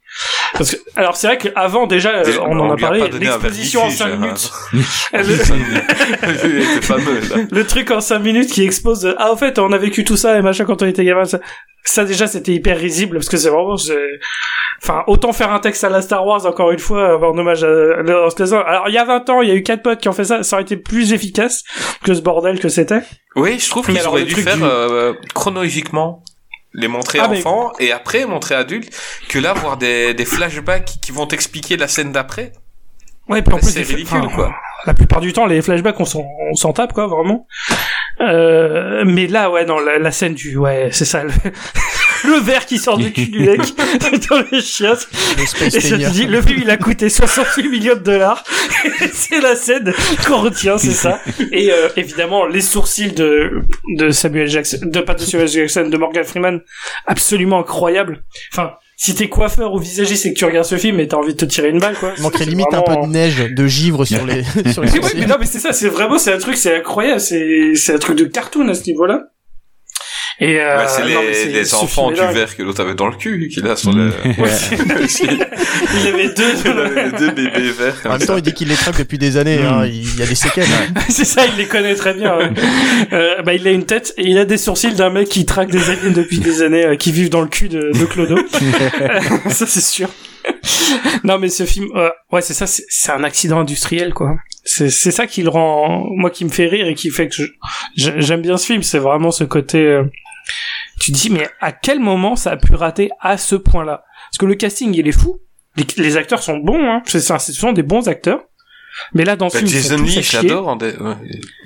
Parce que, alors, c'est vrai qu'avant, déjà, euh, on en a parlé, l'exposition en vertige, 5 hein. minutes. Il était fameux, là. le truc en 5 minutes qui expose, euh, ah, au fait, on a vécu tout ça et machin quand on était gamin. Ça, ça déjà, c'était hyper risible parce que c'est vraiment, enfin, autant faire un texte à la Star Wars, encore une fois, avoir un hommage à Lawrence Kasdan. Alors, il y a 20 ans, il y a eu quatre potes qui ont fait ça, ça aurait été plus efficace que ce bordel que c'était. Oui, je trouve qu'ils auraient le dû faire du- euh, chronologiquement les montrer Ah, mais- enfants et après montrer adultes que là voir des, des flashbacks qui vont t'expliquer la scène d'après Ouais, puis en plus, c'est ridicule enfin, quoi La plupart du temps, les flashbacks, on s'en, on s'en tape, quoi, vraiment. Euh, mais là, ouais, non, la, la scène du, ouais, c'est ça, le, verre qui sort du cul du mec dans les chiottes. Et je te dis, le film, il a coûté 68 millions de dollars. c'est la scène qu'on retient, c'est ça. Et euh, évidemment, les sourcils de, de Samuel Jackson, de pas de Samuel Jackson, de Morgan Freeman, absolument incroyable. Enfin, si t'es coiffeur ou visagiste et que tu regardes ce film et t'as envie de te tirer une balle, quoi. Il manquerait limite un peu vraiment- de neige, de givre sur les, sur les mais, ouais, mais non, mais c'est ça, c'est vraiment, c'est un truc, c'est incroyable, c'est, c'est un truc de cartoon à ce niveau-là. Et euh, Bah, c'est non, mais les, enfants film du verre que l'autre avait dans le cul qu'il a sur le Il avait deux. il avait deux bébés verts En même temps, il dit qu'il les traque depuis des années. Mm. hein. Il y a des séquelles. c'est ça, il les connaît très bien. ouais. euh, bah, il a une tête et il a des sourcils d'un mec qui traque des aliens depuis des années, euh, qui vivent dans le cul de, de Clodo. ça, c'est sûr. non, mais ce film, euh, ouais, c'est ça, c'est c'est un accident industriel, quoi. C'est c'est ça qui le rend, moi, qui me fait rire et qui fait que j'aime bien ce film. C'est vraiment ce côté. euh, tu te dis, mais à quel moment ça a pu rater à ce point-là? Parce que le casting, il est fou. Les, les acteurs sont bons, hein. C'est ce des bons acteurs. Mais là, dans ce Bah, film, ils sont Jason Lee j'adore en dé- ouais.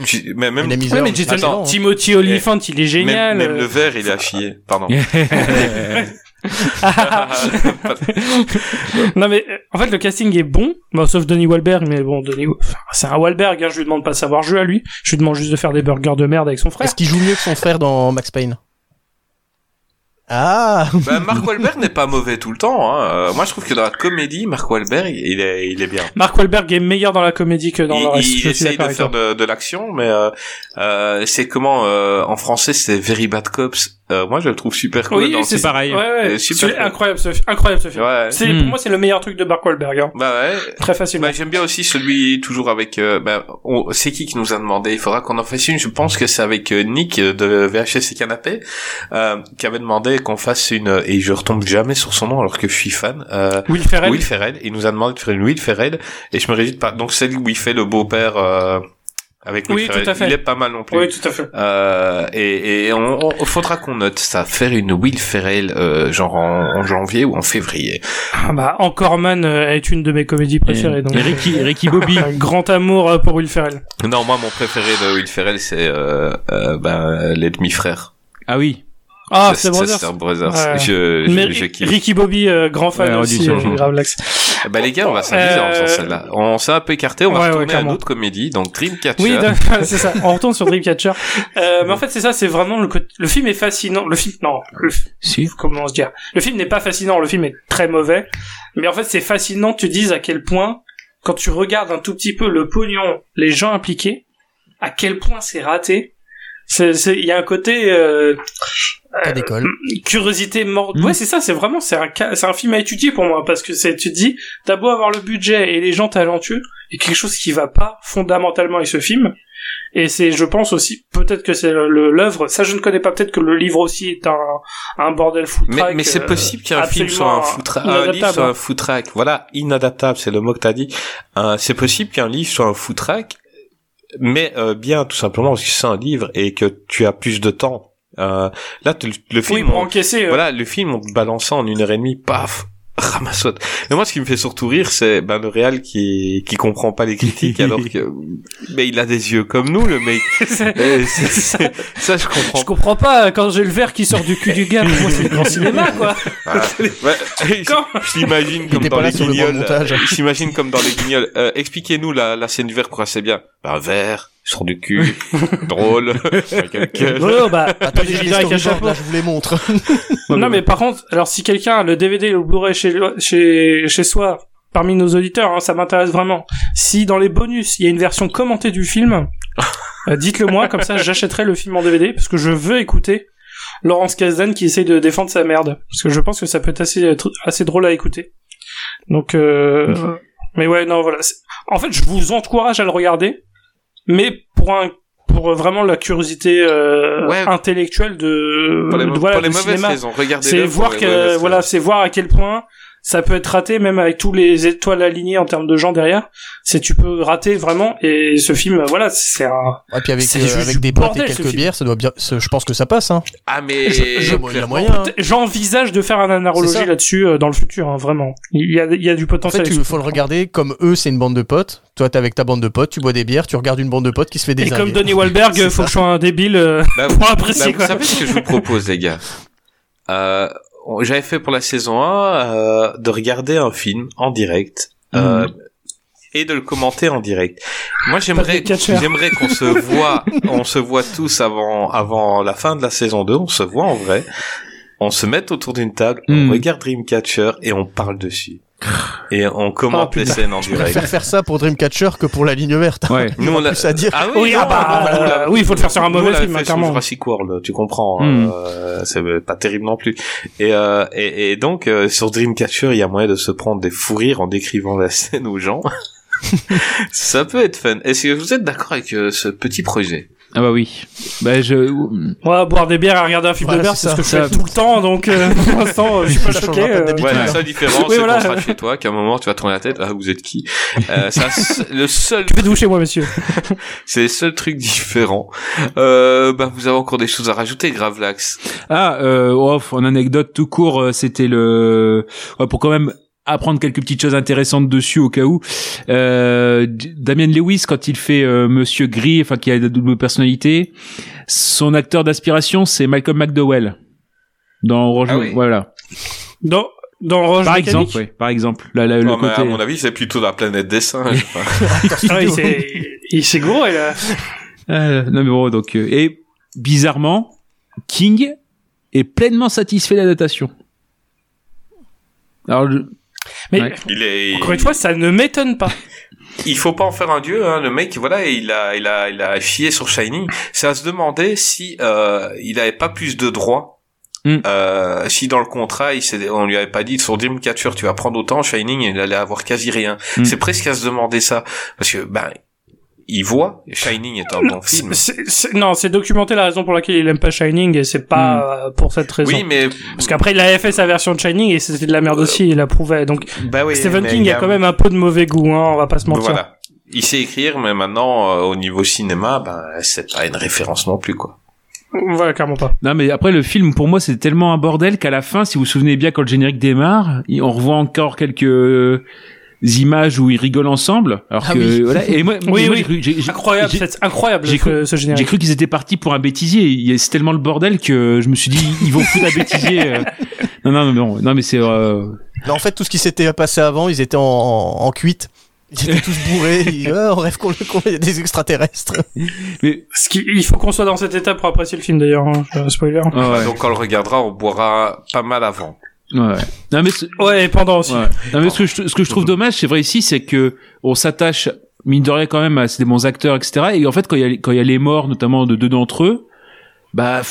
J'ai- mais même misère, Ouais, mais Jason, hein. Timothy Olyphant, il est génial. même, même euh. le verre il est à chier pardon non mais euh, en fait le casting est bon, bon, sauf Donnie Wahlberg, mais bon enfin, c'est un Wahlberg, hein, je lui demande pas de savoir jouer à lui, je lui demande juste de faire des burgers de merde avec son frère. Est-ce qu'il joue mieux que son frère dans Max Payne? Ah bah, Mark Wahlberg n'est pas mauvais tout le temps hein. Euh, moi je trouve que dans la comédie Mark Wahlberg il est il est bien Mark Wahlberg est meilleur dans la comédie que dans il, le reste. il essaye de faire de, de l'action, mais euh, euh, c'est comment euh, en français c'est Very Bad Cops. Euh, moi je le trouve super cool. Oui, c'est pareil. Ouais, ouais, super c'est cool. incroyable ce, incroyable ce film. Ouais. C'est Hmm. pour moi c'est le meilleur truc de Mark Wahlberg, hein. Bah ouais. très facilement. Bah, j'aime bien aussi celui toujours avec. Euh, bah, on- c'est qui qui nous a demandé? Il faudra qu'on en fasse une. Je pense que c'est avec euh, Nick euh, de VHS et Canapé euh, qui avait demandé qu'on fasse une. Et je retombe jamais sur son nom alors que je suis fan. Euh, Will Ferrell. Will Ferrell. Il nous a demandé de faire une Will Ferrell et je me réjouis de pas. Donc celle où il fait le beau-père. Avec Oui, Will tout à fait. Il est pas mal non plus. Oui, tout à fait. Euh, et, et on, on- faudra qu'on note ça, faire une Will Ferrell euh, genre en, en janvier ou en février. Ah bah, Encore Man euh, est une de mes comédies préférées. Donc, Et Ricky, Ricky Bobby. un grand amour euh, pour Will Ferrell. Non, moi mon préféré de Will Ferrell c'est euh, euh, ben, les demi-frères. Ah oui. Ah, C'est- c'est Brothers. Brothers. Ouais. Je, je, je. Ricky Bobby, euh, grand fan Ouais, aussi, grave l'axe. Bah les gars, on va s'amuser en Euh, faisant celle-là. On s'est un peu écarté, on va Ouais, ouais, retourner à clairement. une autre comédie, donc Dreamcatcher. Oui, c'est ça. On retourne sur Dreamcatcher. Euh, mais en fait, c'est ça, c'est vraiment le côté... Le film est fascinant. Le film, non, le... Si. comment se dire? Le film n'est pas fascinant, le film est très mauvais. Mais en fait, c'est fascinant, tu dis à quel point, quand tu regardes un tout petit peu le pognon, les gens impliqués, à quel point c'est raté. C'est, c'est, il y a un côté, euh, Pas d'école. curiosité morte. Mm. Ouais, c'est ça, c'est vraiment, c'est un, c'est un film à étudier pour moi, parce que c'est, tu te dis, t'as beau avoir le budget et les gens talentueux, il y a quelque chose qui va pas fondamentalement avec ce film. Et c'est, je pense aussi, peut-être que c'est l'œuvre, ça je ne connais pas, peut-être que le livre aussi est un, un bordel fou Mais, mais c'est possible qu'un film soit un foutraque, un livre soit un foutraque. Voilà, inadaptable, c'est le mot que t'as dit. Euh, c'est possible qu'un livre soit un foutraque, mais euh, bien tout simplement parce que c'est un livre et que tu as plus de temps. Euh, là, tu- le film, Oui, pour on- encaisser. euh, voilà, le film on te balance ça en une heure et demie, paf, ramassote. Mais moi, ce qui me fait surtout rire, c'est ben le réal qui qui comprend pas les critiques alors que mais il a des yeux comme nous, le mec. c'est- ça, je comprends je comprends pas, quand j'ai le verre qui sort du cul du gars, pour moi c'est le grand cinéma, quoi. Voilà. Quand je, l'imagine comme dans les guignols. Je l'imagine comme dans les guignols. Euh, Expliquez-nous la, la scène du verre, pourquoi c'est bien. Ben, un verre, sort du cul, drôle, quelqu'un. Non, non, bah, Attendez, j'ai avec un chapeau. là, je vous les montre. Non, mais par contre, alors si quelqu'un a le DVD et le Blu-ray chez, chez, chez soi, parmi nos auditeurs, hein, ça m'intéresse vraiment. Si dans les bonus, il y a une version commentée du film, euh, dites-le moi, comme ça j'achèterai le film en DVD, parce que je veux écouter Laurence Kasdan qui essaye de défendre sa merde. Parce que je pense que ça peut être assez, assez drôle à écouter. Donc, euh, mais ouais, non, voilà. En fait, je vous encourage à le regarder, mais pour un, pour vraiment la curiosité euh, Ouais. intellectuelle de, Pour les, de- voilà, pour les mauvaises cinéma raisons, regardez-le. c'est voir les que mauvaises voilà raisons. c'est voir à quel point ça peut être raté même avec tous les étoiles alignées en termes de gens derrière c'est tu peux rater vraiment et ce film voilà c'est un Et puis avec, euh, avec des potes et quelques film. bières, ça doit bien. Je pense que ça passe. Hein. Ah, mais... Je- je- Il y a clairement. moyen. j'envisage de faire un anarologie là-dessus euh, dans le futur hein, vraiment il y a il y a du En potentiel fait, il ce faut le regarder comme eux, c'est une bande de potes. Toi, t'es avec ta bande de potes, tu bois des bières, tu regardes une bande de potes qui se fait et désinguer. comme Donnie Wahlberg faut ça. que je sois un débile euh, Bah, pour Bah, apprécier vous quoi savez ce que je vous propose, les gars euh, J'avais fait pour la saison 1 euh, de regarder un film en direct euh, et de le commenter en direct. Moi, j'aimerais, j'aimerais qu'on se voit, on se voit tous avant, avant la fin de la saison 2. On se voit en vrai. On se met autour d'une table, on regarde Dreamcatcher et on parle dessus. Et on commente Oh, les scènes en Je direct. préfère faire ça pour Dreamcatcher que pour la ligne verte. Ouais. Aura on a- plus à dire. Ah Oui, ah bah, l'a- euh, oui, il faut le faire sur un nous, mauvais film, hein, fait sur clairement. Jurassic World, tu comprends. Hmm. euh, c'est pas terrible non plus. Et, euh, et, et donc, euh, sur Dreamcatcher, il y a moyen de se prendre des fous rires en décrivant la scène aux gens. ça peut être fun. Est-ce que vous êtes d'accord avec euh, ce petit projet? Ah bah oui. Bah je. Ouais, boire des bières et regarder un film Voilà, de bière, c'est ce que je ça. fais tout le temps, donc euh, pour l'instant, euh, je suis pas Ça choqué. euh. Ouais, la seule différence, Oui, c'est voilà. qu'on sera chez toi, qu'à un moment, tu vas tourner la tête, ah, vous êtes qui? Euh, ça, Le seul Tu fais doucher moi, monsieur. c'est le seul truc différent. Euh, bah, vous avez encore des choses à rajouter, Gravelax? Ah, euh, oh, en anecdote tout court, euh, c'était le ouais, pour quand même apprendre quelques petites choses intéressantes dessus au cas où. Euh, Damien Lewis, quand il fait euh, Monsieur Gris, enfin qui a de double personnalité, son acteur d'aspiration c'est Malcolm McDowell dans Roche. Ah oui. Voilà. Dans, dans Roche Par Mécanique. exemple, ouais, par exemple, là, là, le Non, mais côté. à mon avis, c'est plutôt la planète des singes. Ah, il s'est, il s'est gros, et là. Euh, non mais bon, donc euh, et bizarrement, King est pleinement satisfait de l'adaptation. Alors, je- Mais, Ouais. il est. encore une fois, ça ne m'étonne pas. il faut pas en faire un dieu hein. le mec voilà il a il a il a chié sur Shining c'est à se demander si euh, il avait pas plus de droits Mm. euh, si dans le contrat il s'est- on lui avait pas dit sur Dreamcatcher tu vas prendre autant Shining il allait avoir quasi rien Mm. c'est presque à se demander ça parce que ben il voit Shining est un bon film C'est- non, c'est documenté la raison pour laquelle il aime pas Shining, et c'est pas euh, pour cette raison. oui mais Parce qu'après, il avait fait sa version de Shining, et c'était de la merde aussi, il l'approuvait. Donc, bah oui Stephen King il y a quand même un peu de mauvais goût, hein, on va pas se mentir. voilà Il sait écrire, mais maintenant, euh, au niveau cinéma, ben, c'est pas une référence non plus, quoi. Voilà, clairement pas. Non, mais après, le film, pour moi, c'est tellement un bordel qu'à la fin, si vous vous souvenez bien, quand le générique démarre, on revoit encore quelques euh, images où ils rigolent ensemble. Alors Ah que, oui. voilà. Et moi, Oui, moi, oui. j'ai Incroyable, j'ai- c'est incroyable j'ai ce, cru- ce J'ai cru qu'ils étaient partis pour un bêtisier. Il y a- C'est tellement le bordel que je me suis dit, ils vont foutre un bêtisier. euh. Non, non, non, non, mais c'est. euh, en fait, tout ce qui s'était passé avant, ils étaient en, en, en cuite. Ils étaient tous bourrés. Ils, Ah, on rêve qu'on qu'on ait des extraterrestres. Mais Ce qui- il faut qu'on soit dans cette étape pour apprécier le film d'ailleurs. Hein. Euh, Spoiler. ah ouais, Donc, quand on le regardera, on boira pas mal avant. Ouais, ouais. Non, mais Ouais, et pendant aussi. Ouais. Non, mais ce que je, ce que je trouve dommage, c'est vrai ici, c'est que on s'attache mine de rien quand même à c'est des bons acteurs, etc. Et en fait, quand il y a quand il y a les morts, notamment de deux d'entre eux, bah,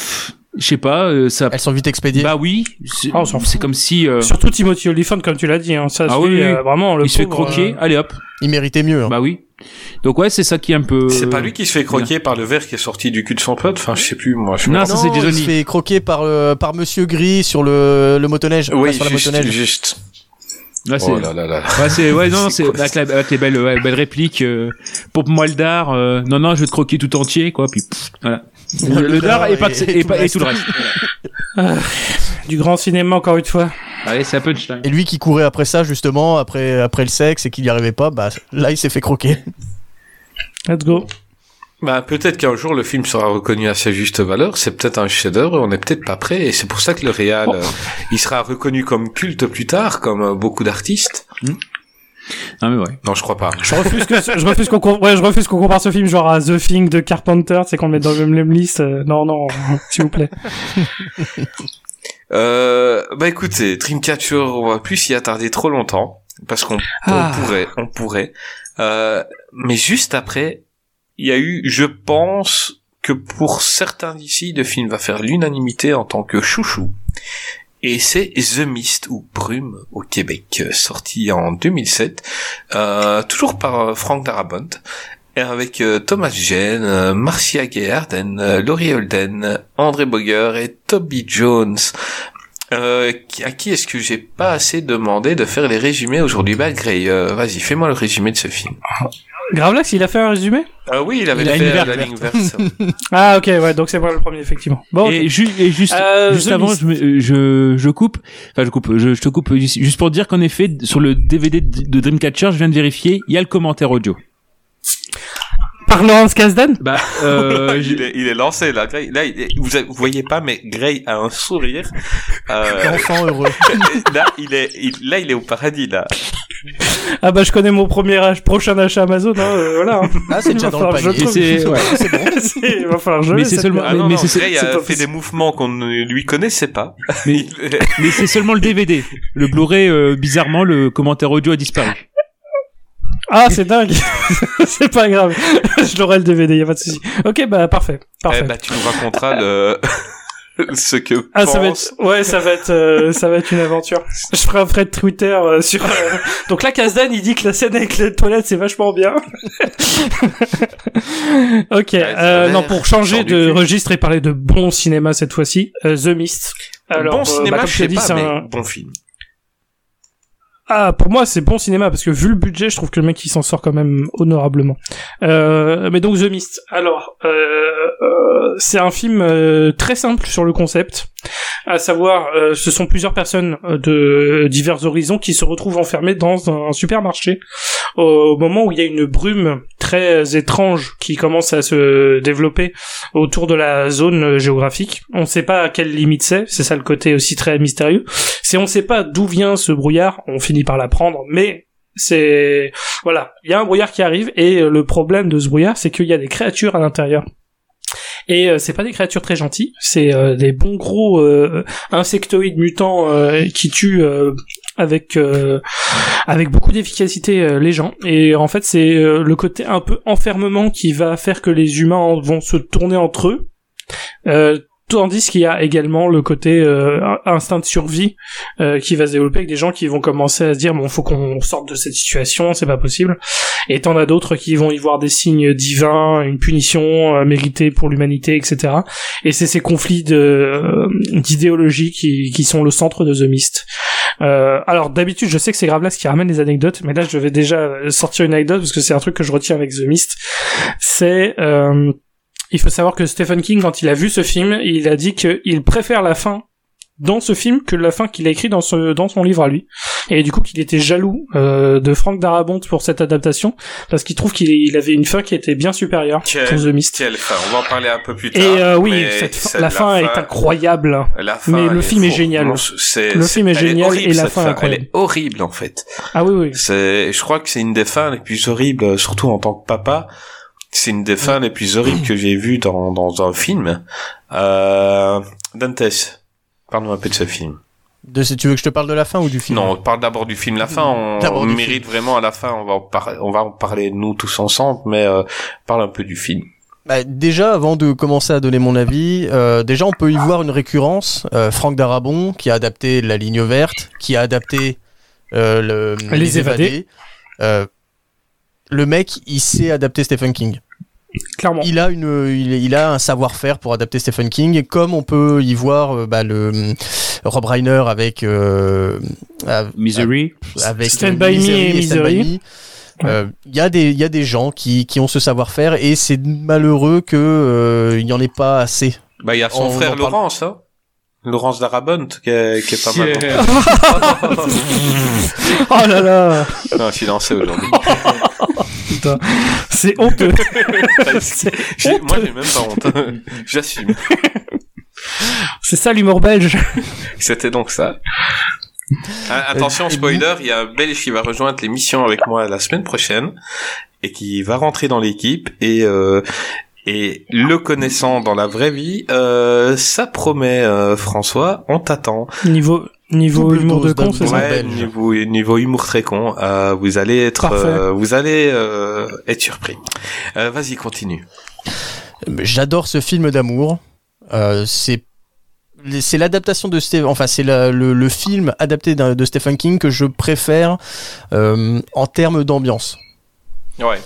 je sais pas, euh, ça. Elles sont vite expédiées. Bah oui, c'est Ah, on s'en fout. c'est comme si euh, Surtout Timothy Olyphant, comme tu l'as dit. Hein. Ça, Ah se oui, fait, oui. euh, vraiment, le il se fait croquer. euh, Allez hop, Ils méritaient mieux. hein. bah oui. Donc ouais, c'est ça qui est un peu. C'est pas lui qui se fait croquer par le verre qui est sorti du cul de son pote Enfin, je sais plus, moi. Je me Non, ça, c'est Jason il se fait croquer par, euh, par Monsieur Gris sur le, le motoneige. Oui, enfin, sur la juste, motoneige. juste. Ouais, c'est- Oh là là là. Ouais, c'est ouais non, C'est avec, la- avec les belles ouais, belles répliques euh, Pompe moi le dard euh, non non, je vais te croquer tout entier quoi puis pff, voilà. Le, le dard et pas de- et, tout le et tout le reste. Du grand cinéma, encore une fois. Allez, c'est un punchline. Et lui qui courait après ça, justement, après, après le sexe et qu'il n'y arrivait pas, bah là il s'est fait croquer. Let's go. Bah, peut-être qu'un jour le film sera reconnu à sa juste valeur. C'est peut-être un chef-d'œuvre. On n'est peut-être pas prêt. Et c'est pour ça que le réal, euh, il sera reconnu comme culte plus tard, comme euh, beaucoup d'artistes. Non mais ouais. Non, je crois pas. Je refuse que je refuse qu'on ouais, je refuse qu'on compare ce film genre à The Thing de Carpenter, c'est qu'on le met dans le même liste. euh, non non, s'il vous plaît. Euh, bah écoutez, Dreamcatcher, on va plus s'y attarder trop longtemps parce qu'on Ah. on pourrait, on pourrait. Euh, mais juste après, il y a eu, je pense que pour certains d'ici, le film va faire l'unanimité en tant que chouchou. Et c'est The Mist ou Brume au Québec, euh, sorti en 2007, euh, toujours par euh, Frank Darabont, avec euh, Thomas euh, Marcia Gay Harden, euh, Laurie Holden, André Boger et Toby Jones. À qui est-ce que j'ai pas assez demandé de faire les résumés aujourd'hui euh, vas-y, fais-moi le résumé de ce film. Gravelax, il a fait un résumé Ah oui, il avait Il fait euh, la ligne verte. Ah ok, ouais, donc c'est pas le premier effectivement. Bon. Et, ju- et juste, Euh, juste avant, je, me- je, je coupe, enfin je coupe, je, je te coupe juste pour dire qu'en effet, sur le DVD de de Dreamcatcher, je viens de vérifier, il y a le commentaire audio. Par Laurence Kasdan? Bah, euh, il, est, il est lancé là. Gray, là, il est- vous, vous voyez pas, mais Gray a un sourire. Euh, Enfant heureux. là, il est, il- là, il est au paradis là. Ah bah je connais mon premier ach- prochain achat Amazon, hein, euh, voilà. Ah, c'est déjà dans le panier. c'est- ouais. Bon. Il va falloir je Mais c'est seulement-. Ah non, mais non, c'est- Gray a fait des mouvements qu'on ne lui connaissait pas. Mais c'est seulement le DVD. Le Blu-ray, euh, bizarrement, le commentaire audio a disparu. Ah c'est dingue. c'est pas grave. je l'aurai le DVD, y a pas de souci. Ok bah parfait, parfait. Eh bah, tu nous raconteras le, ce que Ah ça va être ouais ça va être euh, ça va être une aventure. Je ferai un thread Twitter euh, sur euh, donc là Kasdan il dit que la scène avec les toilettes c'est vachement bien. ok euh, vert, non pour changer de registre et parler de bon cinéma cette fois-ci The Mist. Alors bon cinéma, bah, comme je sais dit pas, c'est mais un bon film. Ah pour moi c'est bon cinéma parce que vu le budget je trouve que le mec il s'en sort quand même honorablement. Euh, mais donc The Mist. Alors euh, euh, c'est un film très simple sur le concept à savoir ce sont plusieurs personnes de divers horizons qui se retrouvent enfermées dans un supermarché au moment où il y a une brume très étrange qui commence à se développer autour de la zone géographique. On ne sait pas à quelle limite c'est, c'est ça le côté aussi très mystérieux. C'est on ne sait pas d'où vient ce brouillard, on finit par l'apprendre, mais c'est voilà, il y a un brouillard qui arrive et le problème de ce brouillard, c'est qu'il y a des créatures à l'intérieur. Et euh, c'est pas des créatures très gentilles, c'est euh, des bons gros euh, insectoïdes mutants euh, qui tuent avec euh, avec beaucoup d'efficacité euh, les gens. Et en fait, c'est euh, le côté un peu enfermement qui va faire que les humains vont se tourner entre eux. Tandis qu'il y a également le côté euh, instinct de survie euh, qui va se développer avec des gens qui vont commencer à se dire bon faut qu'on sorte de cette situation c'est pas possible. Et t'en as d'autres qui vont y voir des signes divins une punition euh, méritée pour l'humanité etc et c'est ces conflits de euh, d'idéologie qui, qui sont le centre de The Mist. Euh, alors d'habitude, je sais que c'est Gravelax qui ramène les anecdotes, mais là, je vais déjà sortir une anecdote parce que c'est un truc que je retiens avec The Mist. C'est il faut savoir que Stephen King, quand il a vu ce film, il a dit qu'il préfère la fin dans ce film que la fin qu'il a écrit dans ce dans son livre à lui. Et du coup qu'il était jaloux euh, de Frank Darabont pour cette adaptation parce qu'il trouve qu'il il avait une fin qui était bien supérieure Quelle- pour The Mist. Quelle fin. On va en parler un peu plus tard. et euh, oui cette fin- la, fin est incroyable. La fin, mais le film est génial. Le film est génial horrible, et la fin est Elle est horrible en fait. ah oui oui. C'est, je crois que c'est une des fins les plus horribles, surtout en tant que papa. C'est une des fins les plus horribles que j'ai vues dans, dans un film. Euh, Dantes, parle-nous un peu de ce film. De, si tu veux que je te parle de la fin ou du film Non, on parle d'abord du film. La fin, on, mérite vraiment à la fin. On va en par- on va en parler nous tous ensemble, mais euh, parle un peu du film. Bah, déjà, avant de commencer à donner mon avis, euh, déjà on peut y voir une récurrence. Euh, Franck Darabon, qui a adapté La Ligne Verte, qui a adapté euh, le, Les Évadés. Euh, le mec, il sait adapter Stephen King. Clairement Il a une, il, il a un savoir-faire pour adapter Stephen King, comme on peut y voir euh, bah, le hum, Rob Reiner avec euh, Misery. avec Stand euh, by Me Misery et Stand By Misery. Me. Euh, Il y a des il y a des gens qui, qui ont ce savoir-faire et c'est malheureux que euh, il y en ait pas assez. Bah, il y a son On frère. Laurence, hein. Laurence Darabont, qui est, qui est pas mal. Oh là là non, je suis lancé aujourd'hui. putain c'est honteux Moi, j'ai même pas honte. J'assume. c'est ça l'humour belge C'était donc ça. Ah, Attention, spoiler, il y a un Belge qui va rejoindre l'émission avec moi la semaine prochaine et qui va rentrer dans l'équipe et euh, et le connaissant dans la vraie vie, euh, ça promet euh, François, on t'attend. niveau niveau Double humour de con c'est ça niveau niveau humour très con, euh, vous allez être euh, vous allez euh, être surpris. Euh, Vas-y, continue. J'adore ce film d'amour. Euh, c'est c'est l'adaptation de Stephen, enfin c'est le, le film adapté de Stephen King que je préfère euh, en termes d'ambiance. Ouais.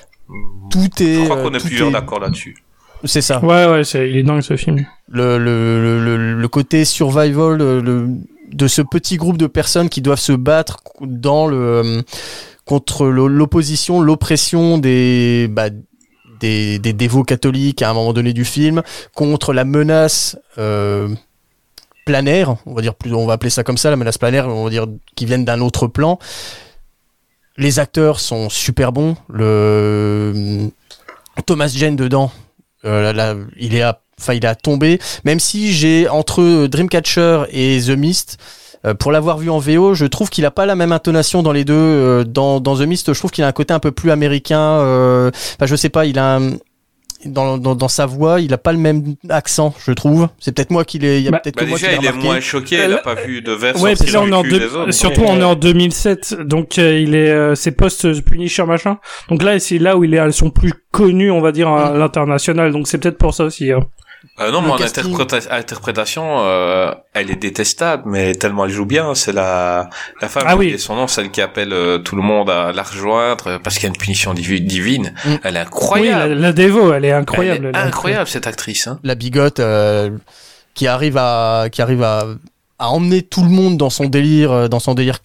Tout est. Je crois qu'on est plusieurs est- d'accord là-dessus. C'est ça. ouais ouais il est dingue ce film le, le, le, le- côté survival le- de ce petit groupe de personnes qui doivent se battre dans le euh, contre l'opposition, l'oppression des, bah, des des dévots catholiques à un moment donné du film, contre la menace euh, planaire, on va dire plus, on va appeler ça comme ça, la menace planaire, on va dire qui viennent d'un autre plan. Les acteurs sont super bons. Le Thomas Jane dedans, euh, il est à, enfin, il à tomber. Même si j'ai entre Dreamcatcher et The Mist, euh, pour l'avoir vu en VO, je trouve qu'il a pas la même intonation dans les deux. Euh, dans, dans The Mist, je trouve qu'il a un côté un peu plus américain. euh, Enfin, je sais pas, il a un- dans, dans, dans sa voix, il a pas le même accent, je trouve. C'est peut-être moi qui l'ai. Il y a Bah, peut-être Bah que moi qui déjà, l'ai il est moins choqué, il a pas vu de verre Ouais, puis là on est en deux- surtout on est en 2007, donc euh, il est euh, c'est post Punisher machin. Donc là c'est là où il est elles sont plus connues, on va dire à l'international. Donc c'est peut-être pour ça aussi. hein. Euh, non, Le mais en casting. interpréta- interprétation, euh, elle est détestable, mais tellement elle joue bien. C'est la la femme, Ah oui. son nom, celle qui appelle euh, tout le monde à la rejoindre parce qu'il y a une punition divi- divine. Mm. Elle est Oui, incroyable. la, la Devo, elle est incroyable. Elle est elle est incroyable cette actrice. Hein. la bigote euh, qui arrive à qui arrive à, à emmener tout le monde dans son délire dans son délire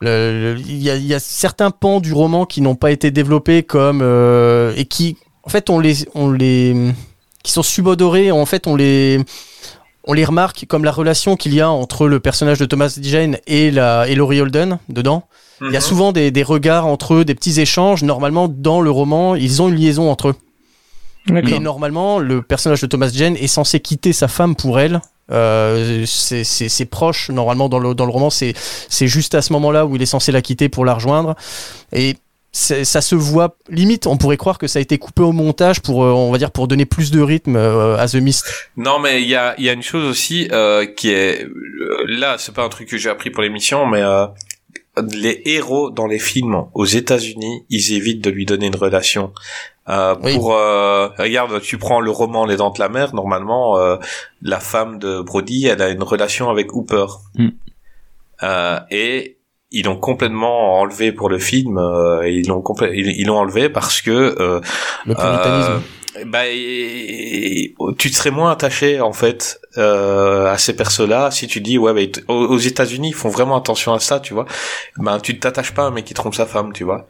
le- il y, y a certains pans du roman qui n'ont pas été développés comme euh, et qui en fait on les on les qui sont subodorés en fait on les on les remarque comme la relation qu'il y a entre le personnage de Thomas Jane et la et Laurie Holden dedans il y a Mhm. souvent des, des regards entre eux des petits échanges normalement dans le roman ils ont une liaison entre eux D'accord. mais normalement, le personnage de Thomas Jane est censé quitter sa femme pour elle. Euh, c'est c'est- c'est proche, normalement, dans le, dans le roman, c'est c'est juste à ce moment-là où il est censé la quitter pour la rejoindre. Et ça se voit, limite, on pourrait croire que ça a été coupé au montage pour, euh, on va dire, pour donner plus de rythme euh, à The Mist. Non, mais il y a, il y a une chose aussi euh, qui est là, c'est pas un truc que j'ai appris pour l'émission, mais euh, les héros dans les films aux États-Unis, ils évitent de lui donner une relation. Euh, Oui. Pour euh, regarde, tu prends le roman Les Dents de la Mer. Normalement, euh, la femme de Brody, elle a une relation avec Hooper, Mm. Euh, et ils l'ont complètement enlevé pour le film. euh, ils l'ont ils ils l'ont enlevé parce que euh, Le puritanisme. euh, bah, et- tu te serais moins attaché en fait euh, à ces persos-là si tu dis ouais, t- aux États-Unis ils font vraiment attention à ça, tu vois. Ben tu t'attaches pas à un mec qui trompe sa femme, tu vois.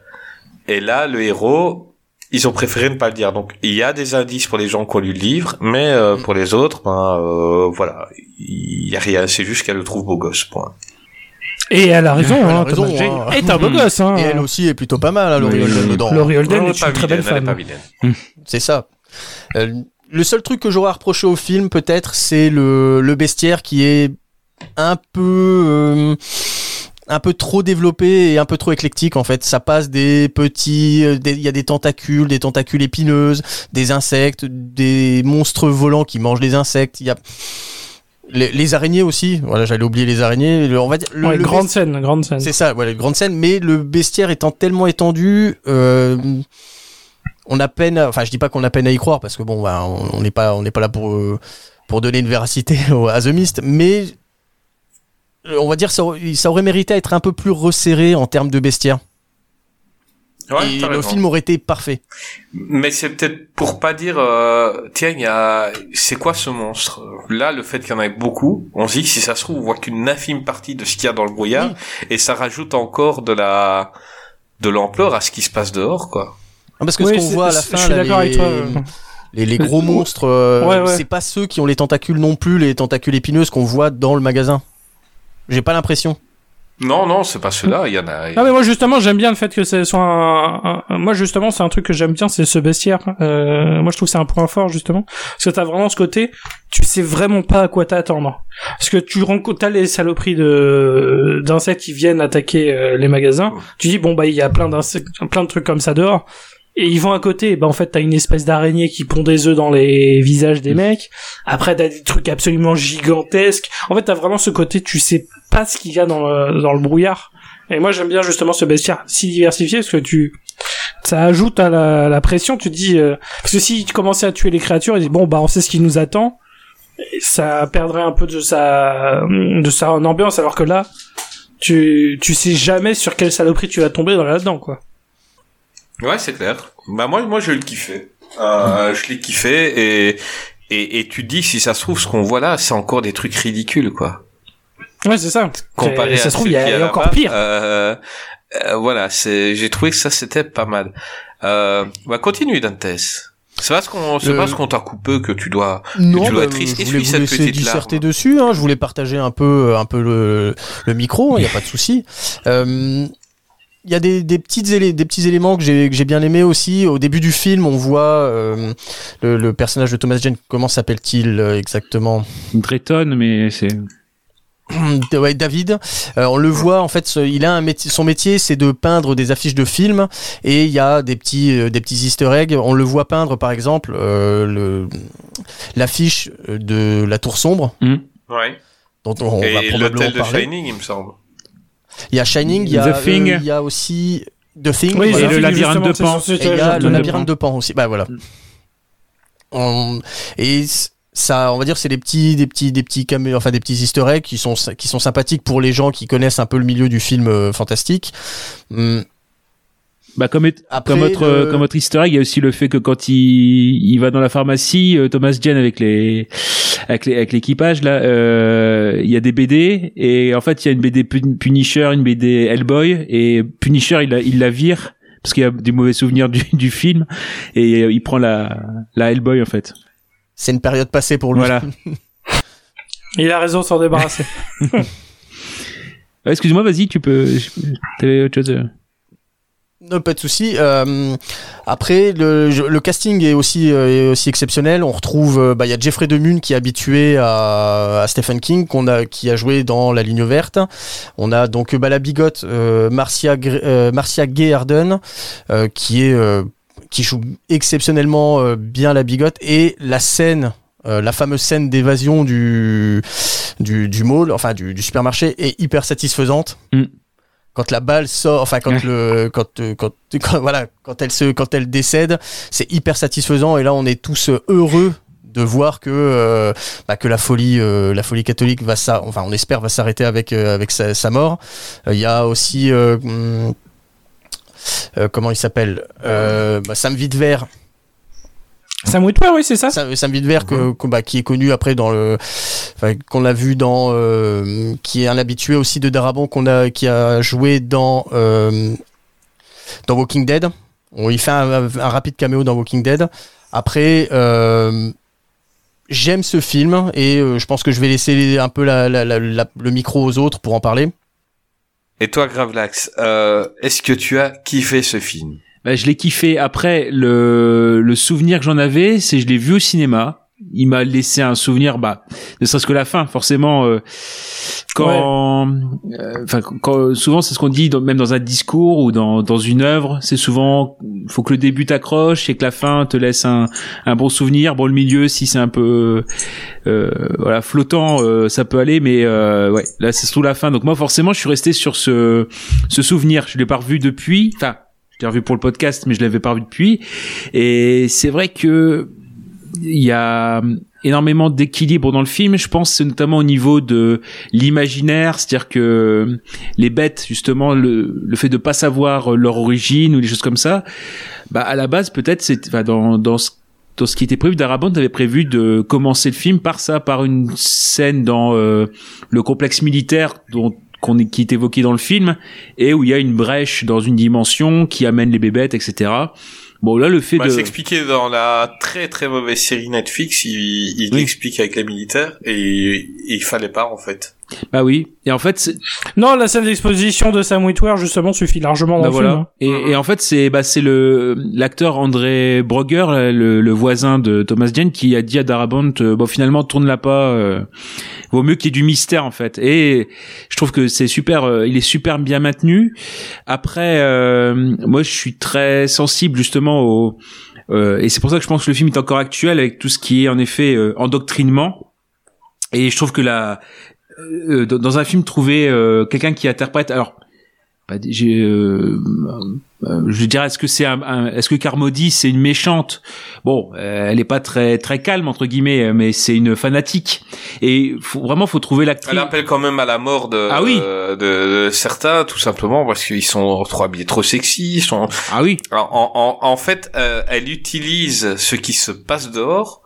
Et là, le héros, ils ont préféré ne pas le dire. Donc il y a des indices pour les gens qui ont lu le livre, mais euh, pour les autres, ben euh, voilà, il y a rien. C'est juste qu'elle le trouve beau gosse. Point. Et elle a raison, Elle a hein, raison, Thomas Jane hein. est un beau gosse. Hein. Et elle aussi est plutôt pas mal, hein, Laurie Oui, Holden dedans. Laurie Holden est pas une très belle femme. vilaine. C'est ça. Euh, le seul truc que j'aurais à reprocher au film, peut-être, c'est le, le bestiaire qui est un peu, euh, un peu trop développé et un peu trop éclectique. En fait, ça passe des petits, euh, il y a des tentacules, des tentacules épineuses, des insectes, des monstres volants qui mangent des insectes. Il y a les, les araignées aussi. Voilà, j'allais oublier les araignées. Le- on va dire le, Ouais, le grande besti- scène, grande scène. c'est ça, voilà, grande scène, mais le bestiaire étant tellement étendu, euh, on a peine, à- enfin je dis pas qu'on a peine à y croire parce que bon, bah, on n'est pas, on n'est pas là pour euh, pour donner une véracité à The Mist, mais euh, on va dire ça, aurait- ça aurait mérité à être un peu plus resserré en termes de bestiaire. Ouais, et t'as le raison. film aurait été parfait. Mais c'est peut-être pour pas dire, euh, tiens, il y a, c'est quoi ce monstre? Là, le fait qu'il y en ait beaucoup, on se dit que si ça se trouve, on voit qu'une infime partie de ce qu'il y a dans le brouillard, Oui. et ça rajoute encore de la, de l'ampleur à ce qui se passe dehors, quoi. Ah, Parce que Oui, ce qu'on voit à la je fin, suis là, d'accord les, avec toi. les, les gros monstres, euh, ouais, ouais. c'est pas ceux qui ont les tentacules non plus, les tentacules épineuses qu'on voit dans le magasin. J'ai pas l'impression. Non, non, c'est pas ceux-là. Il y en a. Ah mais moi justement j'aime bien le fait que ce soit un, un- un- moi justement c'est un truc que j'aime bien c'est ce bestiaire euh, moi je trouve que c'est un point fort justement parce que t'as vraiment ce côté tu sais vraiment pas à quoi t'attendre parce que tu rencontres t'as les saloperies de d'insectes qui viennent attaquer euh, les magasins tu dis bon bah il y a plein d'insectes plein de trucs comme ça dehors et ils vont à côté, bah en fait t'as une espèce d'araignée qui pond des œufs dans les visages des mecs. Après t'as des trucs absolument gigantesques. En fait t'as vraiment ce côté, tu sais pas ce qu'il y a dans le, dans le brouillard. Et moi j'aime bien justement ce bestiaire si diversifié parce que tu ça ajoute à la, la pression. Tu te dis euh, parce que si tu commençais à tuer les créatures, et dis bon bah on sait ce qui nous attend, ça perdrait un peu de sa de sa ambiance alors que là tu tu sais jamais sur quelle saloperie tu vas tomber dans là-dedans quoi. Ouais, c'est clair. Bah moi, moi, je le kiffais. Euh, je l'ai kiffé et, et et tu te dis si ça se trouve ce qu'on voit là, c'est encore des trucs ridicules, quoi. Ouais c'est ça. Comparé Et ça à se trouve ce il y a, y encore pire. Euh, euh, voilà, c'est. J'ai trouvé que ça c'était pas mal. Euh, bah continue, Dantes. C'est parce qu'on, c'est parce qu'on t'a coupé que tu dois. Non, tu dois bah, être triste. je voulais vous laisser disserter larme. dessus. Hein, je voulais partager un peu, un peu le, le micro. Il n'y a pas de souci. Euh, Il y a des, des, petites élé- des petits éléments que j'ai que j'ai bien aimé aussi. Au début du film, on voit euh, le, le personnage de Thomas Jane. Comment s'appelle-t-il euh, exactement? Drayton, mais c'est. ouais, David. Euh, on le voit en fait. ce- il a un métier. Son métier, c'est de peindre des affiches de films. Et il y a des petits, euh, des petits Easter eggs. On le voit peindre, par exemple, euh, le l'affiche de la Tour sombre, Ouais. dont on, va Et probablement l'hôtel de parler. Shining, il me semble. Il y a Shining, il y a, The Thing. euh, il y a aussi The Thing. Oui, voilà. et le labyrinthe de Pan. Et il y a le labyrinthe de Pan aussi. Bah voilà. On- Et ça, on va dire, c'est des petits, des petits, des petits camé- enfin des petits Easter eggs qui sont qui sont sympathiques pour les gens qui connaissent un peu le milieu du film euh, fantastique. Hum, Bah comme, est- Après, comme autre le- comme autre egg, il y a aussi le fait que quand il, il va dans la pharmacie, euh, Thomas Jane avec les avec les- avec l'équipage là, euh, il y a des BD et en fait il y a une BD Pun- Punisher, une BD Hellboy et Punisher il la, il la vire parce qu'il y a des mauvais souvenirs du, du film et euh, il prend la la Hellboy en fait. C'est une période passée pour lui. Voilà. Il a raison de s'en débarrasser. Euh, Excuse-moi, vas-y, tu peux. T'avais autre chose. Non, pas de souci. Euh, après, le, casting est aussi, euh, est aussi exceptionnel. On retrouve, euh, bah, il y a Jeffrey Demun qui est habitué à, Stephen King, qu'on a, qui a joué dans La Ligne verte. On a donc la bigote Marcia, Gay Harden, euh, qui joue exceptionnellement bien la bigote et la scène. la fameuse scène d'évasion du, mall, enfin du, du supermarché, est hyper satisfaisante Mm. Quand la balle sort, enfin quand Ouais. le, quand, euh, quand, quand- voilà, quand elle se, quand elle décède, c'est hyper satisfaisant et là on est tous heureux de voir que euh, bah, que la folie, euh, la folie catholique va ça, enfin on espère va s'arrêter avec euh, avec sa, sa mort. Il y a aussi euh, hum, comment il s'appelle, bah, Sam Witwer Sam Witwer, oui, c'est ça. Sam, Sam Witwer que, que- bah, qui est connu après dans le, qu'on a vu dans, euh, qui est un habitué aussi de Darabon qu'on a, qui a joué dans euh, dans Walking Dead. On il fait un, un rapide caméo dans Walking Dead. Après, euh, j'aime ce film et euh, je pense que je vais laisser un peu la, la- la- la- le micro aux autres pour en parler. Et toi, Gravelax, euh, est-ce que tu as kiffé ce film? Bah, je l'ai kiffé. Après, le, le souvenir que j'en avais, c'est je l'ai vu au cinéma. Il m'a laissé un souvenir, bah, ne serait-ce que la fin, forcément. euh, quand, euh, enfin, quand souvent c'est ce qu'on dit, dans- même dans un discours ou dans dans une œuvre, c'est souvent faut que le début t'accroche et que la fin te laisse un un bon souvenir. Bon, le milieu, si c'est un peu euh, voilà flottant, euh, ça peut aller, mais euh, ouais, là c'est surtout la fin. Donc moi, forcément, je suis resté sur ce ce souvenir. Je l'ai pas revu depuis. Enfin, l'ai revu pour le podcast, mais je l'avais pas revu depuis. Et c'est vrai que il y a énormément d'équilibre dans le film. Je pense c'est notamment au niveau de l'imaginaire, c'est-à-dire que les bêtes, justement, le, fait de pas savoir leur origine ou des choses comme ça, bah à la base peut-être c'est dans dans ce qui était prévu, Darabont avait prévu de commencer le film par ça, par une scène dans euh, le complexe militaire dont qu'on qui est évoqué dans le film et où il y a une brèche dans une dimension qui amène les bébêtes, etc. Bon là le fait bah, de C'est expliqué dans la très très mauvaise série Netflix, il, il Oui. l'explique avec les militaires et il fallait pas en fait. Bah oui et en fait c'est- Non, la scène d'exposition de Sam Witwer, justement, suffit largement dans Bah le voilà. film. hein. Et, et en fait, c'est bah c'est le l'acteur André Brogger, le, le voisin de Thomas Jane, qui a dit à Darabont, euh, bon finalement tourne-la pas, euh, vaut mieux qu'il y ait du mystère en fait. Et je trouve que c'est super, euh, il est super bien maintenu. Après, euh, moi je suis très sensible justement au euh, et c'est pour ça que je pense que le film est encore actuel avec tout ce qui est en effet euh, endoctrinement. Et je trouve que la euh, dans un film trouver euh, quelqu'un qui interprète alors j'ai euh, euh, je dirais est-ce que c'est un, un- est-ce que Carmody c'est une méchante? Bon euh, elle est pas très très calme entre guillemets mais c'est une fanatique et faut, vraiment faut trouver l'actrice Elle appelle quand même à la mort de, Ah oui. de, de certains, tout simplement parce qu'ils sont trop habillés trop sexy. Ils sont... ah oui En, en, en fait, euh, elle utilise ce qui se passe dehors.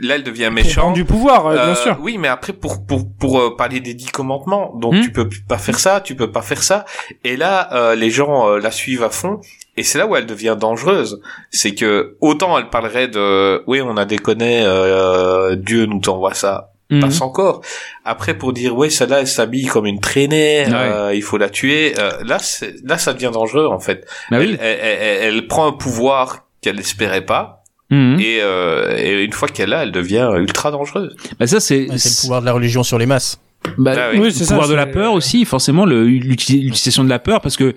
Là, elle devient méchante. du pouvoir, euh, bien Euh, sûr. Oui, mais après pour pour pour euh, parler des dix commandements, donc Hmm. tu peux pas faire ça, tu peux pas faire ça. Et là, euh, les gens euh, la suivent à fond. Et c'est là où elle devient dangereuse. C'est que autant elle parlerait de, oui, on a déconné, euh, Dieu nous t'envoie ça. Mhm. Passe encore. Après, pour dire, ouais, celle-là, elle s'habille comme une traînée, euh, il faut la tuer. euh, là, là, ça devient dangereux, en fait. bah elle, oui elle, elle- elle prend un pouvoir qu'elle n'espérait pas. Mhm. Et, euh, et une fois qu'elle l'a, elle devient ultra dangereuse. bah ça c'est Ouais, le pouvoir de la religion sur les masses. bah, Ah oui. Oui, le c'est ça. pouvoir de la peur aussi forcément l'utilisation de la peur parce que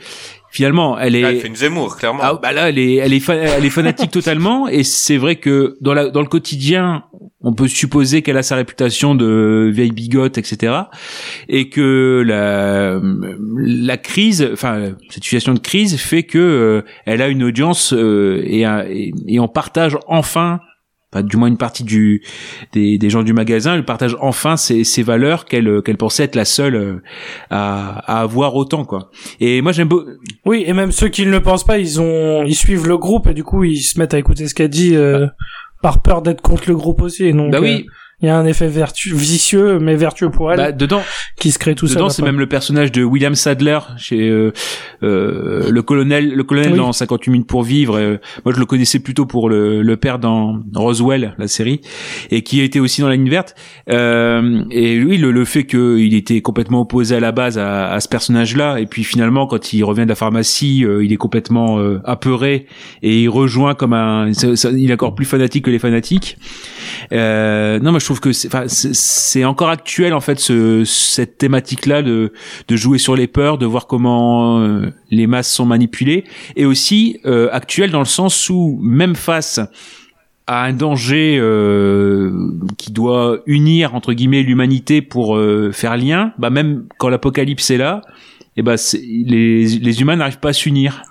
finalement elle est Là, elle fait une Zemmour, clairement. Ah, bah là, elle est, elle est, fa- elle est fanatique totalement, et c'est vrai que dans la, dans le quotidien, on peut supposer qu'elle a sa réputation de vieille bigote, etc., et que la, la crise, enfin, cette situation de crise fait que euh, elle a une audience euh, et, un- et, et on partage enfin. Enfin, du moins une partie du des, des gens du magasin, elle partage enfin ces, ces valeurs qu'elle qu'elle pensait être la seule euh, à, à avoir autant quoi. Et moi j'aime beau, Oui, et même ceux qui ne le pensent pas, ils ont, ils suivent le groupe et du coup ils se mettent à écouter ce qu'elle dit euh, par peur d'être contre le groupe aussi. Donc, bah euh, il y a un effet vertu vicieux mais vertueux pour elle bah, dedans qui se crée tout seul. Dedans, c'est même le personnage de William Sadler chez euh, euh, le colonel, le colonel Oui. dans 58 minutes pour vivre. euh, moi, je le connaissais plutôt pour le, le père dans Roswell, la série, et qui était aussi dans la ligne verte. Euh, et lui, le, le fait qu'il était complètement opposé à la base à, à ce personnage-là, et puis finalement, quand il revient de la pharmacie, euh, il est complètement euh, apeuré et il rejoint comme un, il est encore plus fanatique que les fanatiques. Euh, non, moi je trouve que c'est, enfin, c'est- c'est encore actuel en fait ce, cette thématique-là de, de jouer sur les peurs, de voir comment euh, les masses sont manipulées, et aussi euh, actuel dans le sens où même face à un danger euh, qui doit unir entre guillemets l'humanité pour euh, faire lien, bah même quand l'apocalypse est là, et bah c'est- les, les humains n'arrivent pas à s'unir.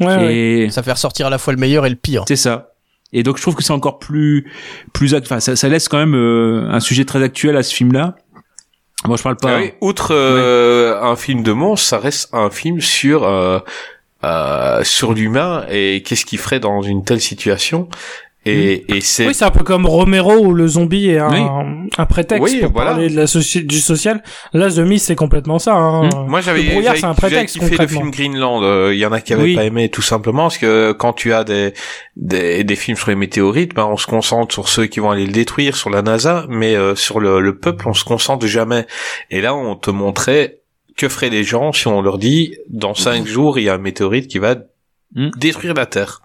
Ouais, Ça fait ressortir à la fois le meilleur et le pire. c'est ça. Et donc je trouve que c'est encore plus plus enfin ça, ça laisse quand même euh, un sujet très actuel à ce film là. Moi je parle pas Ah oui, outre euh, un film de monstre, ça reste un film sur euh, euh, sur l'humain et qu'est-ce qu'il ferait dans une telle situation. Et, et c'est Oui, c'est un peu comme Romero où le zombie est un, un prétexte Oui, pour voilà. parler de la soci- du social. Là, The Mist, c'est complètement ça. Hein. Moi, j'avais brouillard, c'est un j'avais prétexte kiffé le film Greenland. euh, Il y en a qui avaient Oui. pas aimé, tout simplement, parce que quand tu as des des, des films sur les météorites, ben on se concentre sur ceux qui vont aller le détruire, sur la NASA, mais euh, sur le, le peuple, on se concentre jamais. Et là, on te montrait que feraient les gens si on leur dit dans cinq jours il y a un météorite qui va Mhm. détruire la Terre.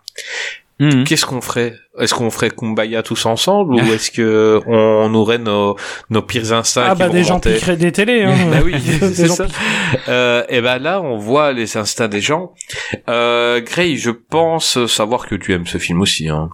Mhm. Qu'est-ce qu'on ferait? Est-ce qu'on ferait Kumbaya tous ensemble ou est-ce que on aurait nos nos pires instincts Ah qui bah vont des gens monter piqueraient des télés. Hein. bah oui, c'est ça. Euh, et ben là, on voit les instincts des gens. Euh, Gray, je pense savoir que tu aimes ce film aussi. Hein.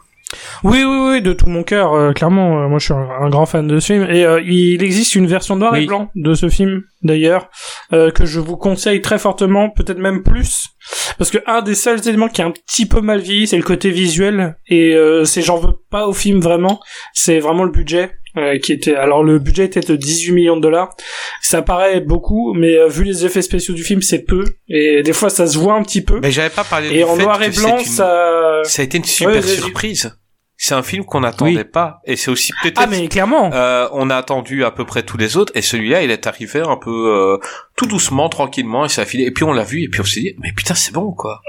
Oui, oui, oui, de tout mon cœur, euh, clairement. euh, moi, je suis un, un grand fan de ce film. Et euh, il existe une version noir et Oui. blanc de ce film, d'ailleurs, que je vous conseille très fortement, peut-être même plus, parce que un des seuls éléments qui est un petit peu mal vieilli, c'est le côté visuel. Et c'est j'en veux pas au film vraiment. C'est vraiment le budget. Euh, qui était alors le budget était de 18 millions de dollars. Ça paraît beaucoup mais euh, vu les effets spéciaux du film c'est peu. Et des fois ça se voit un petit peu. Mais j'avais pas parlé et du en fait noir et blanc une- ça Ça a été une super Ouais, surprise. C'est un film qu'on n'attendait Oui. pas. Et c'est aussi peut-être... ah mais clairement. Euh, on a attendu à peu près tous les autres. Et celui-là il est arrivé un peu euh, tout doucement tranquillement et ça a filé et puis on l'a vu et puis on s'est dit mais putain c'est bon quoi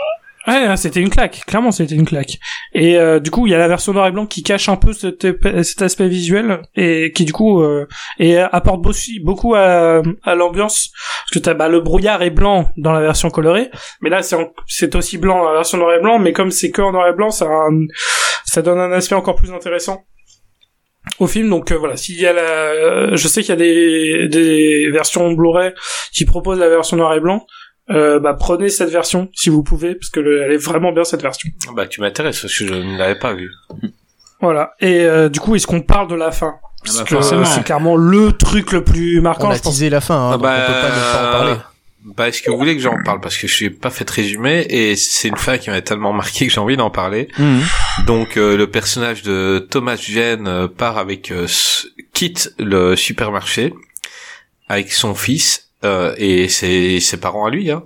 Ouais, hein, c'était une claque. Clairement, c'était une claque. Et euh, du coup, il y a la version noir et blanc qui cache un peu cet, aspect visuel et qui du coup euh, et apporte aussi beaucoup à, l'ambiance parce que t'as bah, le brouillard est blanc dans la version colorée, mais là c'est c'est aussi blanc dans la version noir et blanc, mais comme c'est que en noir et blanc, ça ça donne un aspect encore plus intéressant au film. Donc euh, voilà, s'il y a euh, je sais qu'il y a des, des versions Blu-ray qui proposent la version noir et blanc. Euh, bah prenez cette version si vous pouvez parce que le- elle est vraiment bien cette version. bah tu m'intéresses parce que je ne l'avais pas vu Voilà. Et euh, du coup, est-ce qu'on parle de la fin? Parce bah, que forcément. c'est clairement le truc le plus marquant. On a teasé la fin, hein, Ah donc on peut pas ne pas en parler. Bah, est-ce que vous voulez que j'en parle? Parce que je n'ai pas fait de résumé et c'est une fin qui m'a tellement marqué que j'ai envie d'en parler. Mhm. Donc, euh, le personnage de Thomas Jane euh, part avec, euh, quitte le supermarché avec son fils euh, et ses, ses parents à lui, hein.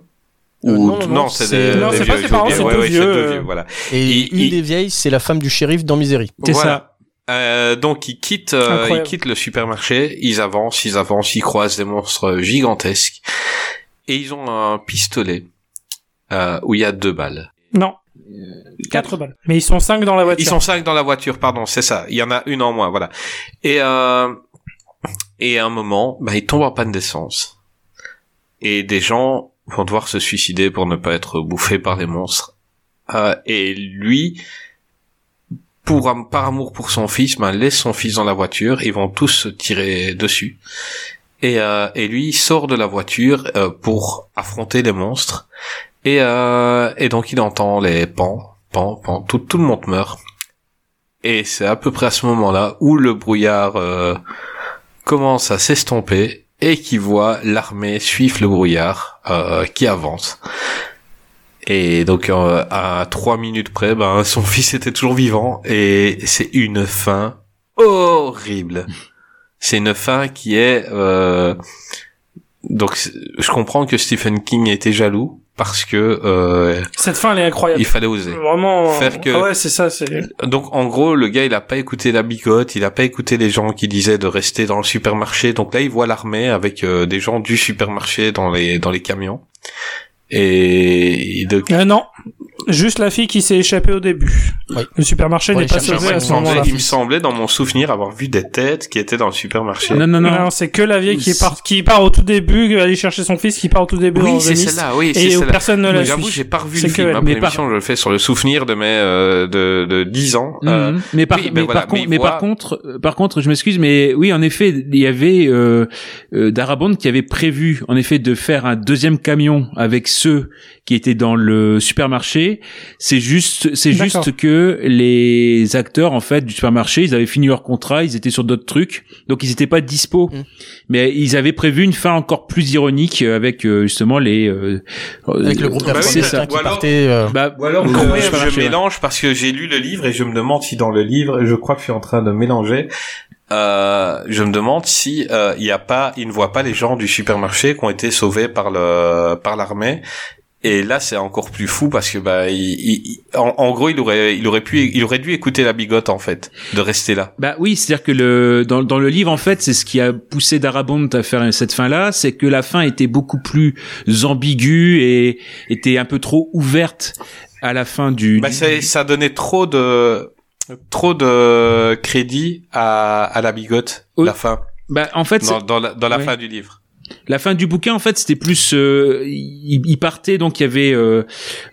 Euh, Ou- non, non, non, c'est c'est- des, Non, des c'est pas vieux, ses parents, c'est ouais, deux ouais, vieux, deux vieux, voilà. Et Il- une il- des vieilles, c'est la femme du shérif dans Misery. C'est Voilà. Euh, donc ils quittent, euh, ils quittent le supermarché, ils avancent, ils avancent, ils croisent des monstres gigantesques et ils ont un pistolet euh, où il y a deux balles. Non. Quatre balles. Mais ils sont cinq dans la voiture. Ils sont cinq dans la voiture, pardon, c'est ça. Il y en a une en moins, voilà. Et euh, et à un moment, bah, ils tombent en panne d'essence et des gens vont devoir se suicider pour ne pas être bouffés par les monstres. Euh, et lui, pour par amour pour son fils, ben, laisse son fils dans la voiture. Ils vont tous se tirer dessus. Et, euh, et lui sort de la voiture euh, pour affronter les monstres. Et, euh, donc il entend les pans, pans, pans, tout, tout le monde meurt. Et c'est à peu près à ce moment-là où le brouillard commence à s'estomper et qui voit l'armée suivre le brouillard euh, qui avance. Et donc euh, à trois minutes près, ben son fils était toujours vivant et c'est une fin horrible. C'est une fin qui est euh, donc je comprends que Stephen King était jaloux parce que euh, Cette fin, elle est incroyable. il fallait oser. Vraiment. Faire que- Ah ouais, c'est ça. C'est. Donc en gros, le gars, il a pas écouté la bigote, il a pas écouté les gens qui disaient de rester dans le supermarché. Donc là, il voit l'armée avec euh, des gens du supermarché dans les dans les camions. Et de... Euh, non. Juste la fille qui s'est échappée au début. Oui. Le supermarché n'est pas sauvé à il, ce me semblait, moment-là. il me semblait dans mon souvenir avoir vu des têtes qui étaient dans le supermarché. Non, non, non. Non, c'est que la vieille qui part, qui part au tout début, aller chercher son fils, qui part au tout début Oui, The c'est celle-là, oui, c'est Et où celle-là. personne ne la J'avoue, j'ai pas revu C'est le que film. elle. Mais pour l'émission, je le fais sur le souvenir de mes euh, de, de 10 ans. Euh, Mhm. mais par, oui, ben mais, voilà, par mais voit- par contre, euh, par contre, je m'excuse, mais oui, en effet, il y avait euh, euh, Darabont qui avait prévu, en effet, de faire un deuxième camion avec ceux qui étaient dans le supermarché. C'est juste, c'est juste que les acteurs, en fait, du supermarché, ils avaient fini leur contrat, ils étaient sur d'autres trucs, donc ils étaient pas dispo. Mm. Mais ils avaient prévu une fin encore plus ironique euh, avec euh, justement les. euh, Avec le groupe Bah oui, ça. qui Ou alors- partait. euh, Bah, Ou alors au je, je ouais. mélange parce que j'ai lu le livre et je me demande si dans le livre, je crois que je suis en train de mélanger. Euh, je me demande si euh, il y a pas, il ne voit pas les gens du supermarché qui ont été sauvés par le par l'armée Et là, c'est encore plus fou parce que bah, il, il- en, en gros, il aurait, il aurait pu, il aurait dû écouter la bigote en fait, de rester là. Bah oui, c'est-à-dire que le dans, dans le livre en fait, c'est ce qui a poussé Darabont à faire cette fin-là, c'est que la fin était beaucoup plus ambiguë et était un peu trop ouverte à la fin du. Bah, du- ça, ça donnait trop de, trop de crédit à, à la bigote, Oui. la fin, bah en fait, dans, dans la, dans la Ouais. fin du livre. La fin du bouquin, en fait, c'était plus, euh, il, partait donc il y avait euh,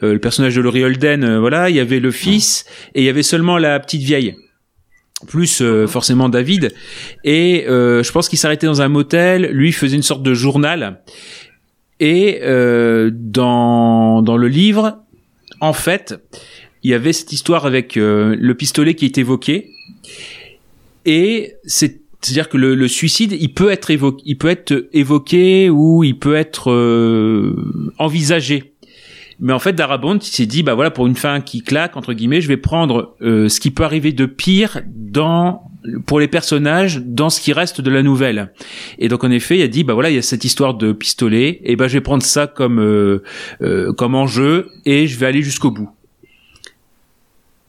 euh, le personnage de Laurie Holden, euh, voilà, il y avait le fils et il y avait seulement la petite vieille, plus forcément David. Et je pense qu'il s'arrêtait dans un motel. Lui faisait une sorte de journal. Et dans dans le livre, en fait, il y avait cette histoire avec le pistolet qui est évoqué. Et c'est c'est-à-dire que le, le suicide, il peut être évoqué, il peut être évoqué ou il peut être euh, envisagé. Mais en fait, Darabont, il s'est dit, bah voilà, pour une fin qui claque entre guillemets, je vais prendre euh, ce qui peut arriver de pire dans pour les personnages dans ce qui reste de la nouvelle. Et donc en effet, il a dit, bah voilà, il y a cette histoire de pistolet, et ben je vais prendre ça comme euh, euh, comme enjeu et je vais aller jusqu'au bout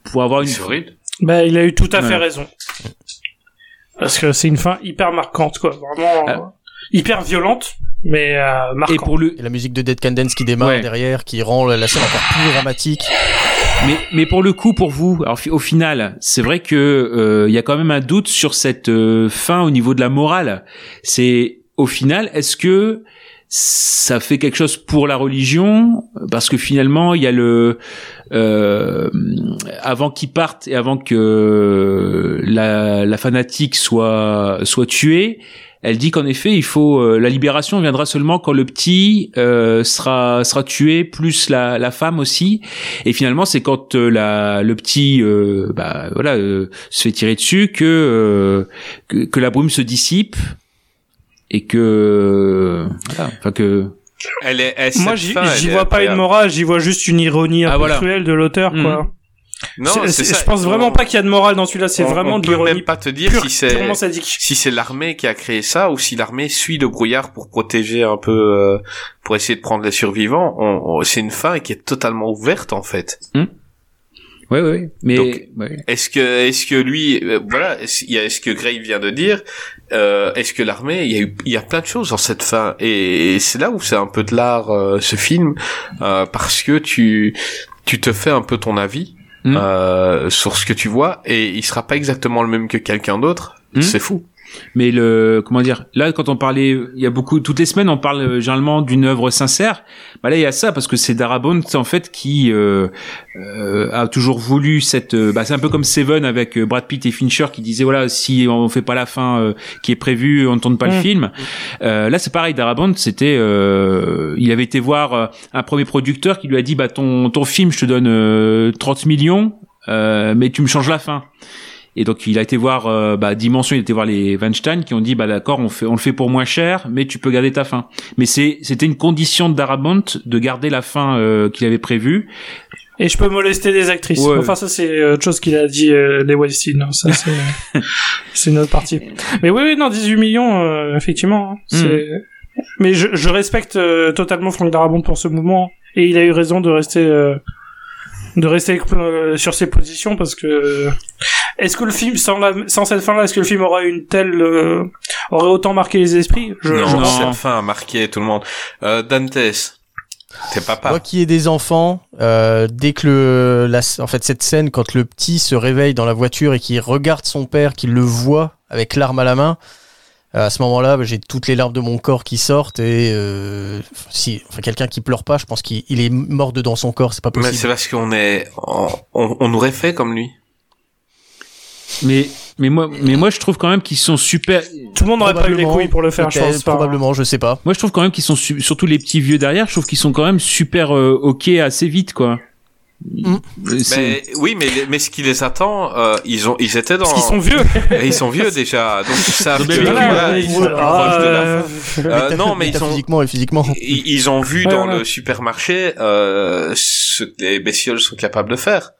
pour avoir une. C'est horrible. Bah, il a eu tout à fait Ouais. raison. Parce que c'est une fin hyper marquante, quoi. Vraiment Ah. euh, hyper violente, mais euh, Et marquante. pour le Et la musique de Dead Can Dance qui démarre Ouais. derrière, qui rend la scène encore plus dramatique. Mais, mais pour le coup, pour vous, alors au final, c'est vrai que euh, il y a quand même un doute sur cette euh, fin au niveau de la morale. C'est au final, est-ce que ça fait quelque chose pour la religion? Parce que finalement, il y a le euh, avant qu'ils partent et avant que la, la fanatique soit soit tuée. Elle dit qu'en effet, il faut euh, la libération viendra seulement quand le petit euh, sera sera tué, plus la, la femme aussi. Et finalement, c'est quand euh, la, le petit, euh, bah, voilà, euh, se fait tirer dessus que, euh, que que la brume se dissipe et que voilà, enfin que Elle est, elle, Moi, j'y vois pas une morale, j'y vois juste une ironie un Ah, peu voilà. cruelle de l'auteur, Mhm. quoi. Non, C'est- c'est c'est- ça. je pense vraiment On- pas qu'il y a de morale dans celui-là, c'est on- vraiment on de l'ironie même pas te dire pure, si c'est si c'est l'armée qui a créé ça ou si l'armée suit le brouillard pour protéger un peu euh, pour essayer de prendre les survivants. On- on- c'est une fin qui est totalement ouverte en fait. Ouais ouais mais ouais. Est-ce que est-ce que lui euh, voilà est-ce il y a- est-ce que Gray vient de dire euh, est-ce que l'armée il y a eu il y a plein de choses dans cette fin et, et c'est là où c'est un peu de l'art euh, ce film euh, parce que tu tu te fais un peu ton avis Mm. euh, sur ce que tu vois et il sera pas exactement le même que quelqu'un d'autre. Mm. C'est fou. Mais le comment dire Là, quand on parlait, il y a beaucoup toutes les semaines, on parle euh, généralement d'une œuvre sincère. Bah là, il y a ça parce que c'est Darabont en fait qui euh, euh, a toujours voulu cette. euh, bah, c'est un peu comme Seven avec euh, Brad Pitt et Fincher qui disaient voilà si on fait pas la fin euh, qui est prévue, on ne tourne pas le Mm. film. Euh, là, c'est pareil. Darabont, c'était, euh, il avait été voir un premier producteur qui lui a dit bah ton ton film, je te donne euh, 30 millions, euh, mais tu me changes la fin. Et donc il a été voir euh, bah, Dimension, il a été voir les Weinstein qui ont dit bah d'accord on fait on le fait pour moins cher mais tu peux garder ta fin. Mais c'est c'était une condition de Darabont de garder la fin euh, qu'il avait prévue. Et je peux molester des actrices. Ouais. Enfin, ça, c'est autre chose qu'il a dit, euh, les Weinstein. Ça, c'est, c'est une autre partie. Mais oui, oui, non, 18 millions, euh, effectivement. hein. C'est... Mais je, je respecte euh, totalement Frank Darabont pour ce mouvement. Et il a eu raison de rester, euh, de rester euh, sur ses positions parce que, est-ce que le film, sans la, sans cette fin-là, est-ce que le film aurait une telle, euh, aurait autant marqué les esprits? Je, non, je non. cette fin a marqué tout le monde. Euh, Dantes, t'es papa. Moi qui ai des enfants, euh, dès que le, la, en fait cette scène quand le petit se réveille dans la voiture et qu'il regarde son père, qu'il le voit avec l'arme à la main, euh, à ce moment-là, bah, j'ai toutes les larmes de mon corps qui sortent et euh, si, enfin quelqu'un qui pleure pas, je pense qu'il il est mort dedans son corps, c'est pas Mais possible. c'est parce qu'on est, on, on, on aurait fait comme lui. Mais mais moi mais moi je trouve quand même qu'ils sont super. Tout le monde n'aurait pas eu les couilles pour le faire, je pense pas. Probablement, je sais pas. Moi je trouve quand même qu'ils sont su- surtout les petits vieux derrière. Je trouve qu'ils sont quand même super euh, ok assez vite quoi. Euh, c'est- Mais oui, mais mais ce qui les attend, euh, ils ont, ils étaient dans, Parce qu'ils sont vieux. Ils sont vieux déjà, donc ils savent que Mais Voilà, ils ils sont sont proches de la euh, fin. Euh, non, mais ils ont, physiquement et physiquement. ils, ils ont vu Ouais, dans le supermarché euh, ce que les bestioles sont capables de faire,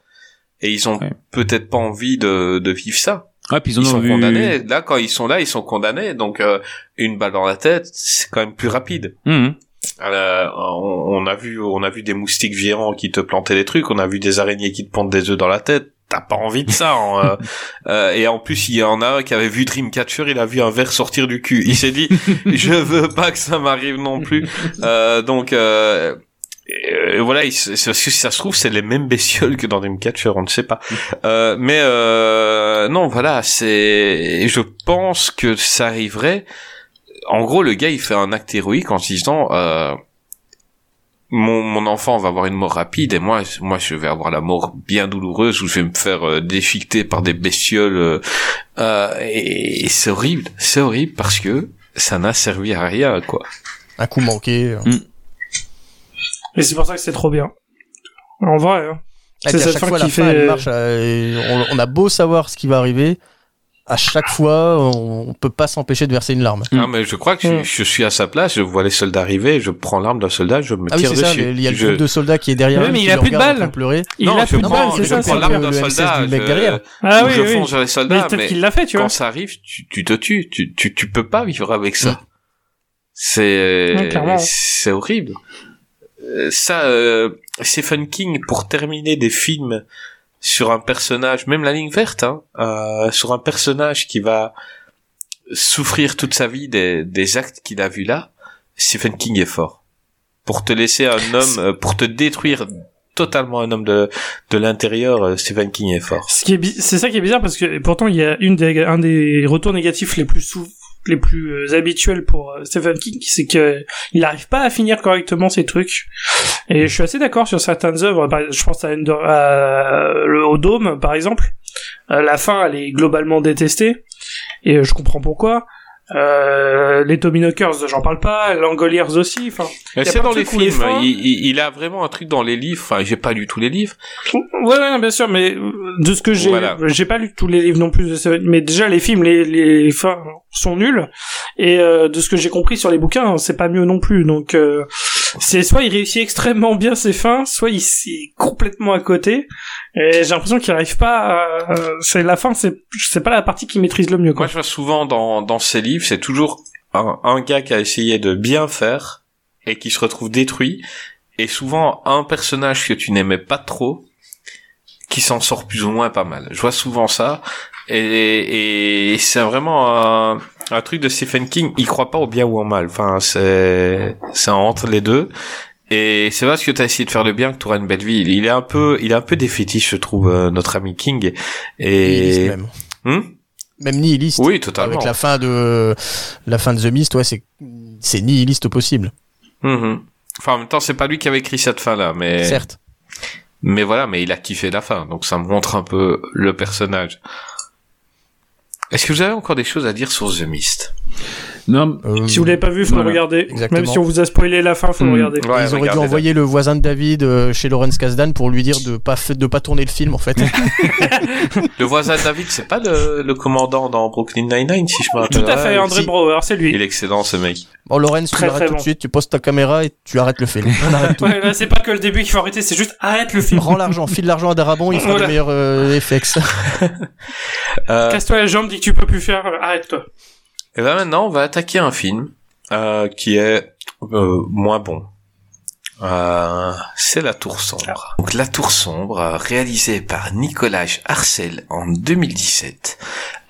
et ils ont Ouais. peut-être pas envie de, de vivre ça. Ah, puis ils, en Ils ont sont vu- condamnés. Là, quand ils sont là, ils sont condamnés. Donc euh, une balle dans la tête, c'est quand même plus rapide. Mhm. Euh, on, on a vu, on a vu des moustiques géants qui te plantaient des trucs, on a vu des araignées qui te plantent des œufs dans la tête. T'as pas envie de ça. hein, euh, euh, et en plus, il y en a un qui avait vu Dreamcatcher, il a vu un verre sortir du cul. Il s'est dit, je veux pas que ça m'arrive non plus. Euh, donc euh, et, voilà, si ça se trouve, c'est les mêmes bestioles que dans Dreamcatcher, on ne sait pas. Euh, mais euh, non, voilà, c'est. Je pense que ça arriverait. En gros, le gars, il fait un acte héroïque en se disant. Euh, mon, mon enfant va avoir une mort rapide et moi moi je vais avoir la mort bien douloureuse où je vais me faire euh, déchiqueter par des bestioles euh, euh, et, et c'est horrible c'est horrible parce que ça n'a servi à rien quoi Un coup manqué. euh. Et c'est pour ça que c'est trop bien. En vrai, hein. Ah, C'est cette chaque fin fois, la qui fin, fait- elle marche. euh, on, on a beau savoir ce qui va arriver, à chaque fois, on, peut pas s'empêcher de verser une larme. Ah, mais je crois que je, Mm. je suis à sa place, je vois les soldats arriver, je prends l'arme d'un soldat, je me Ah oui, tire c'est ça. dessus. Il y a le Je- groupe de soldats qui est derrière. Lui, mais qui il a plus de balles. pleurer. Il non, a je plus de prends, balles, c'est je ça. prends c'est l'arme d'un soldat, mec je- derrière. Ah ou oui, je oui. fonce vers les Mais soldats, peut-être mais qu'il l'a fait, tu vois. quand ça arrive, tu, tu te tues, tu, tu, tu peux pas vivre avec ça. C'est, clairement. c'est horrible. Euh, Ça, euh, Stephen King, pour terminer des films sur un personnage, même la ligne verte, hein, euh, sur un personnage qui va souffrir toute sa vie des, des actes qu'il a vus là, Stephen King est fort. Pour te laisser un homme, euh, pour te détruire totalement un homme de, de l'intérieur, euh, Stephen King est fort. Ce qui est, c'est ça qui est bizarre parce que pourtant il y a une des, un des retours négatifs les plus sou- les plus euh, habituels pour euh, Stephen King, c'est que il n'arrive pas à finir correctement ses trucs. Et je suis assez d'accord sur certaines œuvres. Je pense à, le au Dôme par exemple. Euh, la fin, elle est globalement détestée et je comprends pourquoi. Euh, les Knockers, j'en parle pas. Langoliers aussi. Enfin, c'est dans les films. fins- Il, il, il a vraiment un truc dans les livres. Enfin, j'ai pas lu tous les livres. Ouais, ouais, bien sûr, mais euh, de ce que j'ai, Voilà. j'ai pas lu tous les livres non plus. Mais déjà les films, les, les fins sont nuls, et euh, de ce que j'ai compris sur les bouquins, c'est pas mieux non plus. Donc euh, c'est soit il réussit extrêmement bien ses fins, soit il est complètement à côté. Et j'ai l'impression qu'il arrive pas. Euh, C'est la fin, c'est c'est pas la partie qu'il maîtrise le mieux. Quoi. Moi, je vois souvent dans, dans ces livres, c'est toujours un, un gars qui a essayé de bien faire et qui se retrouve détruit. Et souvent, un personnage que tu n'aimais pas trop qui s'en sort plus ou moins pas mal. Je vois souvent ça. Et, et c'est vraiment un, un truc de Stephen King. Il croit pas au bien ou au mal. Enfin, c'est, c'est entre les deux. Et c'est parce que tu as essayé de faire le bien que tu auras une belle vie. Il est un peu, il est un peu défaitiste, je trouve, euh, notre ami King. Et, même. Hmm? Même nihiliste. oui, totalement. Avec la fin de la fin de The Mist, ouais, c'est c'est nihiliste au possible. Mhm. Enfin, en même temps, c'est pas lui qui avait écrit cette fin-là, mais Certes. mais voilà, mais il a kiffé la fin, donc ça montre un peu le personnage. Est-ce que vous avez encore des choses à dire sur The Mist? Non, Euh, Si vous l'avez pas vu, faut Voilà. le regarder. Exactement. Même si on vous a spoilé la fin, faut Hmm. le regarder. Ouais, ils auraient dû envoyer le voisin de David euh, chez Lawrence Kasdan pour lui dire de pas de pas tourner le film en fait. Le voisin de David, c'est pas le, le commandant dans Brooklyn Nine-Nine, si je me Tout rappelle. à fait, Ouais, André si. Brouwer, c'est lui. Il est excellent, ce mec. Bon Lawrence, tu l'arrêtes très tout bon. de suite, tu poses ta caméra et tu arrêtes le film. On arrête tout. Ouais, là, c'est pas que le début qu'il faut arrêter, c'est juste arrête le film. Rends l'argent, file l'argent à Darabon, il fera Voilà. les meilleurs euh, FX. Euh, Casse-toi la jambe, dis que tu peux plus faire, arrête-toi. Et ben maintenant, on va attaquer un film euh, qui est euh, moins bon. Euh, c'est La Tour Sombre. Donc La Tour Sombre, réalisé par Nicolas Arcel en 2017,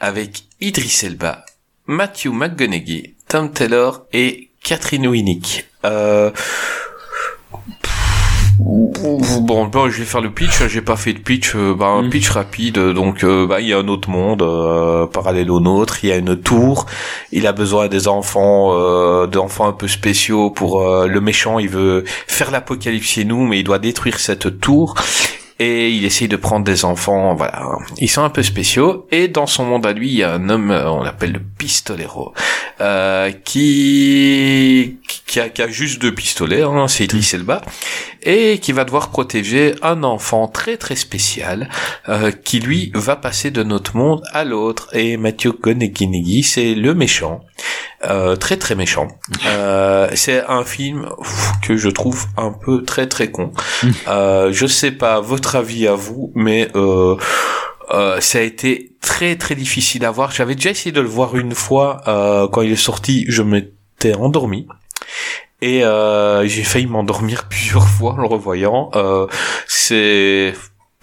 avec Idris Elba, Matthew McConaughey, Tom Taylor et Catherine Winnick. Bon, bon, je vais faire le pitch. J'ai pas fait de pitch. euh, bah, un Mm. pitch rapide. Donc, euh, bah, il y a un autre monde euh, parallèle au nôtre. Il y a une tour. Il a besoin des enfants, euh, d'enfants un peu spéciaux pour euh, le méchant. Il veut faire l'apocalypse chez nous, mais il doit détruire cette tour. Et il essaye de prendre des enfants, voilà. Ils sont un peu spéciaux. Et dans son monde à lui, il y a un homme, euh, on l'appelle le pistolero, euh, qui, qui a, qui juste deux pistolets, hein, c'est Idris Elba, et qui va devoir protéger un enfant très très spécial, euh, qui lui va passer de notre monde à l'autre. Et Mathieu Gonegui, c'est le méchant, euh, très très méchant. Euh, c'est un film que je trouve un peu très très con. Euh, je sais pas votre avis à vous, mais euh, euh, ça a été très très difficile à voir. J'avais déjà essayé de le voir une fois euh, quand il est sorti, je m'étais endormi. Et euh, j'ai failli m'endormir plusieurs fois en le revoyant. Euh, c'est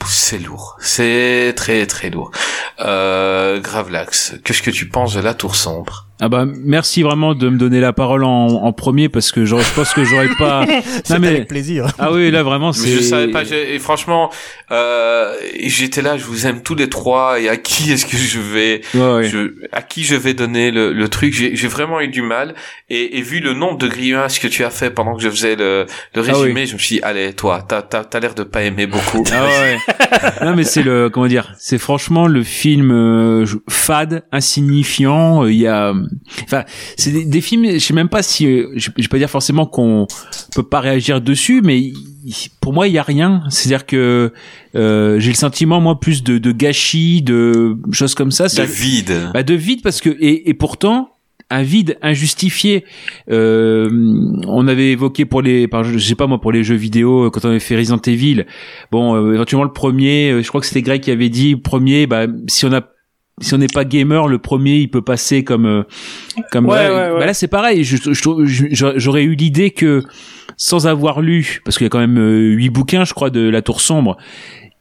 c'est lourd, c'est très très lourd. Euh, Gravelax, qu'est-ce que tu penses de la Tour sombre? Ah bah merci vraiment de me donner la parole en, en premier parce que j'aurais- je pense que j'aurais pas. C'est avec plaisir. Ah oui là vraiment Mais je c'est. savais pas. je- et franchement, euh, j'étais là. Je vous aime tous les trois. Et à qui est-ce que je vais, Ouais, ouais. je, à qui je vais donner le, le truc? J'ai j'ai vraiment eu du mal. Et, et vu le nombre de grimaces que tu as fait pendant que je faisais le, le Ah résumé, je me suis dit, allez, toi, t'as t'as t'as l'air de pas aimer beaucoup. Ah ouais. non mais c'est le comment dire, c'est franchement le film euh, je- fade, insignifiant. euh, Il y a, enfin, c'est des, des films. Je sais même pas si, euh, je, je vais pas dire forcément qu'on peut pas réagir dessus, mais pour moi il y a rien. C'est-à-dire que euh, j'ai le sentiment moi plus de, de gâchis, de choses comme ça. de vide. bah, de vide parce que et, et pourtant un vide injustifié. Euh, on avait évoqué pour les, par, je sais pas moi, pour les jeux vidéo euh, quand on avait fait Resident Evil. Bon, euh, éventuellement le premier, euh, je crois que c'était Greg qui avait dit premier. Bah, si on a si on n'est pas gamer, le premier il peut passer comme euh, comme Ouais, là, ouais, ouais. Bah là c'est pareil. J'aurais eu l'idée que sans avoir lu, parce qu'il y a quand même euh, huit bouquins, je crois, de La Tour sombre.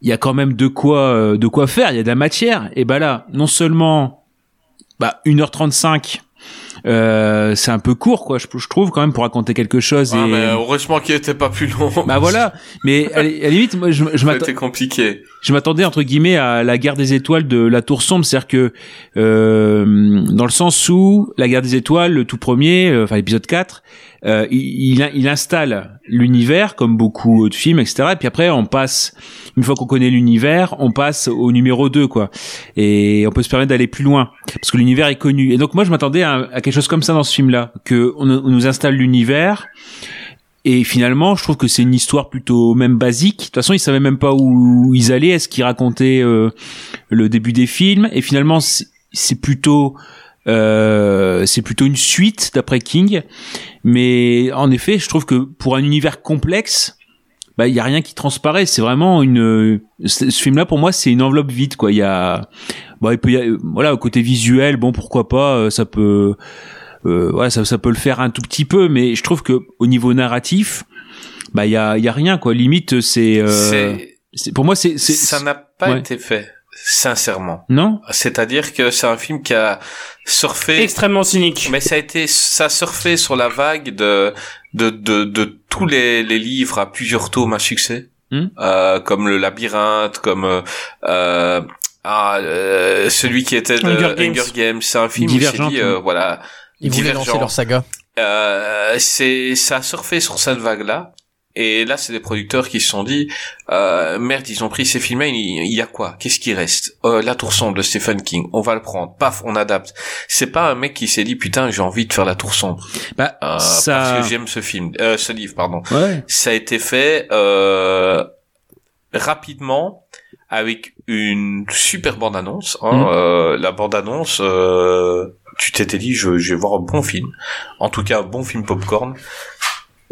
Il y a quand même de quoi euh, de quoi faire. Il y a de la matière. Et bah là, non seulement bah 1h35 euh, c'est un peu court quoi je, je trouve quand même pour raconter quelque chose Ah, et mais heureusement qu'il était pas plus long. bah voilà mais à, la- à la limite moi je, C'était compliqué. je m'attendais entre guillemets à la guerre des étoiles de la tour sombre c'est-à-dire que euh, dans le sens où la guerre des étoiles le tout premier euh, enfin l'épisode 4 euh, il, il, installe l'univers comme beaucoup de films etc et puis après on passe une fois qu'on connaît l'univers on passe au numéro 2 quoi et on peut se permettre d'aller plus loin parce que l'univers est connu et donc moi je m'attendais à, quelque chose comme ça dans ce film là que on, nous installe l'univers et finalement, je trouve que c'est une histoire plutôt même basique. De toute façon, ils savaient même pas où ils allaient. Est-ce qu'ils racontaient euh, le début des films Et finalement, c'est plutôt euh, c'est plutôt une suite d'après King. Mais en effet, je trouve que pour un univers complexe, bah il y a rien qui transparaît. C'est vraiment une ce film-là pour moi, c'est une enveloppe vide quoi. Il y a bah il peut y a, voilà au côté visuel, bon pourquoi pas, euh, ça peut euh, ouais, ça, ça peut le faire un tout petit peu, mais je trouve que au niveau narratif, bah il y a, y a rien quoi. Limite, c'est, euh, pour moi c'est, c'est ça n'a pas ouais. été fait, sincèrement. non? C'est-à-dire que c'est un film qui a surfé. Extrêmement cynique. Mais ça a été, ça a surfé sur la vague de de de, de tous les, les livres à plusieurs tomes à succès, Hmm? euh, comme le labyrinthe, comme euh, euh, ah, euh, celui qui était de Hunger Hunger Games. C'est un film où Divergent, dit, euh, oui. voilà, Ils voulaient Divergent. lancer leur saga. euh, c'est ça a surfé sur cette vague là. Et là, c'est des producteurs qui se sont dit, euh, merde, ils ont pris ces films-là, il, il y a quoi? Qu'est-ce qui reste? Euh, La Tour sombre de Stephen King, on va le prendre, paf, on adapte. C'est pas un mec qui s'est dit, putain, j'ai envie de faire La Tour sombre, Bah euh, ça. parce que j'aime ce film, euh, ce livre, pardon. Ouais. Ça a été fait euh, rapidement avec une super bande-annonce. Hein, Mhm. euh, la bande-annonce, euh, tu t'étais dit, je, je vais voir un bon film, en tout cas un bon film popcorn.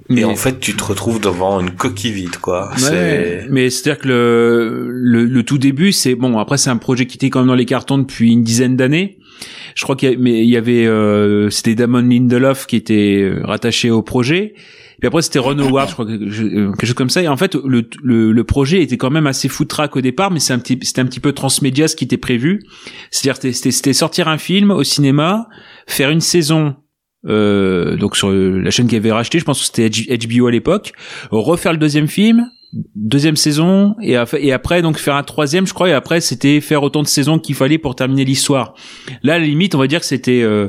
Et Mais- en fait, tu te retrouves devant une coquille vide, quoi. Ouais, mais c'est-à-dire que le, le, le tout début, c'est bon. Après, c'est un projet qui était quand même dans les cartons depuis une dizaine d'années. Je crois qu'il y, y avait, euh, c'était Damon Lindelof qui était euh, rattaché au projet. Puis après, c'était Ron Howard, je crois euh, quelque chose comme ça. Et en fait, le, le, le projet était quand même assez foutraque au départ, mais c'est un petit, c'était un petit peu transmédia ce qui était prévu. C'est-à-dire, c'était sortir un film au cinéma, faire une saison. Euh, donc sur la chaîne qui avait racheté, je pense que c'était HBO à l'époque, refaire le deuxième film, deuxième saison et, après donc faire un troisième je crois et après c'était faire autant de saisons qu'il fallait pour terminer l'histoire. Là à la limite on va dire que c'était euh,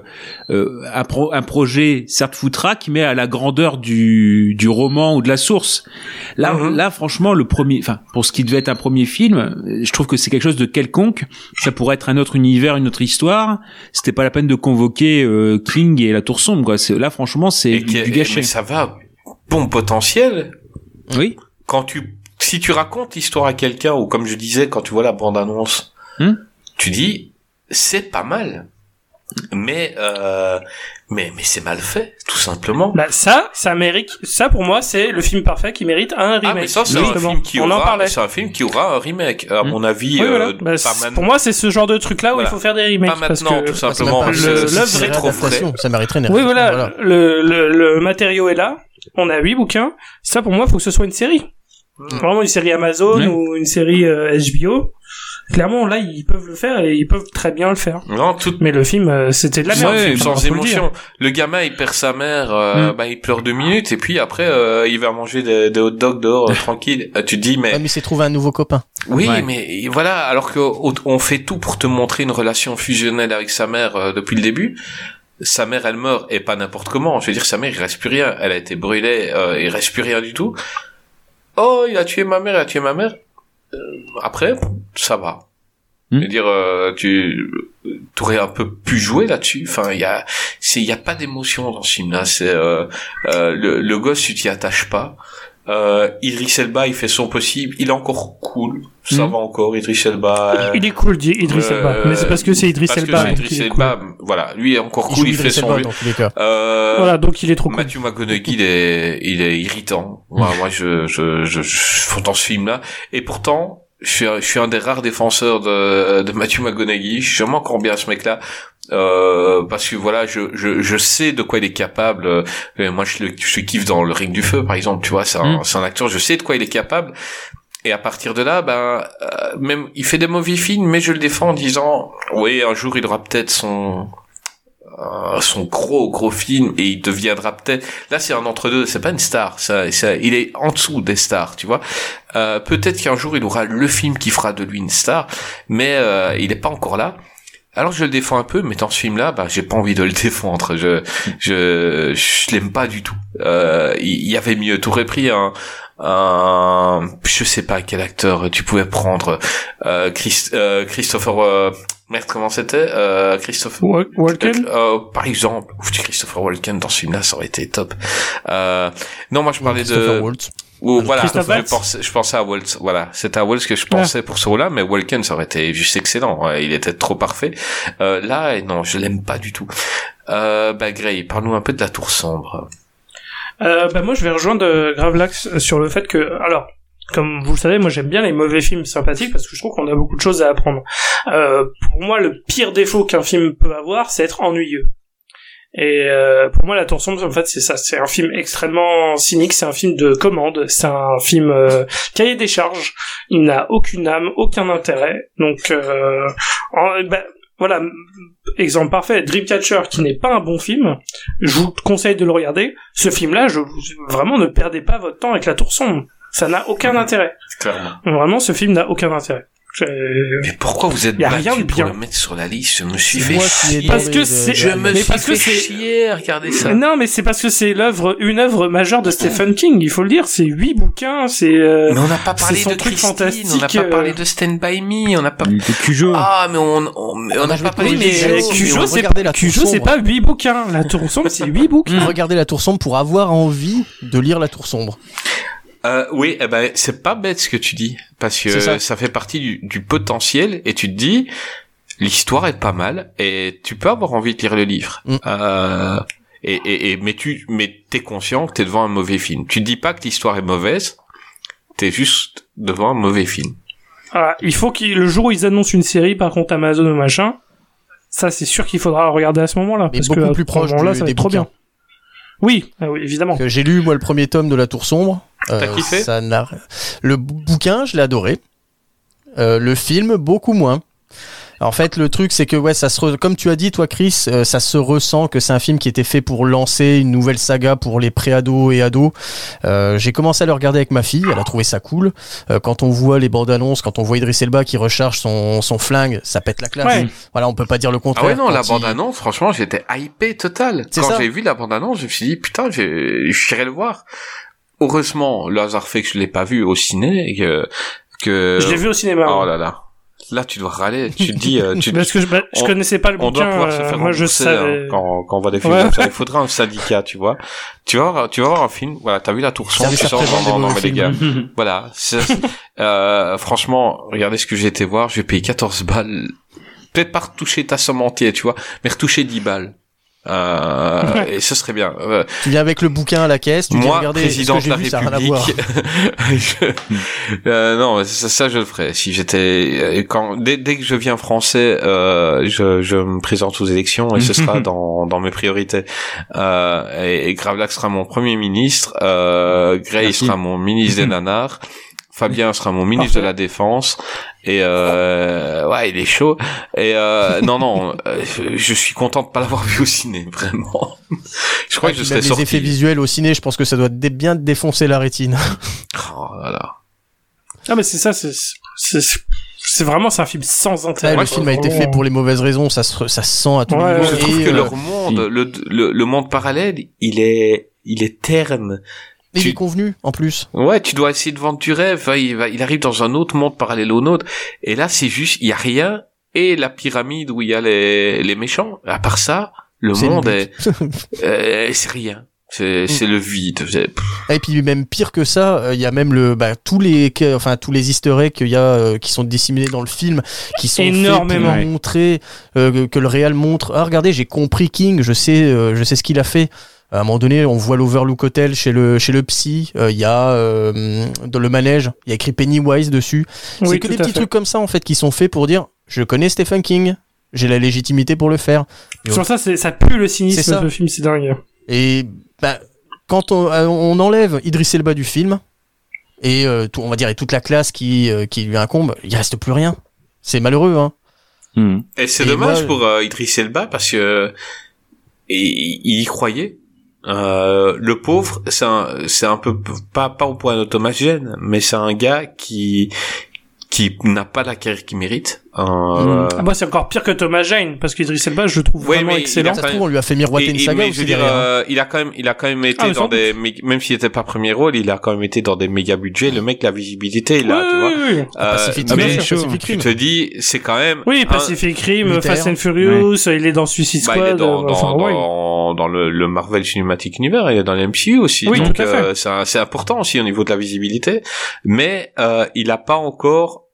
euh, un, pro- un projet certes foutraque mais à la grandeur du, du roman ou de la source. Là Mhm. là franchement le premier enfin pour ce qui devait être un premier film je trouve que c'est quelque chose de quelconque. Ça pourrait être un autre univers une autre histoire. C'était pas la peine de convoquer euh, King et la Tour sombre quoi. Là franchement c'est du, du gâchis. ça va, bon potentiel. oui Quand tu, si tu racontes l'histoire à quelqu'un ou comme je disais, quand tu vois la bande annonce, Hmm. tu dis, c'est pas mal. Mais euh, mais mais c'est mal fait, tout simplement. Bah, ça, ça mérite, ça pour moi, c'est le film parfait qui mérite un remake. Ah mais ça c'est un film qui On en aura, parlait. c'est un film qui aura un remake. À mon avis, Oui, voilà. euh, Bah, pas pour moi, c'est ce genre de truc là où Voilà. il faut faire des remakes. Pas parce maintenant, que tout même simplement. l'œuvre est trop frais. Ça mériterait une Oui, voilà, voilà. Le, le, le matériau est là. On a huit bouquins. Ça, pour moi, faut que ce soit une série. Vraiment une série Amazon Ouais. ou une série euh, HBO. Clairement, là, ils peuvent le faire et ils peuvent très bien le faire. Non, tout Mais le film, euh, c'était de la C'est merde. faut sans émotion. Le gamin, il perd sa mère, euh, Mm. bah, il pleure deux minutes, et puis après, euh, il va manger des, des hot dogs dehors, euh, tranquille. Euh, tu te dis, mais Ouais, mais il s'est trouvé un nouveau copain. oui, Ouais. mais voilà, alors que au- on fait tout pour te montrer une relation fusionnelle avec sa mère euh, depuis le début. Sa mère, elle meurt, et pas n'importe comment. Je veux dire, sa mère, il reste plus rien. Elle a été brûlée, euh, il reste plus rien du tout. Oh, il a tué ma mère, il a tué ma mère. Euh, après, ça va. Hmm. Je veux dire, euh, tu aurais un peu pu jouer là-dessus. Enfin, il y a, c'est, il y a pas d'émotion dans ce film-là. C'est euh, euh, le, le gosse, tu t'y attaches pas. Euh, Idris Elba, il fait son possible. Il est encore cool. Ça Mhm. va encore, Idris Elba. euh, Il est cool, dit Idriss euh, Elba. Mais c'est parce que c'est parce que Elba. c'est donc Idris Elba, cool. voilà, lui est encore Il cool, il fait son. Euh, Voilà, donc il est trop cool. Matthew McConaughey, il est, il est irritant. Moi, moi, je, je, je, je, dans ce film-là. Et pourtant, je suis, un- je suis un des rares défenseurs de, de Matthew McConaughey. J'aime encore bien ce mec-là. Euh, parce que voilà, je, je, je sais de quoi il est capable. Euh, moi, je le, je kiffe dans le Ring du Feu, par exemple. Tu vois, c'est un, Mm. c'est un acteur. Je sais de quoi il est capable. Et à partir de là, ben, euh, même, il fait des mauvais films, mais je le défends en disant, oui, un jour, il aura peut-être son, euh, son gros gros film et il deviendra peut-être là c'est un entre deux c'est pas une star ça, ça il est en dessous des stars tu vois euh, peut-être qu'un jour il aura le film qui fera de lui une star mais euh, il est pas encore là alors je le défends un peu mais dans ce film là bah j'ai pas envie de le défendre je je je l'aime pas du tout euh, il y avait mieux t'aurais pris un un je sais pas quel acteur tu pouvais prendre euh, Christ, euh, Christopher euh, merde comment c'était euh, Christopher Wa- Walken euh, par exemple, ouf, Christopher Walken dans ce film-là, ça aurait été top. Euh, non, moi je parlais Christopher de, Waltz. Ou voilà, je je pensais à Waltz, voilà, c'était à Waltz que je pensais pour ce rôle-là, mais Walken ça aurait été juste excellent, ouais, il était trop parfait. Euh, là, non, je l'aime pas du tout. Euh, bah Gray, parle-nous un peu de la Tour Sombre. Euh, bah moi je vais rejoindre euh, Gravelax sur le fait que alors comme vous le savez moi j'aime bien les mauvais films sympathiques parce que je trouve qu'on a beaucoup de choses à apprendre. Euh, pour moi le pire défaut qu'un film peut avoir c'est être ennuyeux. Et euh, pour moi la Tour sombre en fait c'est ça c'est un film extrêmement cynique c'est un film de commande c'est un film euh, cahier des charges il n'a aucune âme aucun intérêt donc euh, en- bah, voilà, exemple parfait, Dreamcatcher, qui n'est pas un bon film, je vous conseille de le regarder. Ce film-là, je, vraiment, ne perdez pas votre temps avec la tour sombre. Ça n'a aucun intérêt. Clairement. Vraiment, ce film n'a aucun intérêt. Je- Mais pourquoi vous êtes Y a battu rien de pour bien. le mettre sur la liste? Je me suis fait chier. Parce demandé que de- c'est- Je me mais suis parce fait chier, regardez ça. Non, mais c'est parce que c'est l'œuvre, une œuvre majeure de Stephen King. Il faut le dire, c'est huit bouquins, c'est. euh, Mais on n'a pas parlé de truc Christine, on n'a pas parlé euh, de Stand By Me, on n'a pas était Cujo. Ah, mais on, on, mais on Ah, n'a je pas parlé mais Cujo, Cujo, c'est regardez pas, la Tour Cujo, c'est sombre. pas huit bouquins. La tour sombre, c'est huit bouquins. Regardez la tour sombre pour avoir envie de lire la tour sombre. Euh, oui, eh ben, c'est pas bête ce que tu dis, parce que ça. ça. fait partie du, du potentiel, et tu te dis, l'histoire est pas mal, et tu peux avoir envie de lire le livre. Mm. Euh, et, et, et, mais tu, mais t'es conscient que t'es devant un mauvais film. Tu te dis pas que l'histoire est mauvaise, t'es juste devant un mauvais film. Voilà, il faut qu'il le jour où ils annoncent une série, par contre Amazon ou machin, ça c'est sûr qu'il faudra regarder à ce moment-là. Parce beaucoup que à plus ce proche du- ça va être trop bouquins. bien. Oui, ah oui, évidemment. Que J'ai lu moi le premier tome de la tour sombre. Euh, T'as kiffé? ça n'a- Le bouquin, je l'ai adoré. Euh, le film, beaucoup moins. En fait, le truc, c'est que ouais, ça se re- comme tu as dit, toi, Chris, euh, ça se ressent que c'est un film qui était fait pour lancer une nouvelle saga pour les pré-ados et ados. Euh, J'ai commencé à le regarder avec ma fille, elle a trouvé ça cool. Euh, quand on voit les bandes annonces, quand on voit Idriss Elba qui recharge son, son flingue, ça pète la classe. Ouais. Voilà, on peut pas dire le Ah contraire. ouais, non, la il- bande-annonce, franchement, j'étais hypé total. C'est Quand ça. j'ai vu la bande-annonce, je me suis dit, putain, je j'irai le voir. Heureusement, le hasard fait que je l'ai pas vu au ciné, et que, que... Je l'ai vu au cinéma. Oh là là. Là, tu dois râler. Tu te dis, euh, tu, Parce que je, bah, je on- connaissais pas le on doit pouvoir se euh, faire moi, je savais. hein, quand, quand on voit des films Ouais. comme ça. Il faudra un syndicat, tu vois. Tu vas voir, tu vas voir un film. Voilà, t'as vu la Tour sombre, tu sors, non, non, mais les gars. Voilà. c'est- euh, franchement, regardez ce que j'ai été voir. J'ai payé 14 balles peut-être pas retoucher ta somme entière, tu vois, mais retoucher 10 balles. Euh, et ce serait bien. Euh, Tu viens avec le bouquin à la caisse, tu dis moi, regardez, président de la vu. République, je- euh, non, ça, ça, je le ferais. Si j'étais, euh, quand dès, dès que je viens français, euh, je, je me présente aux élections et ce sera dans, dans mes priorités. Euh, et, et Gravelax sera mon premier ministre, euh, Gray Merci. sera mon ministre des nanars. Fabien sera mon ministre de la défense et euh, ouais il est chaud et euh, non non euh, je, je suis content de pas l'avoir vu au ciné vraiment je crois Ouais, que je serais même les sorti effets visuels au ciné, je pense que ça doit dé- bien défoncer la rétine. Oh là là. Ah, mais c'est ça, c'est, c'est, c'est vraiment, c'est un film sans intérêt. Ouais, le film a été fait pour les mauvaises raisons, ça se, ça se sent à tous Ouais, les ouais, Je trouve Et, que euh, leur monde, le, le, le monde parallèle, il est, il est terne. Il tu- est convenu, en plus. Ouais, tu dois essayer de vendre du rêve. Il, va, il arrive dans un autre monde parallèle au nôtre. Et là, c'est juste, il y a rien. Et la pyramide où il y a les, les méchants. À part ça, le monde est, euh, c'est rien. C'est, c'est le vide. C'est- Et puis même pire que ça, euh, il y a même le bah, tous les enfin tous les Easter eggs qu'il y a euh, qui sont disséminés dans le film, qui sont Énormément. montrer euh, que- que le réal montre. Ah regardez, j'ai compris King, je sais, euh, je sais ce qu'il a fait. À un moment donné, on voit l'Overlook Hotel chez le chez le psy. euh, Il y a euh, dans le manège, il y a écrit Pennywise dessus. c'est que des petits fait. trucs comme ça en fait qui sont faits pour dire je connais Stephen King, j'ai la légitimité pour le faire. Sur ça, ça pue le cynisme, C'est ça. ce film, c'est dingue. Et bah, quand on, euh, on enlève Idris Elba du film, et euh, tout, on va dire et toute la classe qui, euh, qui lui incombe, il reste plus rien. C'est malheureux, hein. Hmm. Et c'est dommage moi- pour euh, Idriss Elba parce que et, il y croyait. Euh, le pauvre, c'est un, c'est un peu pas pas au point d'automagène, mais c'est un gars qui qui n'a pas la carrière qu'il mérite. Euh, Ah, moi, c'est encore pire que Thomas Jane, parce qu'Idris Elba, je le trouve Ouais, vraiment mais il excellent. même- on lui a fait miroiter et- une saga mais je veux dire, hein. euh, il a quand même, il a quand même été Ah, mais dans des, même s'il était pas premier rôle, il a quand même été dans des méga budgets. Le mec, la visibilité, il a, Oui, tu vois. oui, oui. Ah, Pacific Euh, Rim, mais Pacific chaud. tu Rim. te dis, c'est quand même. Oui, un- Pacific Rim, militaire. Fast and Furious, il est dans Suicide Bah, Squad. il est dans, euh, dans, enfin, ouais. dans, dans le, le Marvel Cinematic Universe, il est dans l'MCU aussi. Oui, donc euh, c'est un- c'est important aussi au niveau de la visibilité. Mais euh, il a pas encore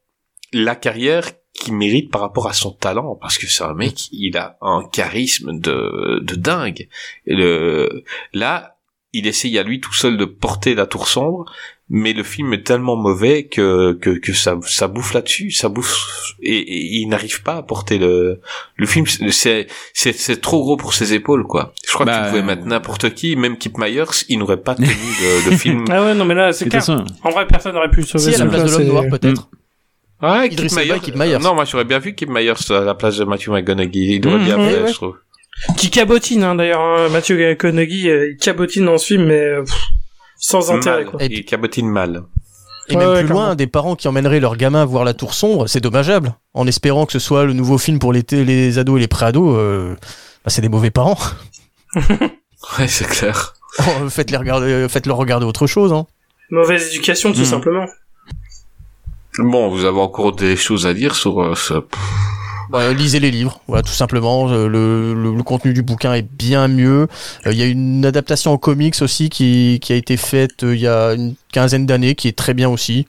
la carrière qu'il mérite par rapport à son talent, parce que c'est un mec, il a un charisme de, de dingue. Et le, là, il essaye à lui tout seul de porter la tour sombre, mais le film est tellement mauvais que que, que ça ça bouffe là-dessus, ça bouffe et, et il n'arrive pas à porter le le film. C'est c'est c'est trop gros pour ses épaules quoi. Je crois que Bah, tu pouvais mettre n'importe qui, même Kip Myers, il n'aurait pas tenu le, le film. Ah ouais, non, mais là, c'est clair. En vrai, personne n'aurait pu le sauver. Si, à la ce place de l'homme noir, peut-être. Ouais, Idris Kip Elba Myers. et Kip Myers. Non, moi j'aurais bien vu Kip Myers à la place de Matthew McConaughey. Il aurait Mhm, bien ouais, fait, ouais. je trouve. Qui cabotine, hein, d'ailleurs, hein, Mathieu McConaughey, euh, il cabotine dans ce film, mais euh, pff, sans intérêt, Mal. quoi. Et Il cabotine mal. Et Ouais, même ouais, plus loin, des parents qui emmèneraient leur gamin voir la tour sombre, c'est dommageable. En espérant que ce soit le nouveau film pour les, les ados et les pré-ados, euh, bah, c'est des mauvais parents. Ouais, c'est clair. faites-les regarder, faites-leur regarder autre chose, hein. Mauvaise éducation, tout Mhm. simplement. Bon, vous avez encore des choses à dire sur euh, ce... Bah, lisez les livres, voilà, tout simplement. Euh, Le, le, le contenu du bouquin est bien mieux. Euh, Il y a une adaptation en comics aussi qui, qui a été faite euh, il y a une quinzaine d'années, qui est très bien aussi.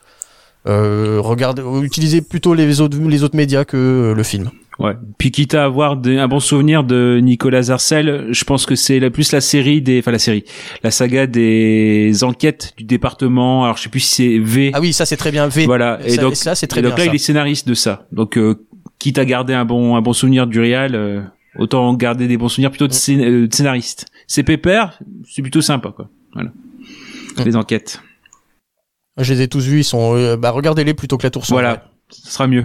Euh, regardez, utilisez plutôt les autres, les autres médias que euh, le film. Ouais. Puis quitte à avoir des- un bon souvenir de Nicolas Zarcel, je pense que c'est la plus la série des, enfin la série, la saga des enquêtes du département. Alors je sais plus si c'est V. Ah oui, ça c'est très bien fait. Voilà. Et Et ça- donc, ça, c'est très et donc bien, là, ça. il est scénariste de ça. Donc euh, quitte à garder un bon un bon souvenir du réal, euh, autant garder des bons souvenirs plutôt de, Mm. scén- euh, de scénariste. C'est pépère, c'est plutôt sympa quoi. Voilà. Mm. Les enquêtes. Je les ai tous vus, ils sont. euh, bah regardez-les plutôt que la tour sombre. Voilà. Ce sera mieux.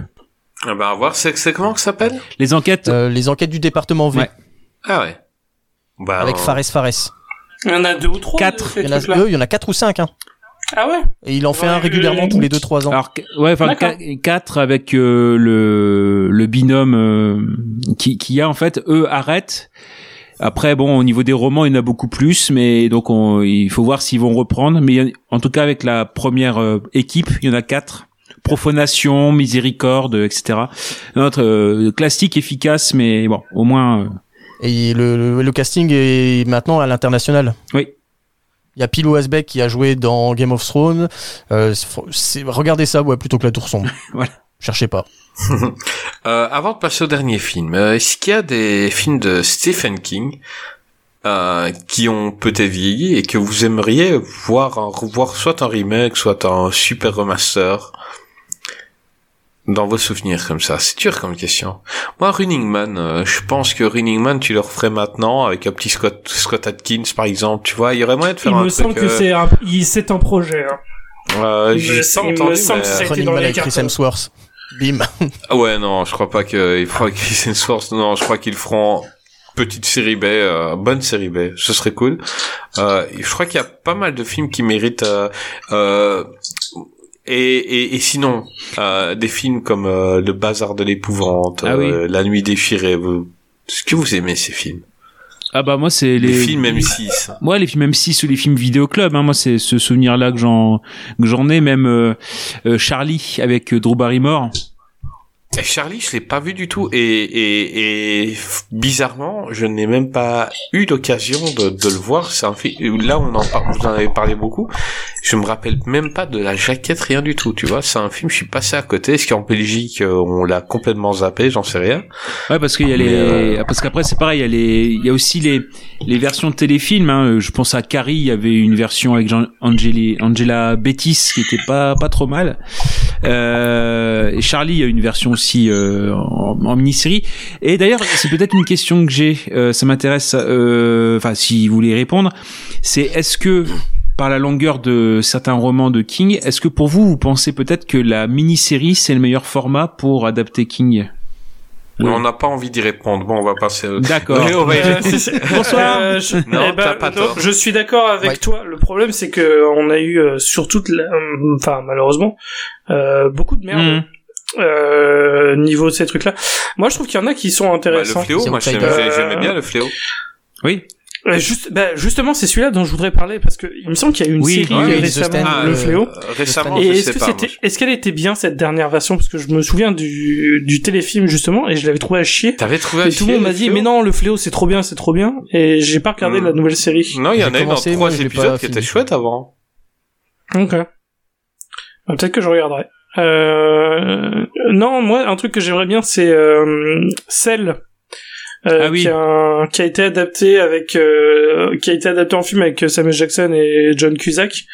Ah bah, à voir, c'est c'est comment que ça s'appelle? Les enquêtes. Euh, les enquêtes du département V Ouais. Ah ouais. Bah, avec euh, Fares Fares. Il y en a deux ou trois. Quatre. de Il y en a, trucs-là. eux, il y en a quatre ou cinq. Hein. Ah ouais? Et il en fait Ouais, un régulièrement tous les 2-3 ans. Alors ouais, enfin quatre avec euh, le le binôme euh, qui qui a en fait eux arrêtent. Après bon au niveau des romans il y en a beaucoup plus mais donc on, il faut voir s'ils vont reprendre mais il y en- en tout cas avec la première euh, équipe il y en a quatre profanation miséricorde etc notre euh, classique efficace mais bon au moins euh, Et le, le, le casting est maintenant à l'international. oui Il y a Pilo Asbeck qui a joué dans Game of Thrones. Euh, regardez ça, ouais, plutôt que la tour sombre. cherchez pas. Euh, avant de passer au dernier film, euh, est-ce qu'il y a des films de Stephen King euh, qui ont peut-être vieilli et que vous aimeriez voir un, revoir soit un remake, soit un super remaster? Dans vos souvenirs comme ça C'est dur comme question. Moi, Running Man, euh, je pense que Running Man, tu le referais maintenant avec un petit Scott, Scott Atkins, par exemple. Tu vois, il y aurait moyen de faire Il un me truc. semble que euh, c'est un, il- c'est un projet. Hein. euh, il me- ça il me entendu, semble mais- que Running dans Man les avec Chris. Hemsworth. Bim. Ah ouais, non, je crois pas que il faudra Chris Hemsworth. Non, je crois qu'ils feront petite série B, euh, bonne série B. Ce serait cool. Euh, je crois qu'il y a pas mal de films qui méritent. Euh, euh, et, et, et sinon, euh, des films comme euh, Le Bazar de l'épouvante, Ah oui. euh, La Nuit déchirée. Vous... Est-ce que vous aimez ces films? Ah bah moi c'est Les, les, films M6. Moi, les films M6 ou les films vidéo club, hein, moi c'est ce souvenir-là que j'en que j'en ai. Même euh, euh, Charlie avec Drew Barrymore. Et Charlie, je l'ai pas vu du tout et, et, et bizarrement, je n'ai même pas eu l'occasion de, de le voir. C'est un film là on en vous en avez parlé beaucoup. Je me rappelle même pas de la jaquette, rien du tout. Tu vois, c'est un film. Je suis passé à côté. Est-ce qu'en Belgique euh, on l'a complètement zappé? J'en sais rien. Ouais, parce qu'il y a les, euh, parce qu'après c'est pareil, il y a les, il y a aussi les, les versions de téléfilms. Hein. Je pense à Carrie, il y avait une version avec Jean, Angeli- Angela Bettis qui était pas pas trop mal. Euh, Charlie, a une version aussi euh, en, en mini-série. Et d'ailleurs, c'est peut-être une question que j'ai. euh, ça m'intéresse. euh, Enfin, si vous voulez répondre, c'est est-ce que par la longueur de certains romans de King, est-ce que pour vous, vous pensez peut-être que la mini-série c'est le meilleur format pour adapter King? Oui. On n'a pas envie d'y répondre. Bon, on va passer. au- D'accord. Euh, Bonsoir. Euh, je, Non, eh ben, pas non, je suis d'accord avec Ouais. toi. Le problème, c'est que on a eu euh, sur toute, la- euh, enfin malheureusement, euh, beaucoup de merde euh, niveau de ces trucs-là. Moi, je trouve qu'il y en a qui sont Bah, le intéressants. fléau, moi j'aimais j'aimais Euh, bien le fléau. Oui. Euh, juste, bah, justement, c'est celui-là dont je voudrais parler parce que il me semble qu'il y a eu une Oui, série oui, euh, récemment, Ah, le euh, fléau. Euh, récemment, Et est-ce que c'était, est-ce qu'elle était bien cette dernière version? Parce que je me souviens du, du téléfilm justement et je l'avais trouvé à chier. T'avais trouvé à Et tout le monde m'a dit mais non le fléau c'est trop bien c'est trop bien et j'ai pas regardé Hmm. la nouvelle série. Non, il y en a eu dans trois épisodes qui étaient chouettes avant. Ok. Bah, Peut-être que je regarderai. Euh... Non, moi, un truc que j'aimerais bien, c'est euh, Cell. Euh, Ah oui. qui, a un- qui a été adapté avec euh, qui a été adapté en film avec Samuel Jackson et John Cusack.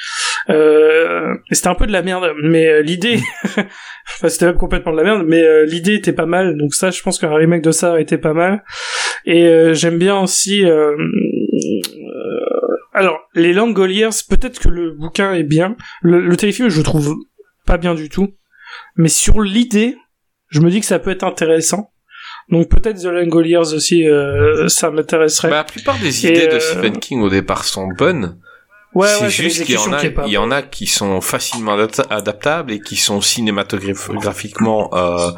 Euh, c'était un peu de la merde mais euh, l'idée enfin c'était même complètement de la merde mais euh, l'idée était pas mal. Donc ça je pense qu'un remake de ça été pas mal. Et euh, j'aime bien aussi euh, euh, alors les Langoliers peut-être que le bouquin est bien. Le, le téléfilm je le trouve pas bien du tout. Mais sur l'idée je me dis que ça peut être intéressant donc peut-être The Langoliers aussi euh, ça m'intéresserait Bah, la plupart des idées de euh, Stephen King au départ sont bonnes. ouais c'est ouais juste qu'il y en a, il y en a qui sont facilement adapta- adaptables et qui sont cinématographiquement. Euh,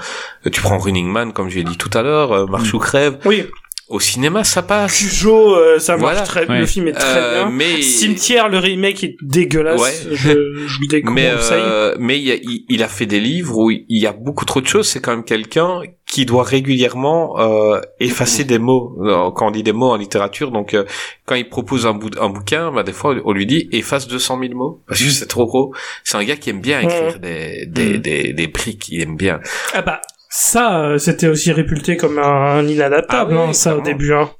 tu prends Running Man, comme j'ai dit tout à l'heure, euh, Marche ou crève. oui Au cinéma, ça passe. Cujo euh, ça marche Voilà. très Ouais. le film est très Euh, bien mais Cimetière le remake est dégueulasse Ouais. je, je déconseille mais euh, mais il, y a, il, il a fait des livres où il y a beaucoup trop de choses. C'est quand même quelqu'un qui doit régulièrement euh, effacer des mots euh, quand on dit des mots en littérature. Donc euh, quand il propose un, bouquin, bah, des fois on lui dit efface 200 000 mots parce que c'est trop gros. C'est un gars qui aime bien écrire des des, des des briques. Il aime bien. Ah bah ça, euh, c'était aussi réputé comme un, un inadaptable, Ah oui, hein, ça au début. Hein.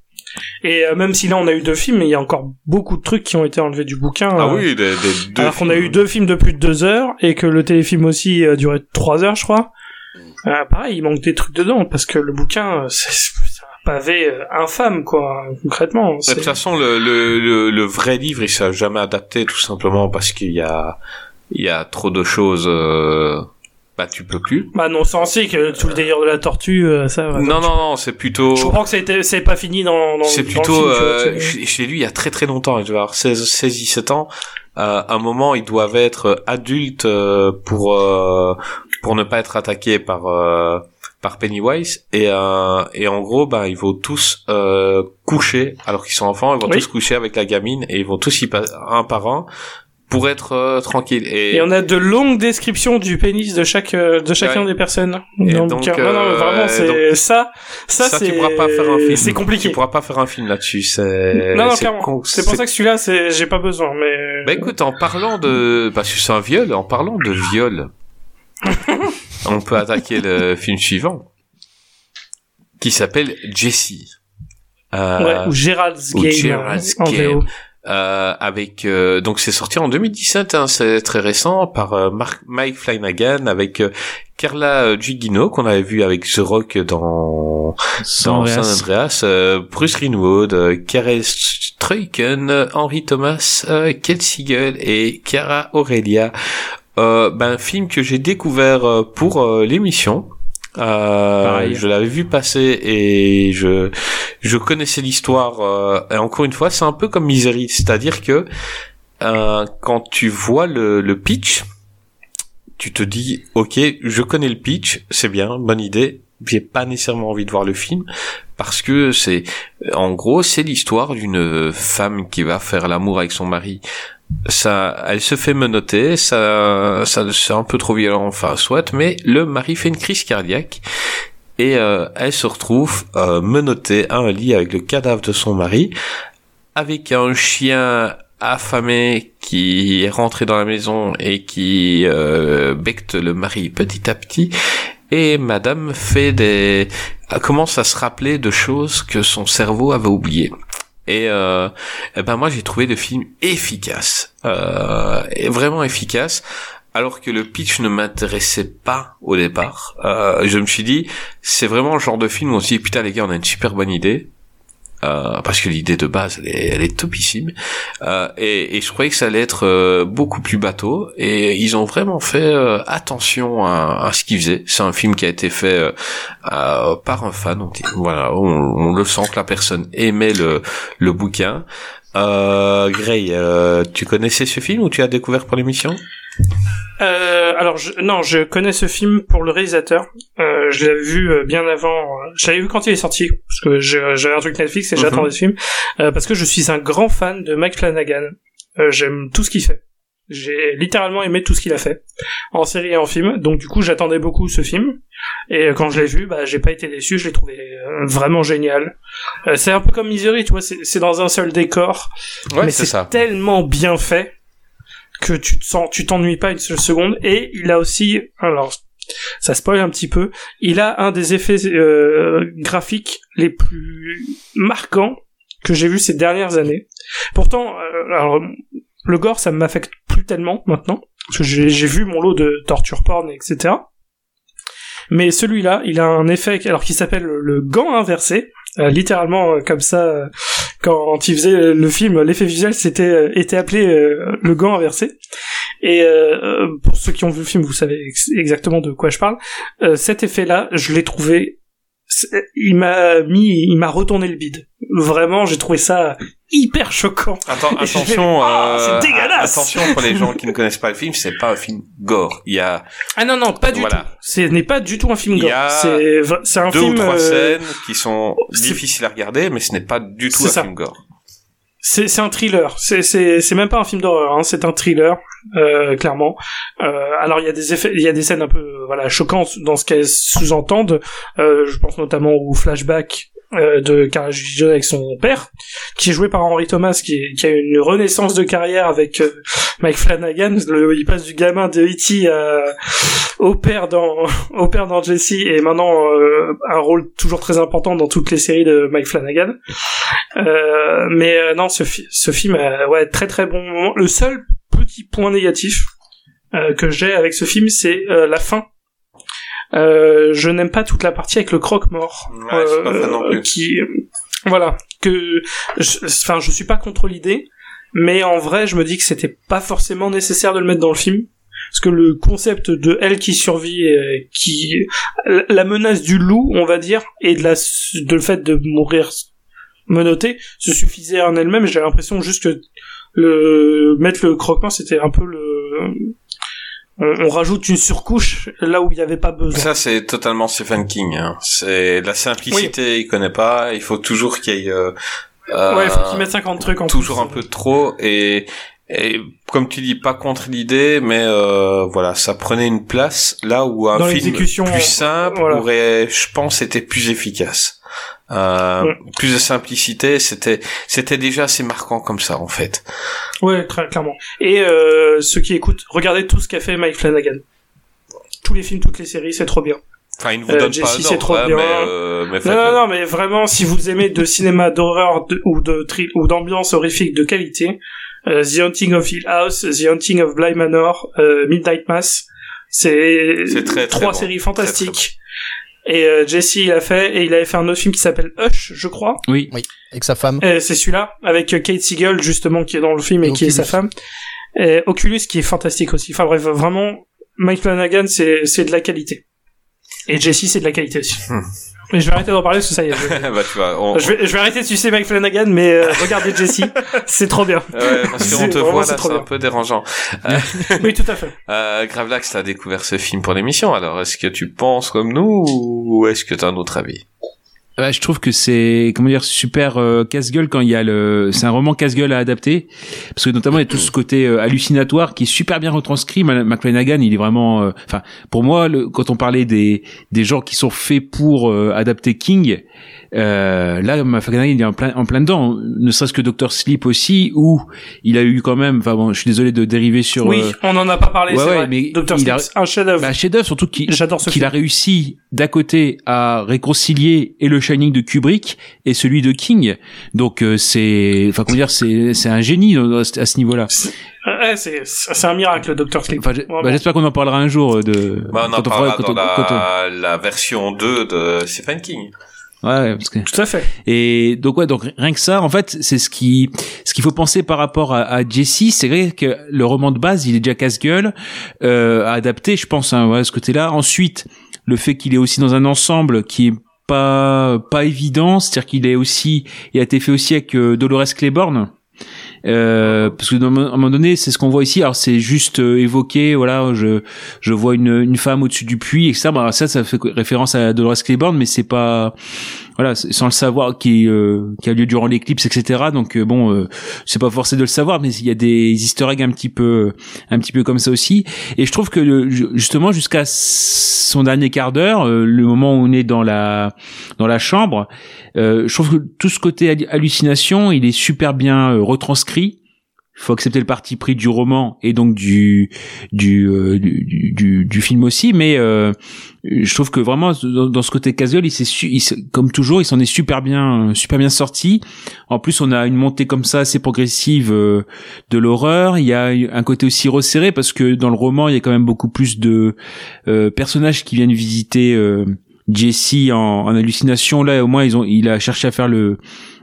Et euh, même si là on a eu deux films, il y a encore beaucoup de trucs qui ont été enlevés du bouquin. Ah euh, oui, des, des deux alors qu'on a eu deux films de plus de deux heures et que le téléfilm aussi euh, durait trois heures, je crois. Euh, pareil, il manque des trucs dedans parce que le bouquin, c'est un pavé infâme, quoi, concrètement. De toute façon, le, le, le, le vrai livre, il s'est jamais adapté tout simplement parce qu'il y a, il y a trop de choses. Euh, bah, tu peux plus. Bah non, sensé que tout le délire de la tortue, euh, ça. va. non, non, non, c'est plutôt. Je comprends que été- c'est pas fini dans. dans C'est dans le plutôt. film, tu vois, euh, c'est- je je l'ai lu il y a très très longtemps. Je vais avoir 16, 16 17 ans. Euh, à un moment, ils doivent être adultes euh, pour euh, pour ne pas être attaqués par euh, par Pennywise et euh, et en gros, bah, ils vont tous euh, coucher alors qu'ils sont enfants. Ils vont Oui. tous coucher avec la gamine et ils vont tous y passer un par un pour être euh, tranquilles. Et, Et on a de longues descriptions du pénis de chaque euh, de chacun Ouais. des personnes. Et donc, bouquin. non, non, euh, vraiment, c'est donc- ça, ça, ça, c'est. C'est compliqué. Tu pourras pas faire un film là-dessus. C'est Non, non, c'est clairement. C'est pour ça que celui-là, c'est, j'ai pas besoin, mais. Bah écoute, en parlant de, parce que c'est un viol, en parlant de viol, on peut attaquer le film suivant, qui s'appelle Jessie. Euh, Ouais, ou ou Gerald's euh, en Game. VO. Euh, avec euh, donc c'est sorti en 2017, hein, c'est très récent par euh, Mark, Mike Flanagan avec euh, Carla euh, Gugino qu'on avait vu avec The Rock dans San dans San Andreas. Euh, Bruce Greenwood, euh, Karel Struyken, Henry Thomas, euh, Kate Siegel et Chiara Aurelia. Euh, ben, un film que j'ai découvert pour l'émission. Euh, je l'avais vu passer et je je connaissais l'histoire. euh, et encore une fois, c'est un peu comme Misery, c'est-à-dire que euh, quand tu vois le, le pitch, tu te dis ok, je connais le pitch, c'est bien, bonne idée. J'ai pas nécessairement envie de voir le film parce que c'est en gros c'est l'histoire d'une femme qui va faire l'amour avec son mari. Ça, elle se fait menotter, ça, ça c'est un peu trop violent, enfin soit, mais le mari fait une crise cardiaque et euh, elle se retrouve euh, menottée à un lit avec le cadavre de son mari, avec un chien affamé qui est rentré dans la maison et qui euh, becte le mari petit à petit. Et madame fait des commence à se rappeler de choses que son cerveau avait oubliées. Et, euh, eh ben moi j'ai trouvé le film efficace, euh, vraiment efficace. Alors que le pitch ne m'intéressait pas au départ, euh, je me suis dit c'est vraiment le genre de film où on se dit putain les gars on a une super bonne idée. Euh, parce que l'idée de base elle est, elle est topissime. Euh, et, et je croyais que ça allait être euh, beaucoup plus bateau. Et ils ont vraiment fait euh, attention à, à ce qu'ils faisaient. C'est un film qui a été fait par un fan. Donc, voilà on, on le sent que la personne aimait le, le bouquin. Euh, Gray tu connaissais ce film ou tu as découvert pour l'émission? Euh, alors je, non, je connais ce film pour le réalisateur. Euh, je l'avais vu euh, bien avant. euh, Je l'avais vu quand il est sorti parce que j'avais un truc Netflix et Mhm. j'attendais ce film euh, parce que je suis un grand fan de Mike Flanagan. Euh, J'aime tout ce qu'il fait. J'ai littéralement aimé tout ce qu'il a fait en série et en film. Donc du coup, j'attendais beaucoup ce film et quand je l'ai vu, bah j'ai pas été déçu. Je l'ai trouvé vraiment génial. Euh, c'est un peu comme Misery, tu vois. C'est dans un seul décor ouais mais c'est tellement bien fait que tu te t'ennuies pas une seule seconde. Et il a aussi, alors ça spoil un petit peu, il a un des effets euh, graphiques les plus marquants que j'ai vu ces dernières années. Pourtant, euh, alors le gore ça m'affecte plus tellement maintenant parce que j'ai j'ai vu mon lot de torture porn etc. Mais celui-là, il a un effet alors qui s'appelle le gant inversé. Euh, littéralement euh, comme ça euh, quand il faisait le film l'effet visuel c'était était appelé euh, le gant inversé. Et euh, pour ceux qui ont vu le film vous savez ex- exactement de quoi je parle. Cet effet là je l'ai trouvé il m'a mis il m'a retourné le bide vraiment j'ai trouvé ça hyper choquant Attends, attention, Ah, euh, c'est dégueulasse attention pour les gens qui ne connaissent pas le film, c'est pas un film gore. Il y a ah non non pas du Voilà. tout ce n'est pas du tout un film Il y gore a c'est c'est un deux film ou trois euh, scènes qui sont difficiles à regarder, mais ce n'est pas du tout un ça. film gore. C'est un thriller. C'est même pas un film d'horreur. Hein. C'est un thriller, euh, clairement. Euh, alors il y a des effets, il y a des scènes un peu voilà choquantes dans ce qu'elles sous-entendent. Euh, je pense notamment au flashback euh, de Judiciaire avec son père, qui est joué par Henry Thomas, qui, qui a une renaissance de carrière avec euh, Mike Flanagan. Le- il passe du gamin de E.T. à- au père dans au père dans Jesse et maintenant euh, un rôle toujours très important dans toutes les séries de Mike Flanagan. Euh, mais euh, non, ce, ce film, euh, ouais, très très bon moment. Le seul petit point négatif euh, que j'ai avec ce film, c'est euh, la fin. Euh, je n'aime pas toute la partie avec le croque-mort. Ouais, je plus. Qui, voilà, que, je- enfin, je suis pas contre l'idée, mais en vrai, je me dis que c'était pas forcément nécessaire de le mettre dans le film. Parce que le concept de elle qui survit, euh, qui la menace du loup, on va dire, et de la de le fait de mourir menottée, se suffisait en elle-même. J'ai l'impression juste que le mettre le croque-mort, c'était un peu le on, on rajoute une surcouche là où il n'y avait pas besoin. Ça, c'est totalement Stephen King. Hein. C'est la simplicité, il connaît pas. Il faut toujours qu'il y ait euh, euh, ouais, il faut qu'ils mettent 50 trucs en toujours plus. un peu trop et et comme tu dis, pas contre l'idée, mais euh, voilà, ça prenait une place là où un Dans film plus simple voilà. aurait, je pense, été plus efficace. Euh, Ouais. Plus de simplicité, c'était c'était déjà assez marquant comme ça en fait. Ouais, très clairement. Et euh, ceux qui écoutent, regardez tout ce qu'a fait Mike Flanagan. tous les films, toutes les séries, c'est trop bien. Enfin, il ne vous Euh, donne Jessie, pas c'est trop hein, bien. mais, euh, mais Non, non, non, mais vraiment, si vous aimez de cinéma d'horreur de- ou de ou d'ambiance horrifique de qualité, euh, The Haunting of Hill House, The Haunting of Bly Manor, euh, Midnight Mass, c'est trois bon. séries Très, fantastiques. Et euh, Jesse, il a fait, et il avait fait un autre film qui s'appelle Hush, je crois. Oui. Avec sa femme. C'est celui-là, avec euh, Kate Siegel, justement, qui est dans le film et, Et qui est sa Oculus. femme. Et Oculus, qui est fantastique aussi. Enfin bref, vraiment, Mike Flanagan, c'est, c'est de la qualité. Et Jesse, c'est de la qualité aussi. Hmm. Mais je vais arrêter d'en parler parce que ça y est. Je, bah, tu vois, on... je vais, je vais arrêter de sucer Mike Flanagan, mais euh, regardez Jesse, c'est trop bien. Ouais, parce qu'on te vraiment, voit c'est là, c'est un peu dérangeant. Euh, Oui, tout à fait. euh, Gravelax, t'as découvert ce film pour l'émission, alors est-ce que tu penses comme nous ou est-ce que t'as un autre avis? Je trouve que c'est comment dire super euh, casse-gueule quand il y a le c'est un roman casse-gueule à adapter. Parce que notamment il y a tout ce côté euh, hallucinatoire qui est super bien retranscrit. McFlanagan il est vraiment euh, enfin pour moi quand on parlait des des gens qui sont faits pour euh, adapter King euh, là McFlanagan il est en plein en plein dedans ne serait-ce que Doctor Sleep aussi où il a eu quand même enfin bon je suis désolé de dériver sur Oui, euh, on en a pas parlé, ouais, c'est ouais, vrai. mais Dr. il a- Sleep, un chef-d'œuvre. bah, chef-d'œuvre surtout qu'il J'adore ce qu'il film. a réussi d'un côté à réconcilier et le Shining de Kubrick et celui de King. Donc euh, c'est enfin comment dire c'est c'est un génie à ce niveau-là. Ouais, c'est, c'est un miracle, Dr. Sleep. Enfin, bah, j'espère qu'on en parlera un jour euh, de bah, On en quand parlera dans la, la version 2 de Stephen King. Ouais, parce que Tout à fait. Et donc ouais, donc rien que ça, en fait, c'est ce qui ce qu'il faut penser par rapport à, à Jesse. C'est vrai que le roman de base, il est déjà casse-gueule euh, à adapter, je pense, hein, ouais, ce côté-là. Ensuite, le fait qu'il est aussi dans un ensemble qui est pas pas évident, c'est-à-dire qu'il est aussi, il a été fait aussi avec euh, Dolores Claiborne. Euh, parce que à un moment donné, c'est ce qu'on voit ici. Alors c'est juste euh, évoqué, voilà, je je vois une une femme au-dessus du puits et ça, bah ça, ça fait référence à Dolores Claiborne, mais c'est pas voilà, sans le savoir, qui, euh, qui a lieu durant l'éclipse, etc. Donc euh, bon, euh, c'est pas forcé de le savoir, mais il y a des Easter eggs un petit peu, un petit peu comme ça aussi. Et je trouve que justement jusqu'à son dernier quart d'heure, euh, le moment où on est dans la dans la chambre, euh, je trouve que tout ce côté hallu- hallucination, il est super bien retranscrit. Faut accepter le parti pris du roman et donc du du euh, du, du, du- du film aussi, mais euh, je trouve que vraiment dans, ce côté casual, il s'est comme toujours, il s'en est super bien euh, super bien sorti. En plus, on a une montée comme ça assez progressive euh, de l'horreur. Il y a un côté aussi resserré parce que dans le roman, il y a quand même beaucoup plus de euh, personnages qui viennent visiter Jesse en, en hallucination. Là, au moins, ils ont, il a cherché à faire le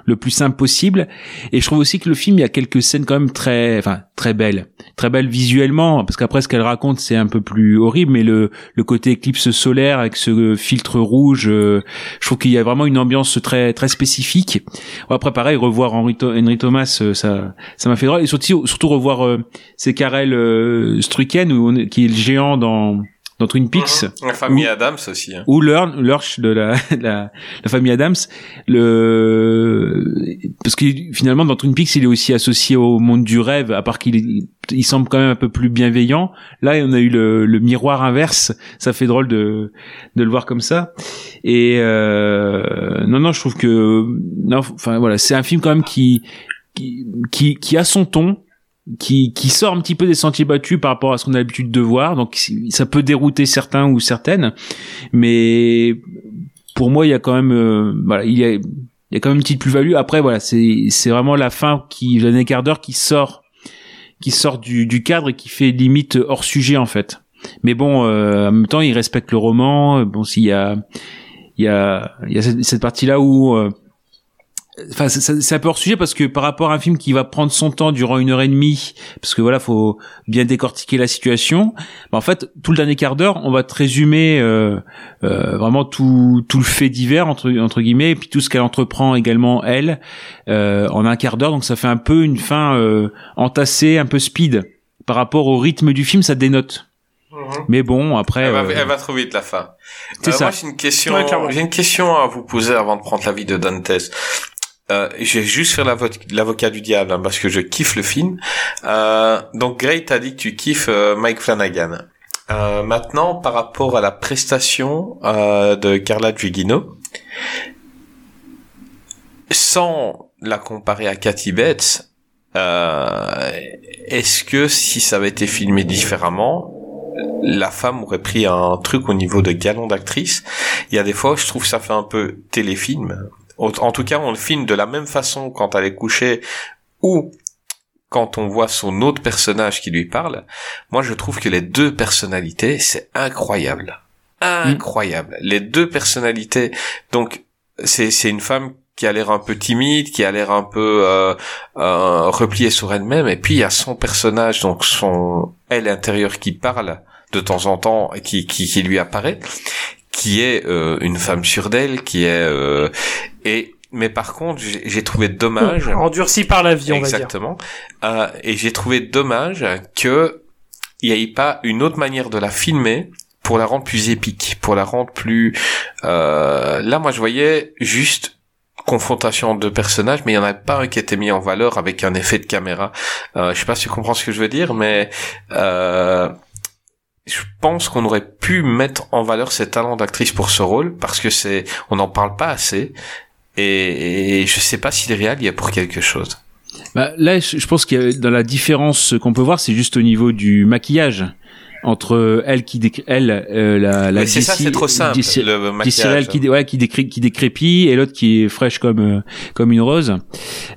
le plus simple possible. Et je trouve aussi que le film, il y a quelques scènes quand même très, enfin, très belles, très belles visuellement, parce qu'après ce qu'elle raconte, c'est un peu plus horrible, mais le le côté éclipse solaire avec ce filtre rouge, euh, je trouve qu'il y a vraiment une ambiance très très spécifique. Après, pareil, revoir Henry, Tho- Henry Thomas, euh, ça ça m'a fait drôle, et surtout surtout revoir euh, c'est Karel euh, Strucken, où on qui est le géant dans dans Twin Peaks La famille Adams aussi. Hein. ou Lurch, de la, la, la famille Adams, le parce que finalement dans Twin Peaks il est aussi associé au monde du rêve, à part qu'il il semble quand même un peu plus bienveillant. Là on a eu le, le miroir inverse, ça fait drôle de de le voir comme ça. Et euh, non non je trouve que non enfin voilà c'est un film quand même qui qui qui, qui a son ton qui, qui sort un petit peu des sentiers battus par rapport à ce qu'on a l'habitude de voir. Donc ça peut dérouter certains ou certaines, mais pour moi il y a quand même euh, voilà il y a il y a quand même une petite plus-value. Après voilà c'est c'est vraiment la fin qui le quart d'heure qui sort qui sort du, du cadre et qui fait limite hors sujet en fait. Mais bon euh, en même temps il respecte le roman. Bon s'il y a il y a il y a cette, cette partie là où euh, Enfin, c'est- c'est c'est un peu hors sujet parce que par rapport à un film qui va prendre son temps durant une heure et demie, parce que voilà, faut bien décortiquer la situation. bah, en fait, tout le dernier quart d'heure, on va te résumer euh, euh, vraiment tout tout le fait divers entre entre guillemets, et puis tout ce qu'elle entreprend également elle euh, en un quart d'heure. Donc ça fait un peu une fin euh, entassée, un peu speed par rapport au rythme du film, ça dénote. Mais bon, après, Elle va, euh, elle va trop vite la fin. C'est Euh, ça. Moi, j'ai une question. Ouais, j'ai une question à vous poser avant de prendre l'avis de Dantes. Euh, je vais juste faire l'avo- l'avocat du diable hein, parce que je kiffe le film. Euh, donc, Gray, t'as dit que tu kiffes euh, Mike Flanagan. Euh, maintenant, par rapport à la prestation euh, de Carla Gugino, sans la comparer à Cathy Bates, est-ce que si ça avait été filmé différemment, la femme aurait pris un truc au niveau de galon d'actrice? Il y a des fois, je trouve que ça fait un peu téléfilm. En tout cas, on le filme de la même façon quand elle est couchée ou quand on voit son autre personnage qui lui parle. Moi, je trouve que les deux personnalités, c'est incroyable. Incroyable. Les deux personnalités. Donc, c'est, c'est une femme qui a l'air un peu timide, qui a l'air un peu euh, euh, repliée sur elle-même, et puis il y a son personnage, donc son elle intérieure qui parle de temps en temps, et qui, qui, qui lui apparaît, qui est euh, une femme sûre d'elle, qui est euh, et mais par contre j'ai trouvé dommage Endurci par la vie, on va dire. Exactement. Euh, et j'ai trouvé dommage que il n'y ait pas une autre manière de la filmer pour la rendre plus épique, pour la rendre plus. Euh, là, moi, je voyais juste confrontation de personnages, mais il y en avait pas un qui était mis en valeur avec un effet de caméra. Euh, je sais pas si tu comprends ce que je veux dire, mais euh, je pense qu'on aurait pu mettre en valeur ses talents d'actrice pour ce rôle parce que c'est, on n'en parle pas assez. Et, et je sais pas si le réel y a pour quelque chose. Bah, là, je pense que dans la différence qu'on peut voir, c'est juste au niveau du maquillage entre elle qui décrit elle euh, la la c'est ça, c'est trop simple, le maquillage. Qui ouais qui décrit qui décrépit et l'autre qui est fraîche comme euh, comme une rose.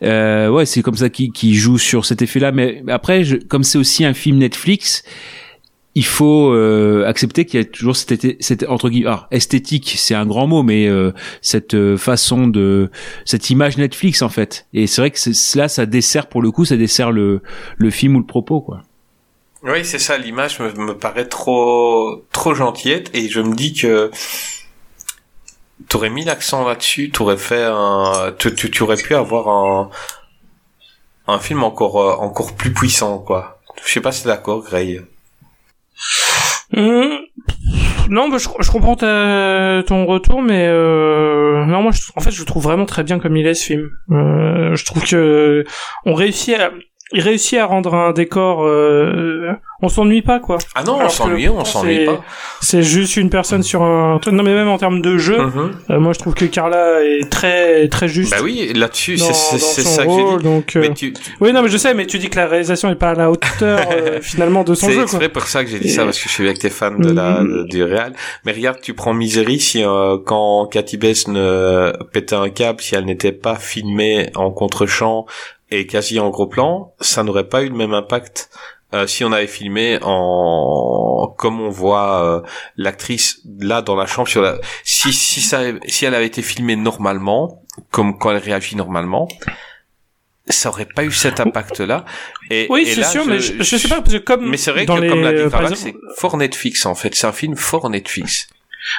Euh, ouais, c'est comme ça qui qui joue sur cet effet-là. Mais après, je, comme c'est aussi un film Netflix. Il faut euh, accepter qu'il y a toujours cette, cette entre guillemets alors, esthétique, c'est un grand mot, mais euh, cette euh, façon de cette image Netflix en fait. Et c'est vrai que là, ça dessert pour le coup, ça dessert le le film ou le propos quoi. Oui, c'est ça. L'image me, me paraît trop trop gentillette et je me dis que t'aurais mis l'accent là-dessus, t'aurais fait un, tu aurais pu avoir un un film encore euh, encore plus puissant quoi. Je sais pas si t'es d'accord, Gray. Hum, Non, bah, je, comprends ton retour, mais euh, non, moi, je, en fait, je trouve vraiment très bien comme il est ce film. Euh, je trouve que on réussit à, il réussit à rendre un décor, euh, on s'ennuie pas quoi. Ah non, on Alors que s'ennuie, on s'ennuie c'est- pas. C'est juste une personne sur un. Non, mais même en termes de jeu, Mhm. euh, moi, je trouve que Carla est très très juste. Bah oui, là-dessus, c'est c'est- c'est ça que rôle, j'ai dit. donc. euh, Mais tu, tu- Oui, non, mais je sais, mais tu dis que la réalisation est pas à la hauteur euh, finalement de son c'est jeu. Quoi. exprès pour ça que j'ai dit ça parce que je suis avec tes fans de la Mhm. du Real. Mais regarde, tu prends Misery si quand Cathy Bess ne pétait un câble, si elle n'était pas filmée en contre-champ et quasi en gros plan, ça n'aurait pas eu le même impact. euh, si on avait filmé en comme on voit euh, l'actrice là dans la chambre sur la si si ça si elle avait été filmée normalement comme quand elle réagit normalement ça aurait pas eu cet impact là et Oui, c'est sûr, mais je, je sais pas parce que comme mais c'est vrai dans que, les, comme l'a dit euh, exemple- c'est fort Netflix, en fait. C'est un film fort Netflix.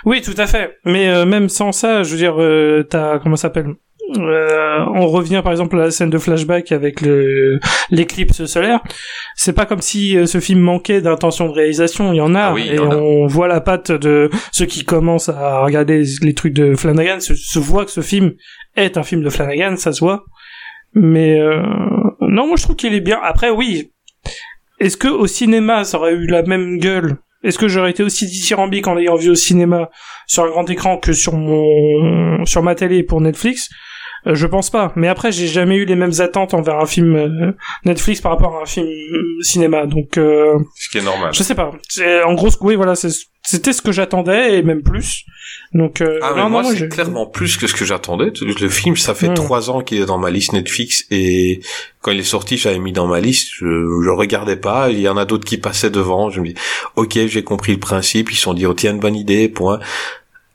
Oui, tout à fait. Mais euh, même sans ça, je veux dire, euh, t'as comment ça s'appelle? Euh, On revient par exemple à la scène de flashback avec l'éclipse solaire. C'est pas comme si euh, ce film manquait d'intention de réalisation. Il y en a, Ah oui, et a. on voit la patte de ceux qui commencent à regarder les, les trucs de Flanagan. Se, se voit que ce film est un film de Flanagan, ça se voit. Mais euh, non, moi je trouve qu'il est bien. Après, oui. Est-ce que au cinéma ça aurait eu la même gueule? Est-ce que j'aurais été aussi dithyrambique en l'ayant vu au cinéma sur un grand écran que sur mon sur ma télé pour Netflix? Euh, Je pense pas. Mais après, j'ai jamais eu les mêmes attentes envers un film euh, Netflix par rapport à un film euh, cinéma. Donc, euh, Ce qui est normal. je sais pas. En gros, oui, voilà, c'était ce que j'attendais et même plus. Donc, euh, Ah, mais non, moi, c'est clairement plus que ce que j'attendais. Le film, ça fait trois ans qu'il est dans ma liste Netflix et quand il est sorti, j'avais mis dans ma liste. Je, je regardais pas. Il y en a d'autres qui passaient devant. Je me dis, ok, j'ai compris le principe. Ils se sont dit, oh tiens, une bonne idée. Point.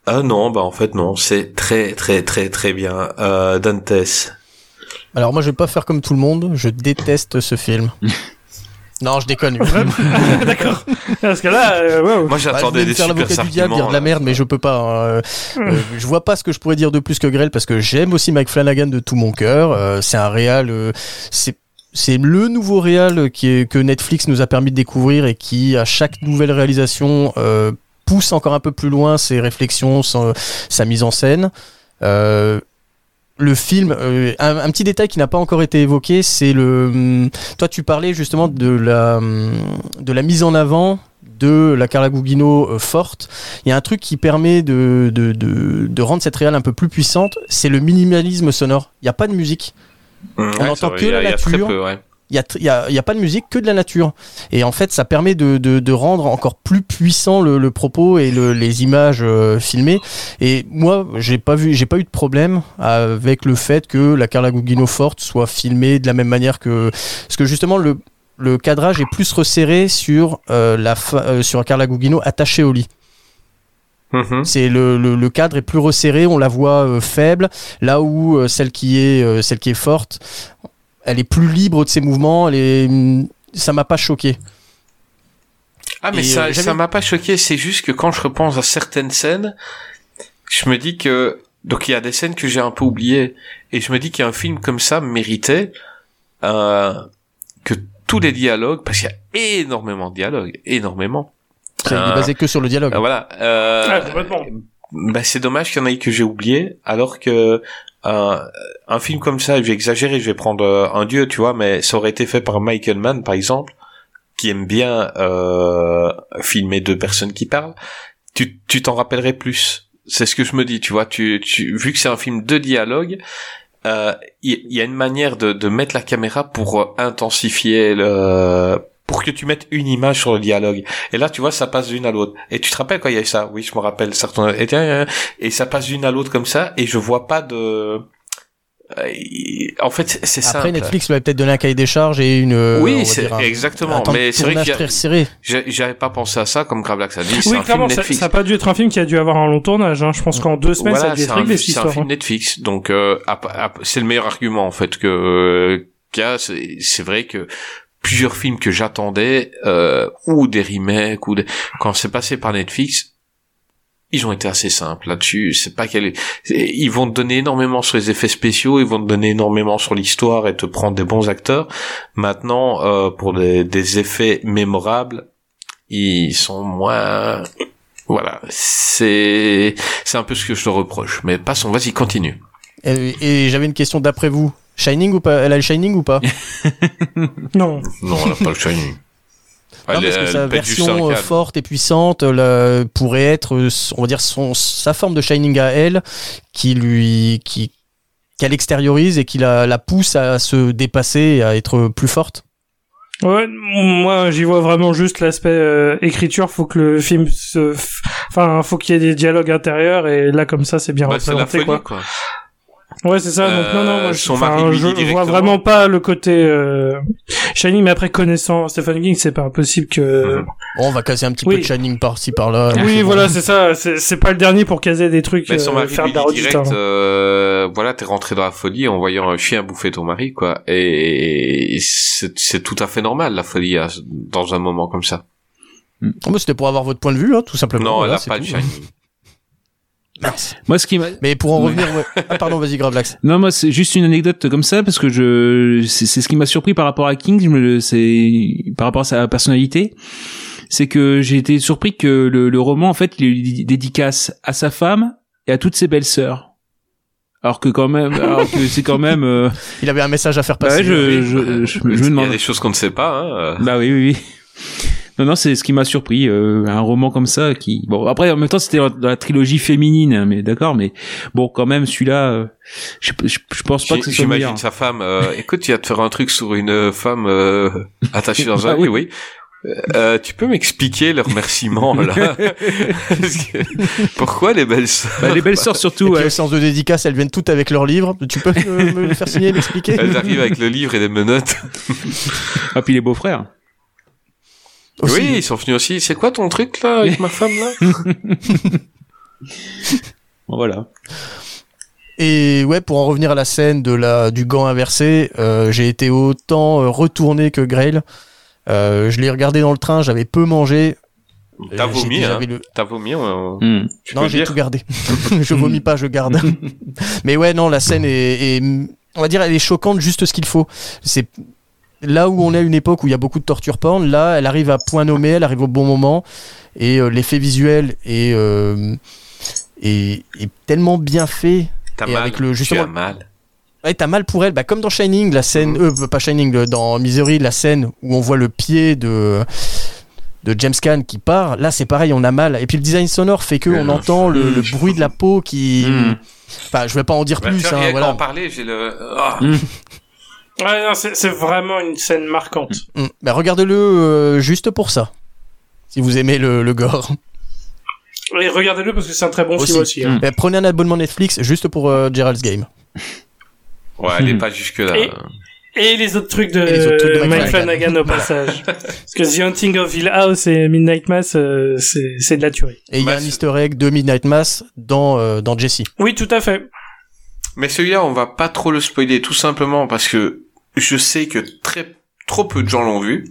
Ah non, bah en fait non. C'est très très très très bien. Euh, Dantes. Alors moi je vais pas faire comme tout le monde, je déteste ce film. non, je déconne. D'accord. Parce que là, euh, wow. Moi, Bah, je j'attendais me des faire super l'avocat du diable, dire de la là. merde, mais je peux pas. hein. Euh, euh, je vois pas ce que je pourrais dire de plus que Grell parce que j'aime aussi Mike Flanagan de tout mon cœur. Euh, c'est un réal, euh, c'est c'est le nouveau réal qui est, que Netflix nous a permis de découvrir et qui à chaque nouvelle réalisation euh, pousse encore un peu plus loin ses réflexions, son- sa mise en scène. Euh, le film, euh, un, un petit détail qui n'a pas encore été évoqué, c'est le. hum, Toi, tu parlais justement de la hum, de la mise en avant de la Carla Gugino euh, forte. Il y a un truc qui permet de de, de, de rendre cette réale un peu plus puissante, c'est le minimalisme sonore. Il n'y a pas de musique. Mmh, On ouais, entend que la nature. peu, ouais. Il y a, y, a, il y a pas de musique que de la nature. Et en fait, ça permet de, de, de rendre encore plus puissant le, le propos et le, les images euh, filmées. Et moi, j'ai pas vu, j'ai pas eu de problème avec le fait que la Carla Gugino forte soit filmée de la même manière que, parce que justement le le cadrage est plus resserré sur euh, la euh, sur Carla Gugino attachée au lit. Mhm. C'est le, le, le cadre est plus resserré, on la voit euh, faible, là où euh, celle qui est euh, celle qui est forte, elle est plus libre de ses mouvements, elle est ça m'a pas choqué. Ah, mais Et, ça, euh, ça m'a pas choqué. C'est juste que quand je repense à certaines scènes, je me dis que, donc il y a des scènes que j'ai un peu oubliées. Et je me dis qu'un film comme ça méritait, euh, que tous les dialogues, parce qu'il y a énormément de dialogues, énormément. Il est Euh, basé que sur le dialogue. euh, voilà. Euh, Ah, bah, c'est dommage qu'il y en ait que j'ai oublié, alors que euh, un film comme ça, je vais exagérer, je vais prendre euh, un dieu, tu vois, mais ça aurait été fait par Michael Mann, par exemple, qui aime bien euh, filmer deux personnes qui parlent. Tu tu t'en rappellerais plus. C'est ce que je me dis, tu vois. Tu, tu vu que c'est un film de dialogue, euh, il il y, a une manière de, de mettre la caméra pour euh, intensifier le pour que tu mettes une image sur le dialogue. Et là, tu vois, ça passe d'une à l'autre. Et tu te rappelles quand il y a eu ça? Oui, je me rappelle. Certains... Et, tiens, et ça passe d'une à l'autre comme ça, et je vois pas de... Euh, En fait, c'est simple. Après Netflix lui avait peut-être donné un cahier des charges et une euh, oui, c'est un- exactement. un Mais c'est vrai j'ai- j'avais pas pensé à ça, comme Gravelax a dit. Oui, un clairement, film ça, Netflix. ça a pas dû être un film qui a dû avoir un long tournage. Hein. Je pense qu'en deux semaines, ça a dû être un, réglé, cette c'est un histoire. film hein. Netflix, donc euh, c'est le meilleur argument en fait que euh, qu'il y a. C'est c'est vrai que plusieurs films que j'attendais euh, ou des remakes ou des... quand c'est passé par Netflix, ils ont été assez simples là-dessus. C'est pas qu'elle, ils vont te donner énormément sur les effets spéciaux, ils vont te donner énormément sur l'histoire et te prendre des bons acteurs. Maintenant, euh, pour des, des effets mémorables, ils sont moins. Voilà, c'est c'est un peu ce que je te reproche. Mais passons, vas-y, continue. Et j'avais une question d'après vous. Shining ou pas? Elle a le Shining ou pas? Non. Non, elle a pas le Shining. Non, Elle- parce que elle sa version euh, forte et puissante là, pourrait être, euh, on va dire, son, sa forme de Shining à elle, qui lui, qui, qu'elle extériorise et qui la, la pousse à se dépasser et à être plus forte. Ouais, moi j'y vois vraiment juste l'aspect euh, écriture. Faut que le film se, enfin, faut qu'il y ait des dialogues intérieurs et là comme ça c'est bien Bah, c'est la représenté folie, quoi. quoi. Ouais, c'est ça. donc Euh, non, non, moi, je, enfin, lui je dit vois vraiment pas le côté euh, Shining, mais après connaissant Stephen King, c'est pas impossible que. Mhm. Bon, on va casser un petit Oui. peu de Shining par-ci par-là. Oui, voilà, c'est ça. C'est pas le dernier pour caser des trucs, Mais son euh, mari faire lui de la direct, euh, voilà, t'es rentré dans la folie en voyant un chien bouffer ton mari, quoi. Et c'est tout à fait normal, la folie, dans un moment comme ça. Oh, bah, C'était pour avoir votre point de vue, hein, tout simplement. Non, Voilà, elle a pas tout. shining. Mince. Moi, ce qui m'a, Mais pour en revenir, ouais. ah, pardon, vas-y, Gravelax. Non, moi, c'est juste une anecdote comme ça parce que je, c'est c'est ce qui m'a surpris par rapport à King. Je me, c'est par rapport à sa personnalité, c'est que j'ai été surpris que le, le roman, en fait, il est dédicace à sa femme et à toutes ses belles sœurs. Alors que quand même, alors que c'est quand même, euh, Il avait un message à faire bah passer. ouais, je, je, je, me- je me Il y demande. a des choses qu'on ne sait pas, hein. euh. Bah oui, oui, oui. Non, non, c'est ce qui m'a surpris, euh, un roman comme ça qui. Bon, après, en même temps, c'était dans la trilogie féminine, hein, mais d'accord, mais bon, quand même, celui-là, euh, je, je, je pense pas que ce soit le J'imagine sa femme, euh, écoute, tu vas te faire un truc sur une femme euh, attachée dans un Ah lit, oui. oui. Euh, tu peux m'expliquer le remerciement là? Que- Pourquoi les belles sœurs? Bah, les belles sœurs surtout, puis ouais. au séance de dédicace, elles viennent toutes avec leurs livres. Tu peux me, me le faire signer, m'expliquer? Elles arrivent avec le livre et les menottes. Ah, puis les beaux-frères. Aussi. Oui, ils sont venus aussi. C'est quoi ton truc là avec ma femme là Bon, voilà. Et ouais, pour en revenir à la scène de la du gant inversé, euh, j'ai été autant euh, retourné que Grail. Euh, je l'ai regardé dans le train, j'avais peu mangé. T'as vomi, hein le- T'as vomi on- Hmm. Non, j'ai tout gardé. je vomis pas, je garde. Mais ouais, non, la scène est, est- on va dire, elle est choquante juste ce qu'il faut. C'est là où on est à une époque où il y a beaucoup de torture porn. Là, elle arrive à point nommé, elle arrive au bon moment, et euh, l'effet visuel est, euh, est, est tellement bien fait. T'as mal. avec le- Tu justement- as mal. Ouais, t'as mal pour elle, bah, comme dans Shining, la scène, euh, pas Shining, dans Misery, la scène où on voit le pied de de James Caan qui part, là c'est pareil, on a mal. Et puis le design sonore fait que on entend le, le bruit de la peau qui. Mm. Enfin, je vais pas en dire Bah, plus, tu hein, voilà. en parler, j'ai le. Ah. Ouais, non, c'est c'est vraiment une scène marquante. Mm. Bah, regardez-le euh, juste pour ça. Si vous aimez le, le gore. Et regardez-le parce que c'est un très bon Aussi. film aussi. hein. Mm. Bah, prenez un abonnement Netflix juste pour euh, Gerald's Game. Ouais, allez Hmm. pas jusque-là. Et- Et les autres trucs de, Et les autres trucs de Mike Mike Flanagan. Au passage. Parce que The Haunting of Hill House et Midnight Mass, euh, c'est c'est de la tuerie. Et il y a un easter egg de Midnight Mass dans, euh, dans Jesse. Oui, tout à fait. Mais celui-là, on va pas trop le spoiler, tout simplement parce que je sais que très trop peu de gens l'ont vu.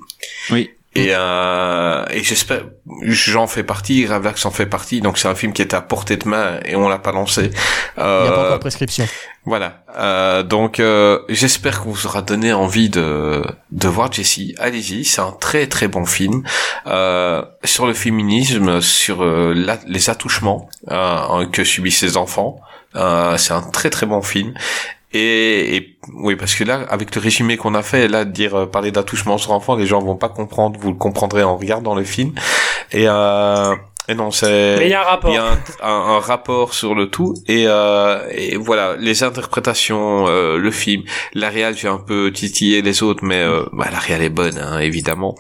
Oui. Et, euh, et j'espère, j'en fais partie, Gravelax en fait partie, donc c'est un film qui était à portée de main et on l'a pas lancé. Il n'y a pas Euh, encore de prescription. voilà. Euh, donc euh, j'espère qu'on vous aura donné envie de de voir Jessie. Allez-y, c'est un très très bon film euh, sur le féminisme, sur euh, la- les attouchements euh, que subissent les enfants. Euh, c'est un très très bon film. Et, oui, parce que là, avec le résumé qu'on a fait, là, dire euh, parler d'attouchement sur enfants, les gens vont pas comprendre. Vous le comprendrez en regardant le film. Et, euh, et non, c'est. Mais il y a un rapport. Il y a un, un- un rapport sur le tout et, euh, et voilà les interprétations, euh, le film, la réal j'ai un peu titillé les autres, mais euh, bah, la réal est bonne hein, évidemment.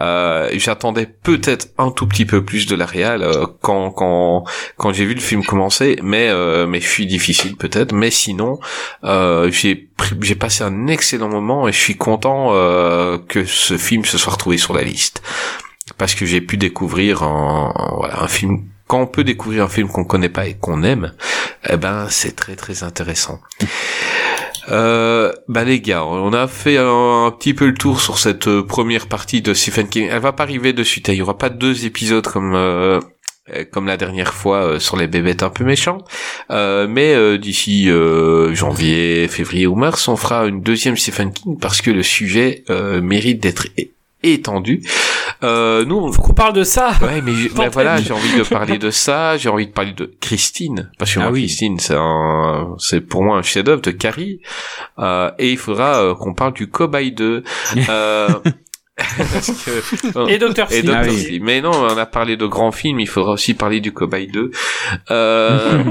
Euh, J'attendais peut-être un tout petit peu plus de la réal euh, quand quand quand j'ai vu le film commencer, mais euh, mais je suis difficile peut-être, mais sinon euh, j'ai j'ai passé un excellent moment et je suis content euh, que ce film se soit retrouvé sur la liste parce que j'ai pu découvrir voilà, un film quand on peut découvrir un film qu'on connaît pas et qu'on aime, eh ben c'est très très intéressant. Euh, bah les gars, on a fait un, petit peu le tour sur cette euh, première partie de Stephen King. Elle va pas arriver de suite. hein. Il y aura pas deux épisodes comme euh, comme la dernière fois euh, sur les bébêtes un peu méchants. Euh, mais euh, d'ici euh, janvier, février ou mars, on fera une deuxième Stephen King parce que le sujet mérite d'être étendu. Euh, nous, qu'on parle de ça. Ouais, mais, mais voilà, j'ai envie de parler de ça, j'ai envie de parler de Christine, parce que Ah moi, oui. Christine, c'est un, c'est pour moi un chef-d'œuvre de Carrie, euh, et il faudra euh, qu'on parle du Cobaye 2, euh, parce que- Et Dr. et Sleep. Ah oui. Mais non, on a parlé de grands films, il faudra aussi parler du Cobaye 2. Euh,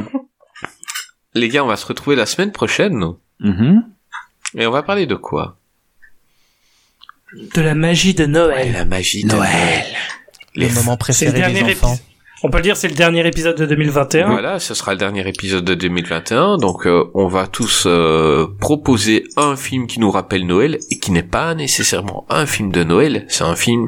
les gars, on va se retrouver la semaine prochaine, Mhm. et on va parler de quoi? De la magie de Noël. La magie de Noël. Le moment C'est le préféré dernier des enfants. On peut le dire, c'est le dernier épisode de 2021. Voilà, ce sera le dernier épisode de 2021. Donc, euh, on va tous euh, proposer un film qui nous rappelle Noël et qui n'est pas nécessairement un film de Noël. C'est un film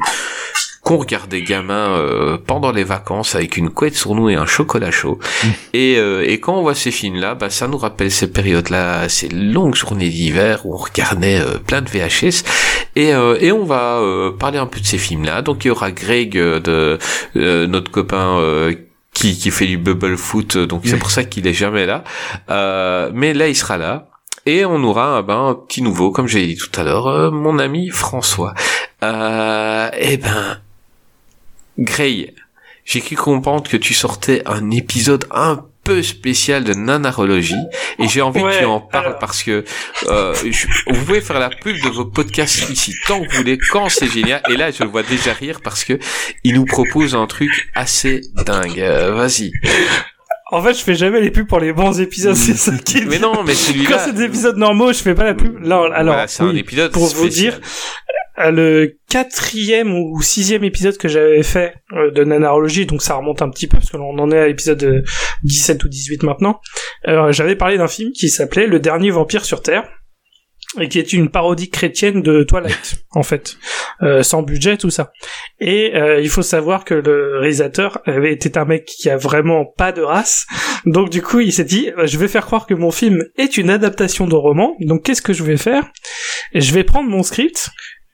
qu'on regardait gamin euh, pendant les vacances avec une couette sur nous et un chocolat chaud. Et, euh, et quand on voit ces films-là, bah, ça nous rappelle ces périodes-là, ces longues journées d'hiver où on regardait euh, plein de VHS. Et, euh, et on va euh, parler un peu de ces films-là. Donc il y aura Greg, de euh, notre copain euh, qui, qui fait du bubble foot, donc c'est pour ça qu'il est jamais là. Euh, mais là, il sera là. Et on aura ben, un petit nouveau, comme j'ai dit tout à l'heure, euh, mon ami François. Euh, eh ben, Gray, j'ai cru comprendre que tu sortais un épisode un peu spécial de nanarologie et j'ai envie que tu en parles alors. parce que euh, je- vous pouvez faire la pub de vos podcasts ici tant que vous voulez quand c'est génial. Et là je le vois déjà rire parce que il nous propose un truc assez dingue. Euh, vas-y En fait, je fais jamais les pubs pour les bons épisodes, c'est ça qui est mais bien. non mais Quand celui-là c'est des épisodes normaux, je fais pas la pub. Là, alors, voilà, c'est un épisode pour vous dire, euh, le quatrième ou sixième épisode que j'avais fait euh, de nanarologie, donc ça remonte un petit peu parce que l'on en est à l'épisode euh, 17 ou 18 maintenant. Euh, j'avais parlé d'un film qui s'appelait Le dernier vampire sur Terre et qui est une parodie chrétienne de Twilight en fait, euh, sans budget tout ça. Et euh, il faut savoir que le réalisateur avait été un mec qui a vraiment pas de race, donc du coup il s'est dit euh, je vais faire croire que mon film est une adaptation de roman. Donc qu'est-ce que je vais faire? Je vais prendre mon script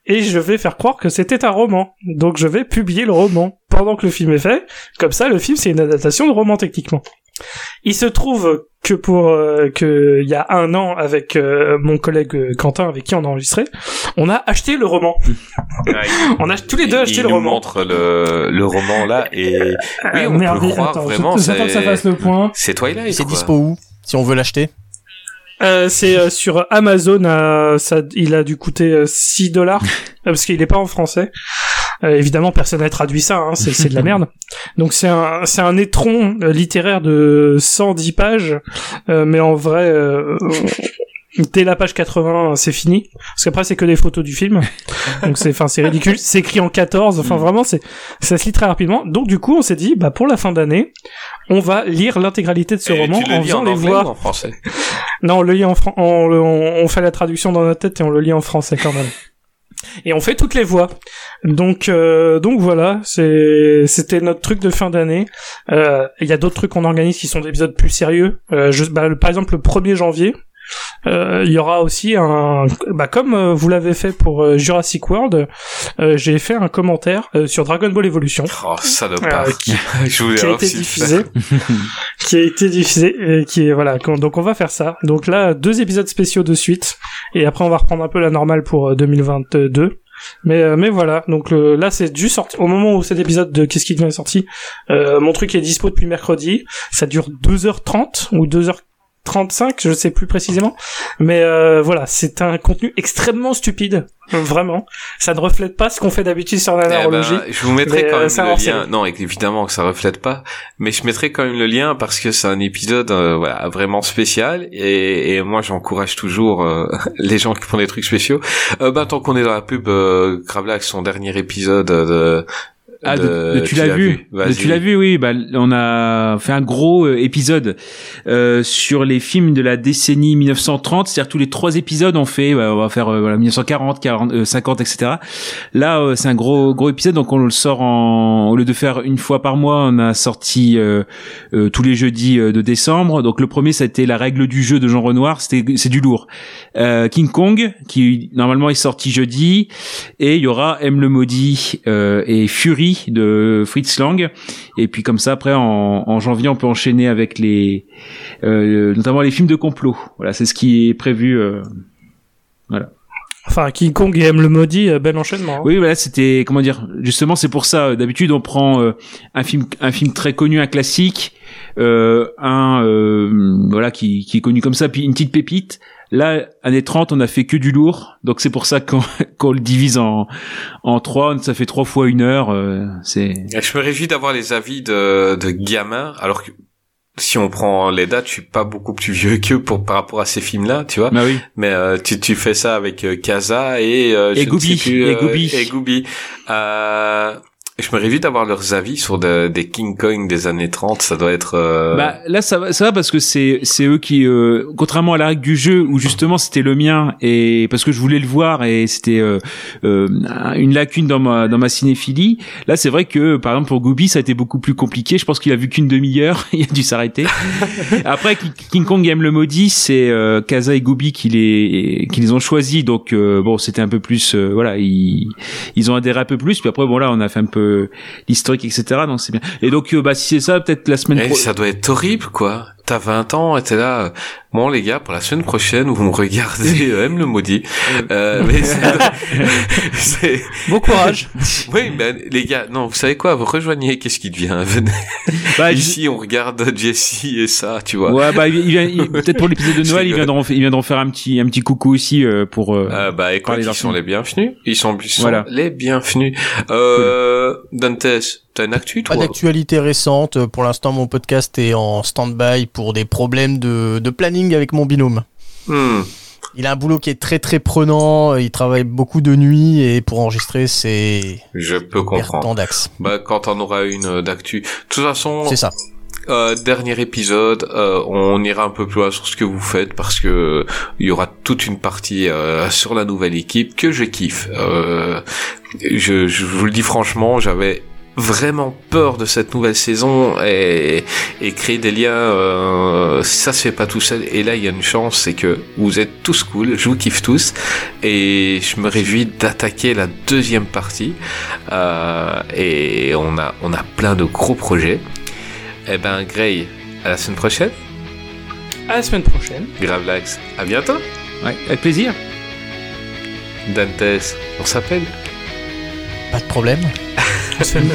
et je vais faire croire que c'était un roman. Donc je vais publier le roman pendant que le film est fait. Comme ça, le film c'est une adaptation de roman techniquement. Il se trouve que pour euh, que il y a un an avec euh, mon collègue euh, Quentin avec qui on a enregistré, on a acheté le roman. Ouais, On a tous les deux il, acheté il le nous roman. montre le, le roman là et oui Euh, on merde, peut croire attends, vraiment j'attends que ça c'est fasse le point. c'est Twilight C'est dispo où Si on veut l'acheter? Euh, c'est euh, sur Amazon, euh, ça, il a dû coûter euh, 6 dollars parce qu'il est pas en français. Euh, évidemment, personne n'a traduit ça, hein, c'est c'est de la merde. Donc c'est un c'est un étron euh, littéraire de 110 pages, euh, mais en vrai, euh, dès la page 80, c'est fini. Parce qu'après, c'est que des photos du film. Donc c'est, enfin, c'est ridicule. C'est écrit en 14. Enfin, vraiment, c'est, ça se lit très rapidement. Donc du coup, on s'est dit, bah, pour la fin d'année, on va lire l'intégralité de ce Et roman en faisant en les ou en français? Non, on le lit en fran- on, le- on, on fait la traduction dans notre tête et on le lit en français quand même. Et on fait toutes les voix. Donc, euh, donc voilà, c'est, c'était notre truc de fin d'année. Euh, Il y a d'autres trucs qu'on organise qui sont des épisodes plus sérieux. Euh, je, bah, par exemple, le 1er janvier, il y aura aussi un, bah, comme euh, vous l'avez fait pour euh, Jurassic World, euh, j'ai fait un commentaire euh, sur Dragon Ball Evolution Oh, salopard. Euh, qui- Je voulais qui a été diffusé, qui a été diffusé, et qui est voilà. Donc on va faire ça. Donc là, deux épisodes spéciaux de suite, et après on va reprendre un peu la normale pour euh, 2022. Mais euh, mais voilà. Donc le- là c'est du sorti. Au moment où cet épisode de Qu'est-ce qui devient sorti, euh, mon truc est dispo depuis mercredi. Ça dure 2h30 ou 2h35, je sais plus précisément. Mais euh, voilà, c'est un contenu extrêmement stupide, vraiment. Ça ne reflète pas ce qu'on fait d'habitude sur la Eh ben, je vous mettrai Mais, quand euh, même le lien. Non, évidemment que ça reflète pas, mais je mettrai quand même le lien parce que c'est un épisode euh, voilà, vraiment spécial et, et moi j'encourage toujours euh, les gens qui font des trucs spéciaux. Euh, bah tant qu'on est dans la pub, euh, Gravelax, son dernier épisode de. Ah, de, de tu l'as vu, de tu l'as vu, oui. Bah, on a fait un gros euh, épisode euh, sur les films de la décennie 1930. C'est-à-dire tous les trois épisodes, on fait, bah, on va faire euh, voilà 1940, 40, euh, 50, etc. Là, euh, c'est un gros gros épisode, donc on le sort en au lieu de faire une fois par mois, on a sorti euh, euh, tous les jeudis de décembre. Donc le premier, c'était la règle du jeu de Jean Renoir. C'était c'est du lourd. Euh, King Kong, qui normalement est sorti jeudi, et il y aura M le maudit euh, et Fury de Fritz Lang. Et puis comme ça, après en, en janvier, on peut enchaîner avec les, euh, notamment les films de complot. Voilà, c'est ce qui est prévu. euh, voilà. Enfin, King Kong et M le maudit, euh, bel enchaînement. hein. Oui, voilà, c'était comment dire. Justement, c'est pour ça. D'habitude, on prend euh, un film, un film très connu, un classique, euh, un euh, voilà qui, qui est connu comme ça, puis une petite pépite. Là, années 30, on a fait que du lourd, donc c'est pour ça qu'on qu'on le divise en en trois. Ça fait trois fois une heure. euh, c'est Je me réjouis d'avoir les avis de, de gamins, alors que si on prend les dates, je suis pas beaucoup plus vieux qu'eux pour par rapport à ces films-là, tu vois. bah oui. Mais euh, tu, tu fais ça avec euh, Kaza et euh, je Et Gooby, et euh, Gooby. et Gooby. Je me réjouis d'avoir leurs avis sur de- des King Kong des années 30. Ça doit être. euh, Bah là ça va ça va parce que c'est c'est eux qui euh, contrairement à la règle du jeu où justement c'était le mien et parce que je voulais le voir et c'était euh, euh, une lacune dans ma dans ma cinéphilie. Là c'est vrai que par exemple pour Gooby ça a été beaucoup plus compliqué. Je pense qu'il a vu qu'une demi-heure, il a dû s'arrêter. Après King- Kong aime le maudit, c'est euh, Kaza et Gooby qui les qui les ont choisis donc euh, bon c'était un peu plus euh, voilà ils ils ont adhéré un peu plus puis après bon là on a fait un peu l'historique etc donc c'est bien et donc euh, bah si c'est ça peut-être la semaine eh, pro- ça doit être horrible, quoi. T'as 20 ans et t'es là. euh, Bon, les gars, pour la semaine prochaine, vous me regardez euh, M le maudit. Euh, mais c'est- c'est... Bon courage. Oui, mais les gars, non, vous savez quoi Vous rejoignez Qu'est-ce qui devient Venez. Bah, je- Ici, on regarde Jesse et ça, tu vois. Ouais, bah, il vient, il- peut-être pour l'épisode de Noël, ils viendront, ils viendront faire un petit, un petit coucou aussi euh, pour. euh, Euh, bah écoute, Parler ils sont les bienvenus. Ils sont, ils sont Voilà. les bienvenus. Euh, Dantes, t'as une actu, Pas d'actualité récente. Pour l'instant, mon podcast est en stand-by pour des problèmes de, de planning avec mon binôme. Hmm. Il a un boulot qui est très très prenant. Il travaille beaucoup de nuit et pour enregistrer, c'est Je peux comprendre. d'axe. Bah, quand on aura une euh, d'actu. De toute façon, C'est ça. euh, dernier épisode, euh, on ira un peu plus loin sur ce que vous faites parce que euh, il y aura toute une partie sur la nouvelle équipe que je kiffe. Je, je vous le dis franchement, j'avais vraiment peur de cette nouvelle saison et, et créer des liens, euh, ça se fait pas tout seul. Et là, il y a une chance, c'est que vous êtes tous cool, je vous kiffe tous et je me réjouis d'attaquer la deuxième partie. Euh, et on a, on a plein de gros projets. Eh ben, Gray, à la semaine prochaine. À la semaine prochaine. Gravelax, à bientôt. ouais, avec plaisir. Dantes, on s'appelle. Pas de problème. On se fait une.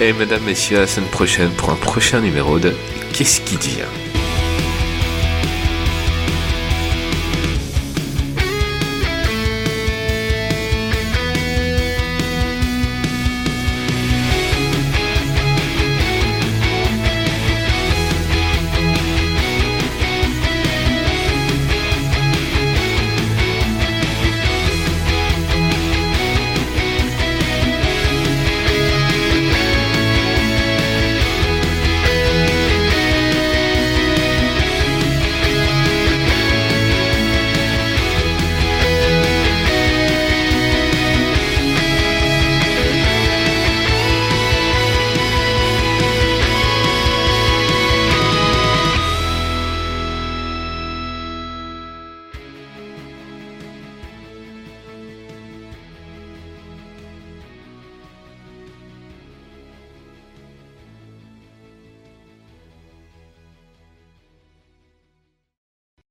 Et mesdames, messieurs, à la semaine prochaine pour un prochain numéro de Qu'est-ce qui dit hein?